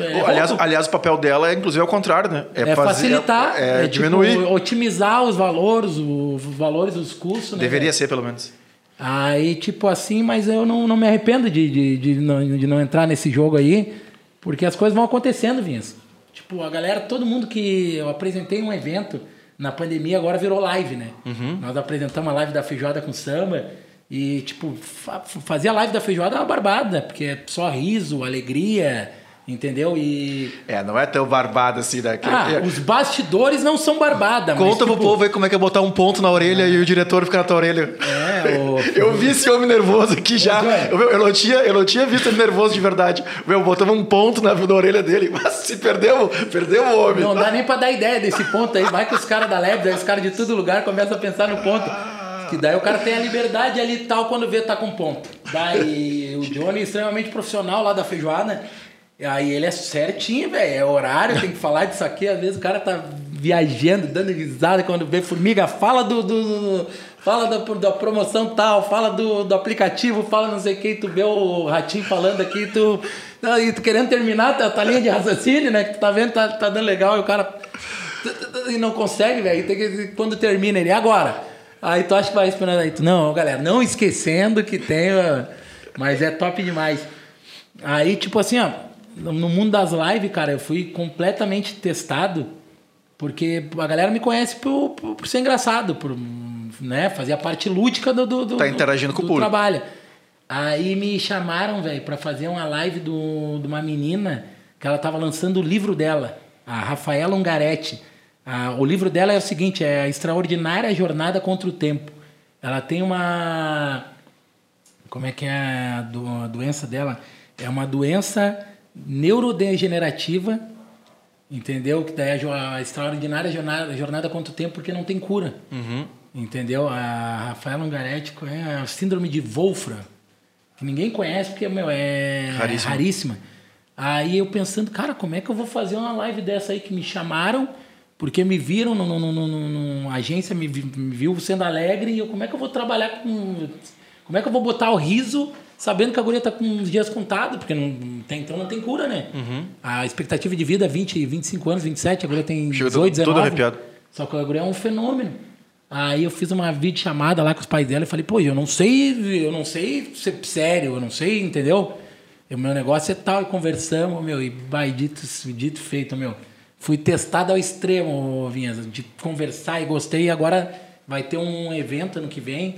é aliás, aliás, o papel dela é inclusive ao contrário, né? É, é fazer, facilitar, é, é, é diminuir. Tipo, otimizar os valores, os valores dos custos. Né, Deveria ser, pelo menos. Aí, tipo assim, mas eu não, não me arrependo de, de, de, não, de não entrar nesse jogo aí, porque as coisas vão acontecendo, Vinhas. Tipo, a galera, todo mundo que eu apresentei um evento na pandemia agora virou live, né? Uhum. Nós apresentamos a live da feijoada com samba e, tipo, fa fazia a live da feijoada uma barbada, porque é só riso, alegria Entendeu? E. É, não é tão barbada assim, né? Ah, é... os bastidores não são barbada, Conta mas, tipo... pro povo aí como é que é botar um ponto na orelha é. e o diretor fica na tua orelha. É, o... Eu vi esse homem nervoso aqui já. Eu, eu, não tinha, eu não tinha visto ele nervoso de verdade. Meu, botamos um ponto na, na orelha dele. Mas se perdeu, perdeu o homem. Não dá nem pra dar ideia desse ponto aí. Vai que os caras da Lab, os caras de todo lugar começam a pensar no ponto. Que daí o cara tem a liberdade ali e tal quando vê tá com ponto. Daí o Johnny, extremamente profissional lá da feijoada Aí ele é certinho, velho. É horário, tem que falar disso aqui. Às vezes o cara tá viajando, dando risada quando vê formiga. Fala do. do, do fala da, da, promoção tal, fala do, do aplicativo, fala não sei o que. Tu vê o ratinho falando aqui, tu. E tu querendo terminar a tua linha de raciocínio, né? Que tu tá vendo, tá, tá dando legal. E o cara. E não consegue, velho. Quando termina ele. Agora. Aí tu acha que vai esperando aí. Tu, não, galera, não esquecendo que tem. Mas é top demais. Aí, tipo assim, ó no mundo das lives, cara, eu fui completamente testado, porque a galera me conhece por, por, por ser engraçado, por né, fazer a parte lúdica do, do, do tá interagindo do, com o público. trabalho. Aí me chamaram, velho, para fazer uma live do, de uma menina que ela tava lançando o livro dela, a Rafaela Ungaretti. A, o livro dela é o seguinte, é a extraordinária jornada contra o tempo. Ela tem uma como é que é a, do, a doença dela? É uma doença neurodegenerativa, entendeu? Que daí é a extraordinária jornada, jornada quanto tempo, porque não tem cura. Uhum. Entendeu? A Rafaela Ungaretti é a síndrome de Wolfram, que ninguém conhece porque meu, é raríssima. raríssima. Aí eu pensando, cara, como é que eu vou fazer uma live dessa aí que me chamaram, porque me viram numa agência, me, me viu sendo alegre, e eu, como é que eu vou trabalhar com. Como é que eu vou botar o riso sabendo que a guria tá com uns dias contados, porque não, tem, então não tem cura, né? Uhum. A expectativa de vida é 20, 25 anos, 27, a guria tem Chega 18, 19. todo arrepiado. Só que a guria é um fenômeno. Aí eu fiz uma videochamada lá com os pais dela e falei, pô, eu não sei, eu não sei ser sério, eu não sei, entendeu? O meu negócio é tal, e conversamos, meu, e vai, dito, dito feito, meu. Fui testado ao extremo, Vinhas, de conversar e gostei, e agora vai ter um evento ano que vem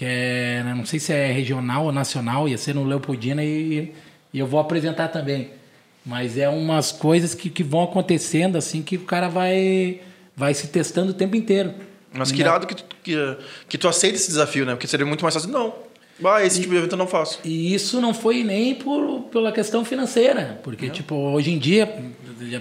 que é, né, não sei se é regional ou nacional, ia ser no Leopoldina e, e eu vou apresentar também. Mas é umas coisas que, que vão acontecendo assim que o cara vai, vai se testando o tempo inteiro. Mas que irado que tu, que, que tu aceita esse desafio, né? Porque seria muito mais fácil. Não, ah, esse tipo de evento eu não faço. E isso não foi nem por, pela questão financeira. Porque, é. tipo, hoje em dia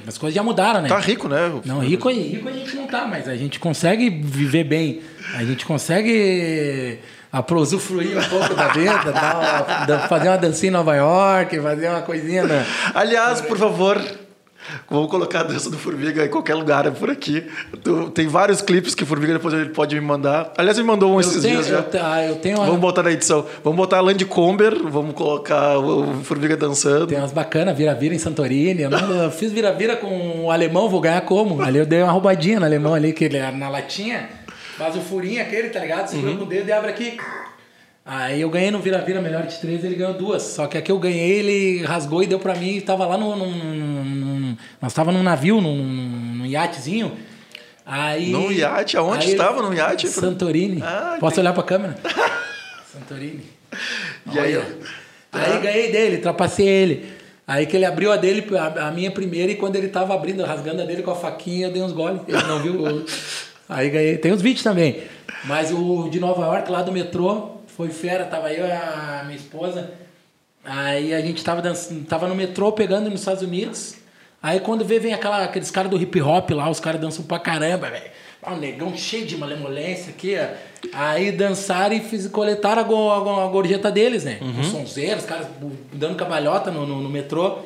as coisas já mudaram, né? Tá rico, né? Não, rico, rico a gente não tá, mas a gente consegue viver bem. A gente consegue a usufruir um pouco da vida, tal, fazer uma dancinha em Nova York, fazer uma coisinha. Né? Aliás, por favor, vamos colocar a dança do Formiga em qualquer lugar por aqui. Tem vários clipes que o Formiga depois ele pode me mandar. Aliás, me mandou um eu esses tenho, dias já. Eu, ah, eu tenho uma... Vamos botar na edição. Vamos botar a Land Comber, vamos colocar o Formiga dançando. Tem umas bacanas, vira-vira em Santorini. Eu, não, eu fiz vira-vira com o alemão, vou ganhar como? Ali eu dei uma roubadinha no alemão ali, que ele era na latinha. Faz o furinho aquele, tá ligado? Segura uhum. com o dedo e abre aqui. Aí eu ganhei no Vira-Vira melhor de três, ele ganhou duas. Só que aqui eu ganhei, ele rasgou e deu pra mim. Tava lá no. no, no nós tava num navio, num, num iatezinho. Aí. No iate? Aonde aí, estava? No iate? Santorini. Ah, Posso tem... olhar pra câmera? Santorini. E aí? Aí ganhei dele, trapacei ele. Aí que ele abriu a dele, a, a, minha primeira, e quando ele tava abrindo, rasgando a dele com a faquinha, eu dei uns goles. Ele não viu. Aí ganhei. Tem os vídeos também. Mas o de Nova York, lá do metrô, foi fera. Tava eu e a minha esposa. Aí a gente tava, dançando, tava no metrô pegando nos Estados Unidos. Aí quando vê, vem aquela, aqueles caras do hip hop lá, os caras dançam pra caramba, velho. Um negão cheio de malemolência aqui, ó. Aí dançaram e fiz, coletaram a, go, a, a gorjeta deles, né? Uhum. Os sonzeiros, os caras dando cabalhota no, no, no metrô.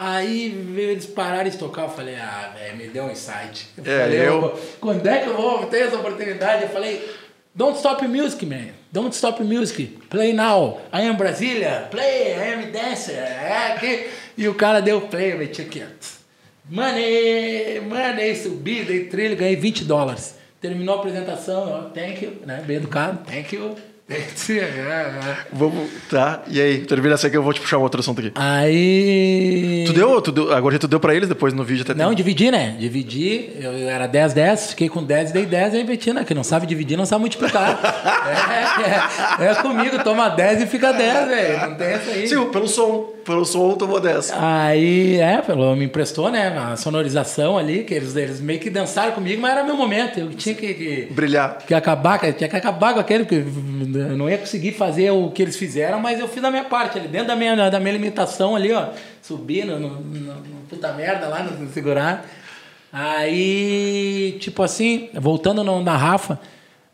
Aí veio eles pararem de tocar, eu falei, ah, velho, me deu um insight. Eu é, falei, eu... quando é que eu vou ter essa oportunidade? Eu falei, don't stop music, man. Don't stop music. Play now. I am Brasília. Play, I am dancer. É aqui. E o cara deu play, eu meti aqui, Money, money, subi, dei trilho, ganhei 20 dólares. Terminou a apresentação, ó, thank you, né? Bem educado, thank you. Vamos, tá. E aí, termina essa aqui, eu vou te puxar um outro assunto aqui. Aí. Tu deu, tu deu, agora tu deu pra eles depois no vídeo até Não, dividi, né? Dividi, eu era 10, 10, fiquei com 10 e dei 10 aí Betina, que não sabe dividir, não sabe multiplicar. é, é, é, comigo, toma 10 e fica 10, velho. Não tem essa aí. Sim, pelo som. Pelo som tomou 10. Aí, é, pelo, me emprestou, né? A sonorização ali, que eles, eles meio que dançaram comigo, mas era meu momento. Eu tinha que. que Brilhar. Que acabar, tinha que acabar com aquele, porque eu não ia conseguir fazer o que eles fizeram, mas eu fiz a minha parte ali, dentro da minha, da minha limitação ali, ó. Subir no, no, no, no puta merda lá, no, no segurar. Aí, tipo assim, voltando no, na Rafa,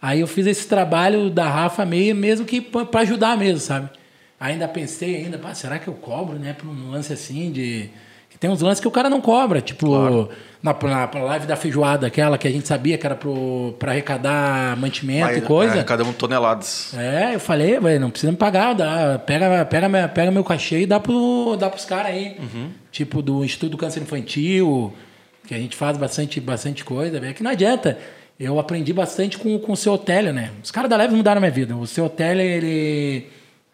aí eu fiz esse trabalho da Rafa meio, mesmo que para ajudar mesmo, sabe? Ainda pensei ainda, será que eu cobro, né, para um lance assim de Tem uns lances que o cara não cobra, tipo claro. na, na, live da feijoada, aquela que a gente sabia que era pro, pra arrecadar mantimento Mas, e coisa. É, arrecadamos toneladas. É, eu falei, velho, não precisa me pagar, dá, pega, pega, pega meu cachê e dá, pro, dá pros caras aí. Uhum. Tipo do Instituto do Câncer Infantil, que a gente faz bastante, bastante coisa, velho. Que não adianta. Eu aprendi bastante com, com o seu Otélio, né? Os caras da Leve mudaram a minha vida. O seu Otélio, ele.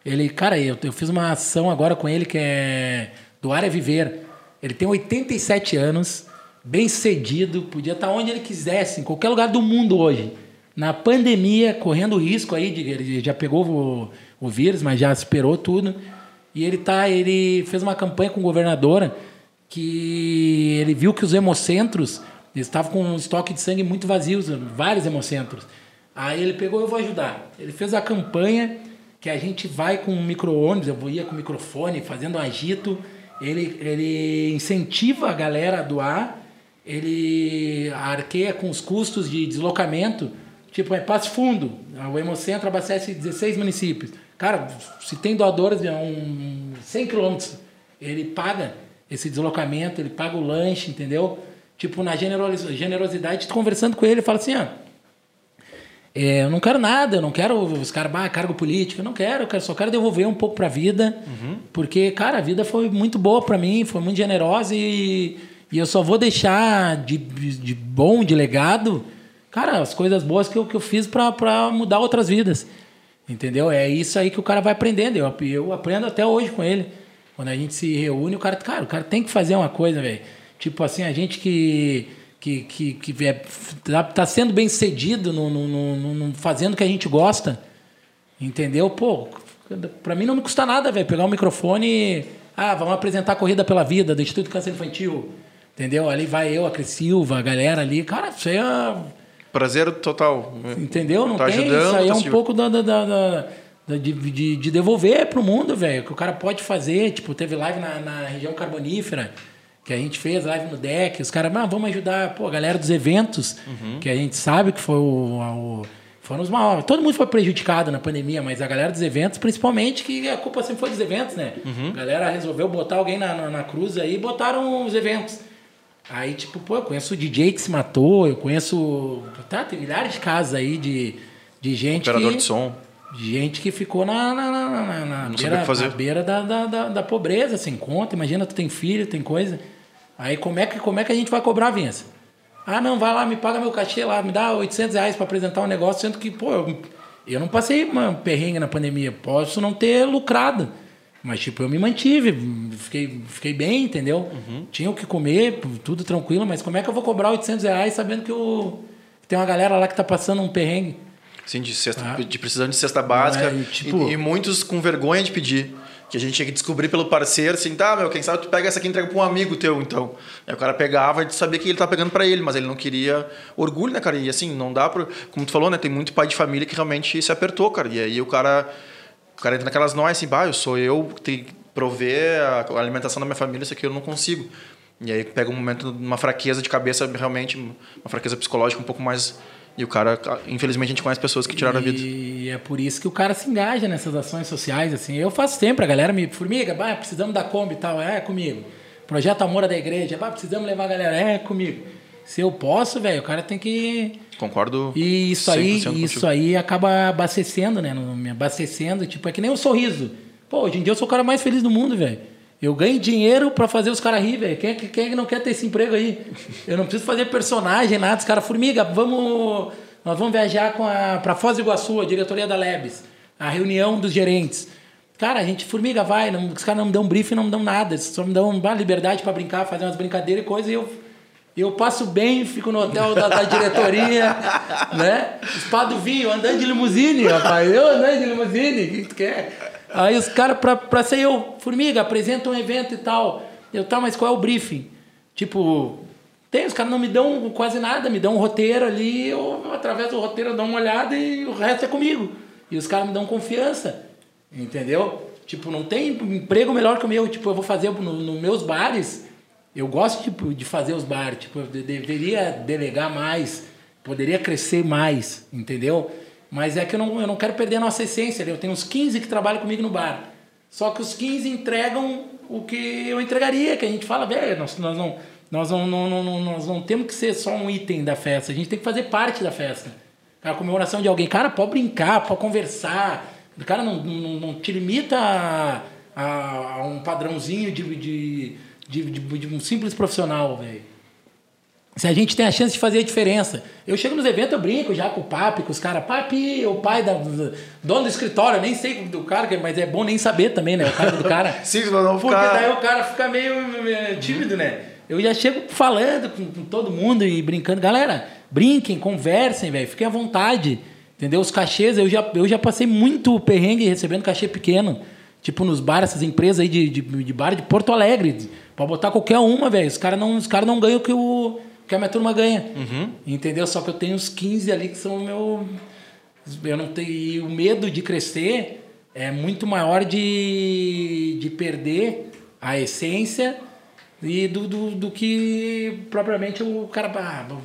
Ele, cara, eu, eu fiz uma ação agora com ele que é do Área Viver. Ele tem 87 anos, bem cedido, podia estar onde ele quisesse, em qualquer lugar do mundo hoje. Na pandemia, correndo risco aí, de, ele já pegou o, o vírus, mas já superou tudo. E ele tá, ele fez uma campanha com governadora que ele viu que os hemocentros estavam com um estoque de sangue muito vazios, vários hemocentros. Aí ele pegou, eu vou ajudar. Ele fez a campanha que a gente vai com um micro-ônibus, eu ia com microfone, fazendo agito ele, ele incentiva a galera a doar, ele arqueia com os custos de deslocamento, tipo, é Passo Fundo, o Hemocentro abastece 16 municípios. Cara, se tem doadores, é um 100 quilômetros, ele paga esse deslocamento, ele paga o lanche, entendeu? Tipo, na generosidade, conversando com ele, fala assim, ah, é, eu não quero nada, eu não quero os caras, ah, cargo político, eu não quero, eu quero, só quero devolver um pouco para a vida, uhum. porque, cara, a vida foi muito boa para mim, foi muito generosa e, e eu só vou deixar de, de bom, de legado, cara, as coisas boas que eu, que eu fiz para mudar outras vidas, entendeu? É isso aí que o cara vai aprendendo, eu, eu aprendo até hoje com ele. Quando a gente se reúne, o cara, cara, o cara tem que fazer uma coisa, velho. Tipo assim, a gente que que, que, que é, tá, tá sendo bem cedido no, no, no, no, fazendo o que a gente gosta. Entendeu? Pô, para mim não me custa nada, velho, pegar o um microfone e. Ah, vamos apresentar a Corrida pela Vida do Instituto Câncer Infantil. Entendeu? Ali vai eu, a Cris Silva, a galera ali. Cara, isso aí é. Prazer total. Entendeu? Não tá tem. Ajudando, isso aí é tá um pouco da, da, da, de, de, de, devolver pro mundo, velho. Que o cara pode fazer. Tipo, teve live na, na região carbonífera que a gente fez live no deck, os caras, ah, vamos ajudar pô, a galera dos eventos, uhum. que a gente sabe que foi o, o foram os maiores. Todo mundo foi prejudicado na pandemia, mas a galera dos eventos, principalmente, que a culpa sempre foi dos eventos, né? Uhum. A galera resolveu botar alguém na, na, na, cruz aí e botaram os eventos. Aí, tipo, pô, eu conheço o DJ que se matou, eu conheço. Tá, tem milhares de casos aí de, de gente. Operador que, de som. Gente que ficou na, na, na, na beira, na beira da, da, da, da, pobreza, sem conta. Imagina, tu tem filho, tem coisa. Aí como é que, como é que a gente vai cobrar a Vinça? Ah, não, vai lá, me paga meu cachê lá, me dá 800 reais para apresentar um negócio, sendo que, pô, eu, eu não passei uma perrengue na pandemia, posso não ter lucrado. Mas, tipo, eu me mantive, fiquei, fiquei bem, entendeu? Uhum. Tinha o que comer, tudo tranquilo, mas como é que eu vou cobrar 800 reais sabendo que eu, tem uma galera lá que tá passando um perrengue? Sim, de, cesta, ah. de precisando de cesta básica. É, tipo, e, e, muitos com vergonha de pedir que a gente tinha que descobrir pelo parceiro, assim, tá, meu, quem sabe tu pega essa aqui e entrega pra um amigo teu, então. Aí o cara pegava e sabia que ele tá pegando para ele, mas ele não queria orgulho, né, cara? E assim, não dá pra. Como tu falou, né, tem muito pai de família que realmente se apertou, cara. E aí o cara. O cara entra naquelas nós, assim, bah, eu sou eu, tem que prover a alimentação da minha família, isso aqui eu não consigo. E aí pega um momento, uma fraqueza de cabeça, realmente, uma fraqueza psicológica um pouco mais e o cara, infelizmente, a gente conhece pessoas que tiraram e a vida. E é por isso que o cara se engaja nessas ações sociais, assim. Eu faço sempre, a galera me... Formiga, bah, precisamos da Kombi e tal. É, comigo. Projeto Amor da Igreja. Bah, precisamos levar a galera. É, comigo. Se eu posso, velho, o cara tem que... Concordo E isso aí, isso aí acaba abastecendo, né? Me abastecendo. Tipo, é que nem um sorriso. Pô, hoje em dia eu sou o cara mais feliz do mundo, velho. Eu ganho dinheiro para fazer os caras rir, velho. Quem, é quem é não quer ter esse emprego aí? Eu não preciso fazer personagem, nada. Os caras, formiga, vamos. Nós vamos viajar com a, pra Foz do Iguaçu, a diretoria da Lebes, a reunião dos gerentes. Cara, a gente, formiga, vai. Não, os caras não me dão briefing, não me dão nada. Eles só me dão uma liberdade para brincar, fazer umas brincadeiras e coisa. E eu, eu passo bem, fico no hotel da, da diretoria, né? Espada do vinho, andando de limusine, rapaz. Eu andando de limusine, o que tu quer? Aí os caras, pra, pra ser eu, formiga, apresenta um evento e tal. Eu, tá, mas qual é o briefing? Tipo, tem, os caras não me dão quase nada, me dão um roteiro ali, eu, através do roteiro eu dou uma olhada e o resto é comigo. E os caras me dão confiança, entendeu? Tipo, não tem emprego melhor que o meu. Tipo, eu vou fazer nos no meus bares, eu gosto tipo, de fazer os bares, tipo, eu deveria delegar mais, poderia crescer mais, entendeu? Mas é que eu não, eu não quero perder a nossa essência. Eu tenho uns 15 que trabalham comigo no bar. Só que os 15 entregam o que eu entregaria, que a gente fala, velho, nós, nós, não, nós, não, não, não, nós não temos que ser só um item da festa, a gente tem que fazer parte da festa. A comemoração de alguém, cara, pode brincar, pode conversar, o cara não, não, não te limita a, a, um padrãozinho de, de, de, de, de um simples profissional, velho. Se a gente tem a chance de fazer a diferença. Eu chego nos eventos, eu brinco já com o Papi, com os caras. Papi, o pai da, do dono do escritório, eu nem sei do cara, mas é bom nem saber também, né? O cara do cara. Sim, não Porque ficar... daí o cara fica meio eh, tímido, né? Eu já chego falando com, com todo mundo e brincando. Galera, brinquem, conversem, velho. Fiquem à vontade. Entendeu? Os cachês, eu já, eu já passei muito perrengue recebendo cachê pequeno. Tipo nos bares, essas empresas aí de, de, de bar de Porto Alegre. Pode botar qualquer uma, velho. Os caras não, os cara não ganham o que, o que a minha turma ganha. Entendeu? Só que eu tenho os 15 ali que são o meu. Eu não tenho. E o medo de crescer é muito maior de, de perder a essência e do, do, do que propriamente o cara. Ah,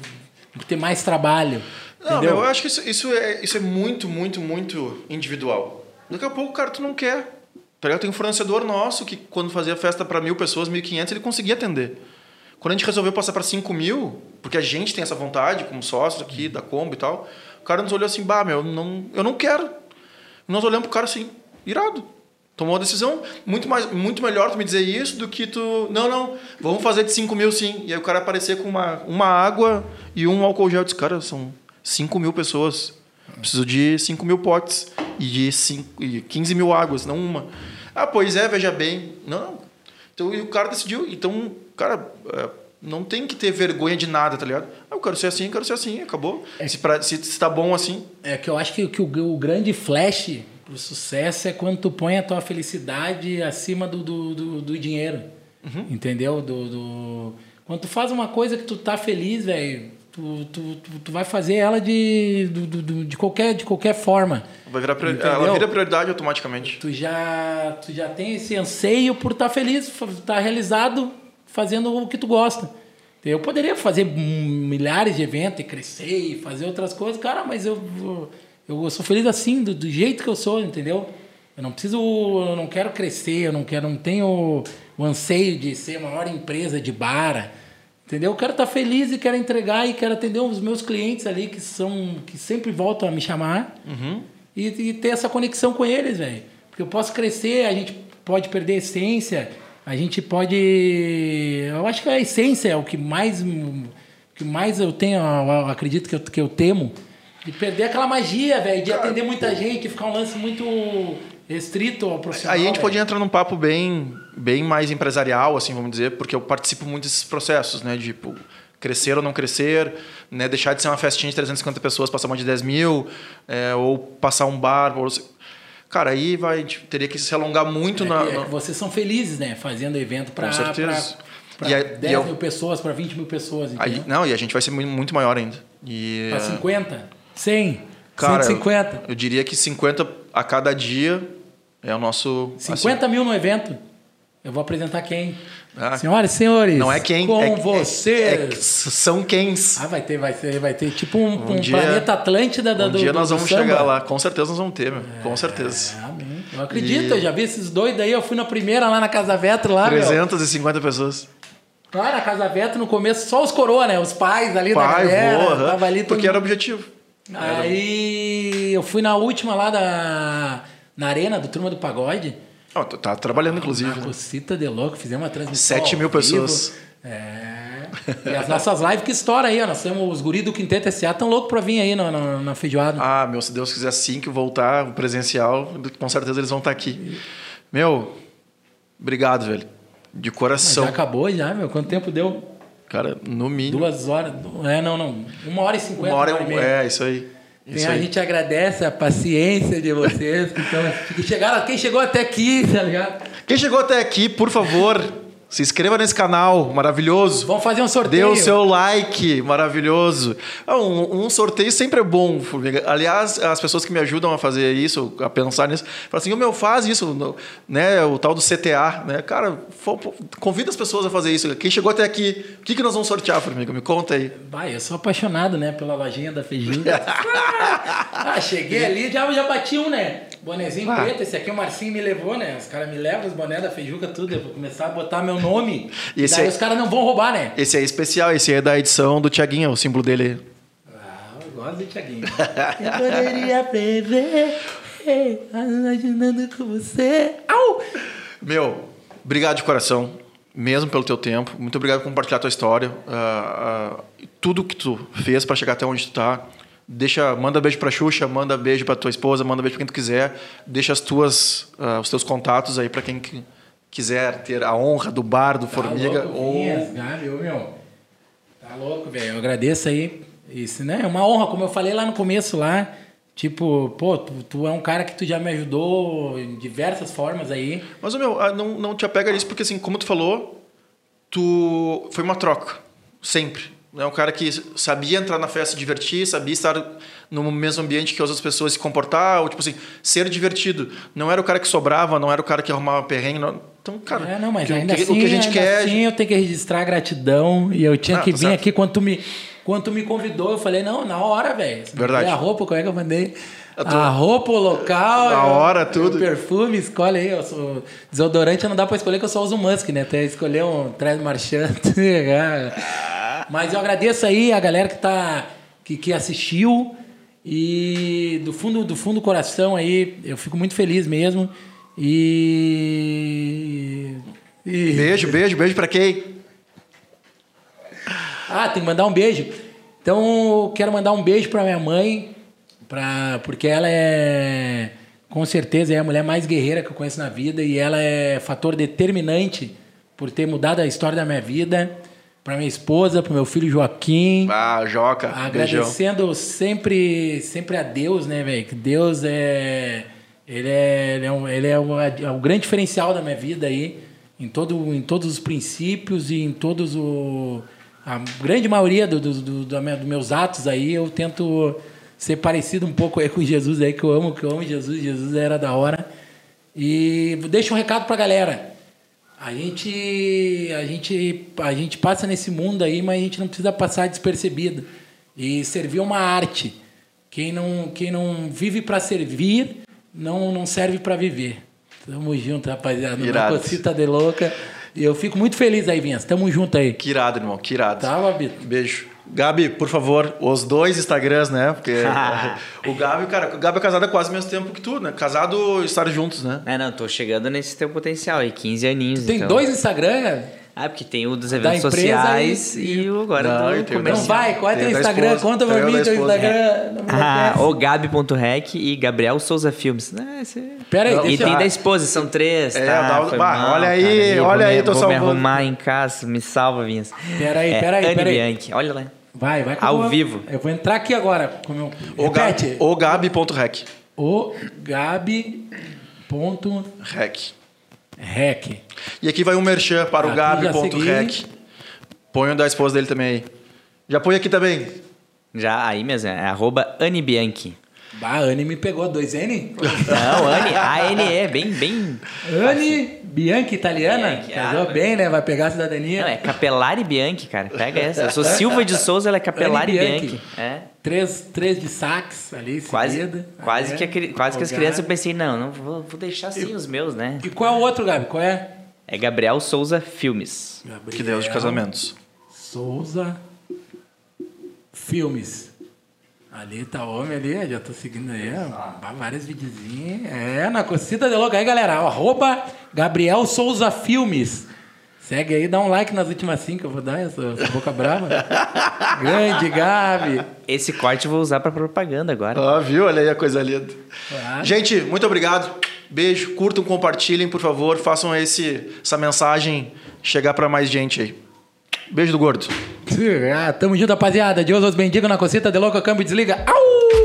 ter mais trabalho. Não, meu, eu acho que isso, isso, é, isso é muito, muito, muito individual. Daqui a pouco, cara, tu não quer. Tá ligado? Tem um fornecedor nosso que, quando fazia festa para mil pessoas, 1.500, ele conseguia atender. Quando a gente resolveu passar para 5 mil, porque a gente tem essa vontade, como sócio aqui da Combo e tal, o cara nos olhou assim, bah, meu, não, eu não quero. Nós olhamos pro cara assim, irado. Tomou uma decisão muito, mais, muito melhor tu me dizer isso do que tu. Não, não, vamos fazer de 5 mil sim. E aí o cara aparecer com uma, uma água e um álcool gel. Eu disse, cara, são 5 mil pessoas. Preciso de 5 mil potes e de cinco, e 15 mil águas, não uma. Ah, pois é, veja bem. Não. Então, e o cara decidiu. Então, cara, é, não tem que ter vergonha de nada, tá ligado? Ah, eu quero ser assim, eu quero ser assim, acabou. Se, pra, se, se tá bom assim. É que eu acho que, que o, o grande flash pro sucesso é quando tu põe a tua felicidade acima do, do, do, do dinheiro. Entendeu? Do, do... Quando tu faz uma coisa que tu tá feliz, velho, tu, tu, tu, tu vai fazer ela de, do, do- de, qualquer, de qualquer forma. Vai virar priori- ela vira prioridade automaticamente. Tu já, tu já tem esse anseio por estar feliz, estar realizado fazendo o que tu gosta. Eu poderia fazer milhares de eventos e crescer e fazer outras coisas, cara, mas eu, eu sou feliz assim, do, do jeito que eu sou, entendeu? Eu não preciso, eu não quero crescer, eu não quero, não tenho o anseio de ser a maior empresa de bar, entendeu? Eu quero estar feliz e quero entregar e quero atender os meus clientes ali que são, que sempre voltam a me chamar e, e ter essa conexão com eles, velho. Porque eu posso crescer, a gente pode perder a essência, a gente pode. Eu acho que a essência é o que mais, que mais eu tenho, eu acredito que eu, que eu temo, de perder aquela magia, velho, de atender muita gente, ficar um lance muito restrito ao profissional. Aí a gente velho. pode entrar num papo bem, bem mais empresarial, assim, vamos dizer, porque eu participo muito desses processos, né? De, tipo, crescer ou não crescer, né? Deixar de ser uma festinha de 350 pessoas, passar uma de 10 mil, é, ou passar um bar. Ou... Cara, aí vai, a gente teria que se alongar muito É na... é na- vocês são felizes, né? Fazendo evento para Com certeza. Para E aí- 10 e eu- mil pessoas, para 20 mil pessoas, Aí, não, e a gente vai ser muito, maior ainda. E, Para 50, 100, cara, 150. Eu, eu diria que 50 a cada dia é o nosso... 50 mil no evento. Eu vou apresentar quem? Ah. Senhoras e senhores. Não é quem, Com é, é- vocês. é que são quens. Ah, vai ter, vai ter, vai ter tipo um, um dia- planeta Atlântida da um do dia nós do vamos samba. chegar lá. Com certeza nós vamos ter, meu. Com certeza. É, amém. Eu acredito, E- eu já vi esses doidos aí. Eu fui na primeira lá na Casa Vetro lá, meu. 350 pessoas. Lá na Casa Vetro, no começo, só os coroa, né? Os pais ali da Pai, galera. vô, aham, tava ali porque era o objetivo. Aí eu fui na última lá da... Na arena do Turma do Pagode. Tu tá trabalhando, inclusive. Na né? Cocita de louco, fizemos uma transmissão. Sete ao mil vivo. pessoas. É. E as nossas lives que estoura aí, ó. Nós temos os guris do Quinteto SA tão louco pra vir aí na, na, na feijoada. Ah, meu, se Deus quiser assim que voltar o presencial, com certeza eles vão estar aqui. Meu, obrigado, velho. De Mas coração. já acabou já, meu. Quanto tempo deu? Cara, no mínimo. Duas horas. É, não, não. Uma hora e cinquenta, Uma hora, uma hora e meia. é, isso aí. Isso a aí. gente agradece a paciência de vocês. Então, que chegaram, quem chegou até aqui, tá ligado? Quem chegou até aqui, por favor, Se inscreva nesse canal maravilhoso. Vamos fazer um Dê sorteio. o seu like, maravilhoso. Ah, Um, um sorteio sempre é bom, Formiga. Aliás, as pessoas que me ajudam a fazer isso, a pensar nisso, falam assim: "Ô, meu, faz isso, né? O tal do CTA, né? Cara, convida as pessoas a fazer isso. Quem chegou até aqui, o que, que nós vamos sortear, Formiga? Me conta aí. Vai, eu sou apaixonado, né, pela lojinha da Feijuca. ah, cheguei ali, já, já bati um, né? Bonezinho Ah. preto, esse aqui o Marcinho me levou, né? Os caras me levam os bonés da Feijuca, tudo. Eu vou começar a botar meu nome. E esse daí aí- os caras não vão roubar, né? Esse é especial, esse é da edição do Tiaguinho, o símbolo dele. Ah, eu gosto do Thiaguinho. eu poderia prever, imaginando com você. Au! Meu, obrigado de coração, mesmo pelo teu tempo. Muito obrigado por compartilhar a tua história. ah, ah, tudo que tu fez para chegar até onde tu tá. Deixa, manda beijo pra Xuxa, manda beijo pra tua esposa, manda beijo pra quem tu quiser. Deixa as tuas, ah, os teus contatos aí para quem quiser ter a honra do bar do Formiga. Tá louco, ou- Vinhas, ô, meu. Tá louco, velho. Eu agradeço aí. Isso, né? É uma honra, como eu falei lá no começo lá. Tipo, pô, tu, tu é um cara que tu já me ajudou em diversas formas aí. Mas, meu, ah, não, não te apega nisso, porque assim, como tu falou, tu foi uma troca, sempre. É um cara que sabia entrar na festa e divertir, sabia estar no mesmo ambiente que as outras pessoas se comportar, ou tipo assim, ser divertido. Não era o cara que sobrava, não era o cara que arrumava perrengue. não- Então, cara, É, não, mas o que, ainda que- assim, o que a gente ainda quer. assim eu tenho que registrar gratidão e eu tinha Ah, que tá vir certo. aqui quando tu me quando tu me convidou, eu falei, não, na hora, velho. Verdade. A roupa, como é que eu mandei? A tua- A roupa, o local, Na eu- hora, tudo. O perfume, escolhe aí. Eu sou desodorante, não dá pra escolher que eu só uso Musk, né? Até escolher um Trend Marchand. Mas eu agradeço aí a galera que tá que, que assistiu e do fundo do fundo do coração aí, eu fico muito feliz mesmo. E e Beijo, beijo, beijo pra quem? ah, tem que mandar um beijo. Então, quero mandar um beijo para minha mãe, pra, porque ela é, com certeza, é a mulher mais guerreira que eu conheço na vida e ela é fator determinante por ter mudado a história da minha vida. Para minha esposa, para meu filho Joaquim. Ah, Joca, beijão. Agradecendo sempre, sempre a Deus, né, velho? Que Deus é. Ele é, ele é, um, ele é, um, é um grande diferencial da minha vida aí, em, todo, em todos os princípios e em todos o. A grande maioria do, do, do, minha- dos meus atos aí, eu tento ser parecido um pouco aí com Jesus aí, que eu amo, que eu amo Jesus, Jesus era da hora. E deixa um recado pra galera. A gente, a gente, a gente passa nesse mundo aí, mas a gente não precisa passar despercebido. E servir é uma arte. Quem não, quem não vive para servir, não, não serve para viver. Tamo junto, rapaziada. Uma Irado. cosita de louca. E eu fico muito feliz aí, Vinhas. Tamo junto aí. Que irado, irmão, que irado. Tá, Babito? Beijo. Gabi, por favor, os dois Instagrams, né? Porque o Gabi, cara, o Gabi é casado há quase o mesmo tempo que tu, né? Casado e estar juntos, né? É, não, tô chegando nesse teu potencial aí, 15 aninhos. Tem então. dois Instagram? Ah, porque tem o dos Da eventos sociais e- e, o agora Não, do comercial. Não vai, qual é teu da Instagram? esposa, Conta tem pra o mim da teu. Instagram. Ah, acontece. o Gabi.rec e Gabriel Souza Filmes. É, esse- Pera aí, e deixa tem eu- da esposa, são três. É, tá? Foi bah, mal, olha aí, cara. olha vou aí, me, tô vou salvando. me arrumar em casa, me salva, Vinhas. Pera aí, É, pera aí, Anne pera aí. Bianchi, olha lá. Vai, vai. Ao vou- vivo. Eu vou entrar aqui agora. Com o meu... O Repete. Gabi, o Gabi.rec. O Gabi Rec. Rec. E aqui vai um merchan para o Gabi.rec. Põe o da esposa dele também aí. Já põe aqui também. Já aí mesmo, é arroba Anne Bianchi. Bah, a Anne me pegou. Dois N? Não, Anne, A-N-E, bem, bem... Anne Bianchi, italiana. Bianchi, Casou ah, bem, né? Vai pegar a cidadania. Não, é Capelari Bianchi, cara. Pega essa. Eu sou Silva de Souza, ela é Capelari Bianchi. Bianchi. É. Três, três de sax ali, Quase, seguida. quase, É. que, a quase que as crianças eu pensei, não, não vou, vou deixar assim os meus, né? E qual é o outro, Gabi? Qual é? É Gabriel Souza Filmes. Gabriel Que Deus de casamentos. Souza Filmes. Ali tá homem ali, já tô seguindo aí, ó, várias videozinhas. É, na cocita de louco aí, galera. Arroba Gabriel Souza Filmes. Segue aí, dá um like nas últimas cinco, eu vou dar essa, essa boca brava. Grande, Gabi. Esse corte eu vou usar pra propaganda agora. Ó, viu? Olha aí a coisa linda. Claro. Gente, muito obrigado. Beijo. Curtam, compartilhem, por favor. Façam esse, essa mensagem chegar para mais gente aí. Beijo do gordo. Ah, tamo junto, rapaziada. Deus os bendiga na cocita de louco, câmbio desliga. Au!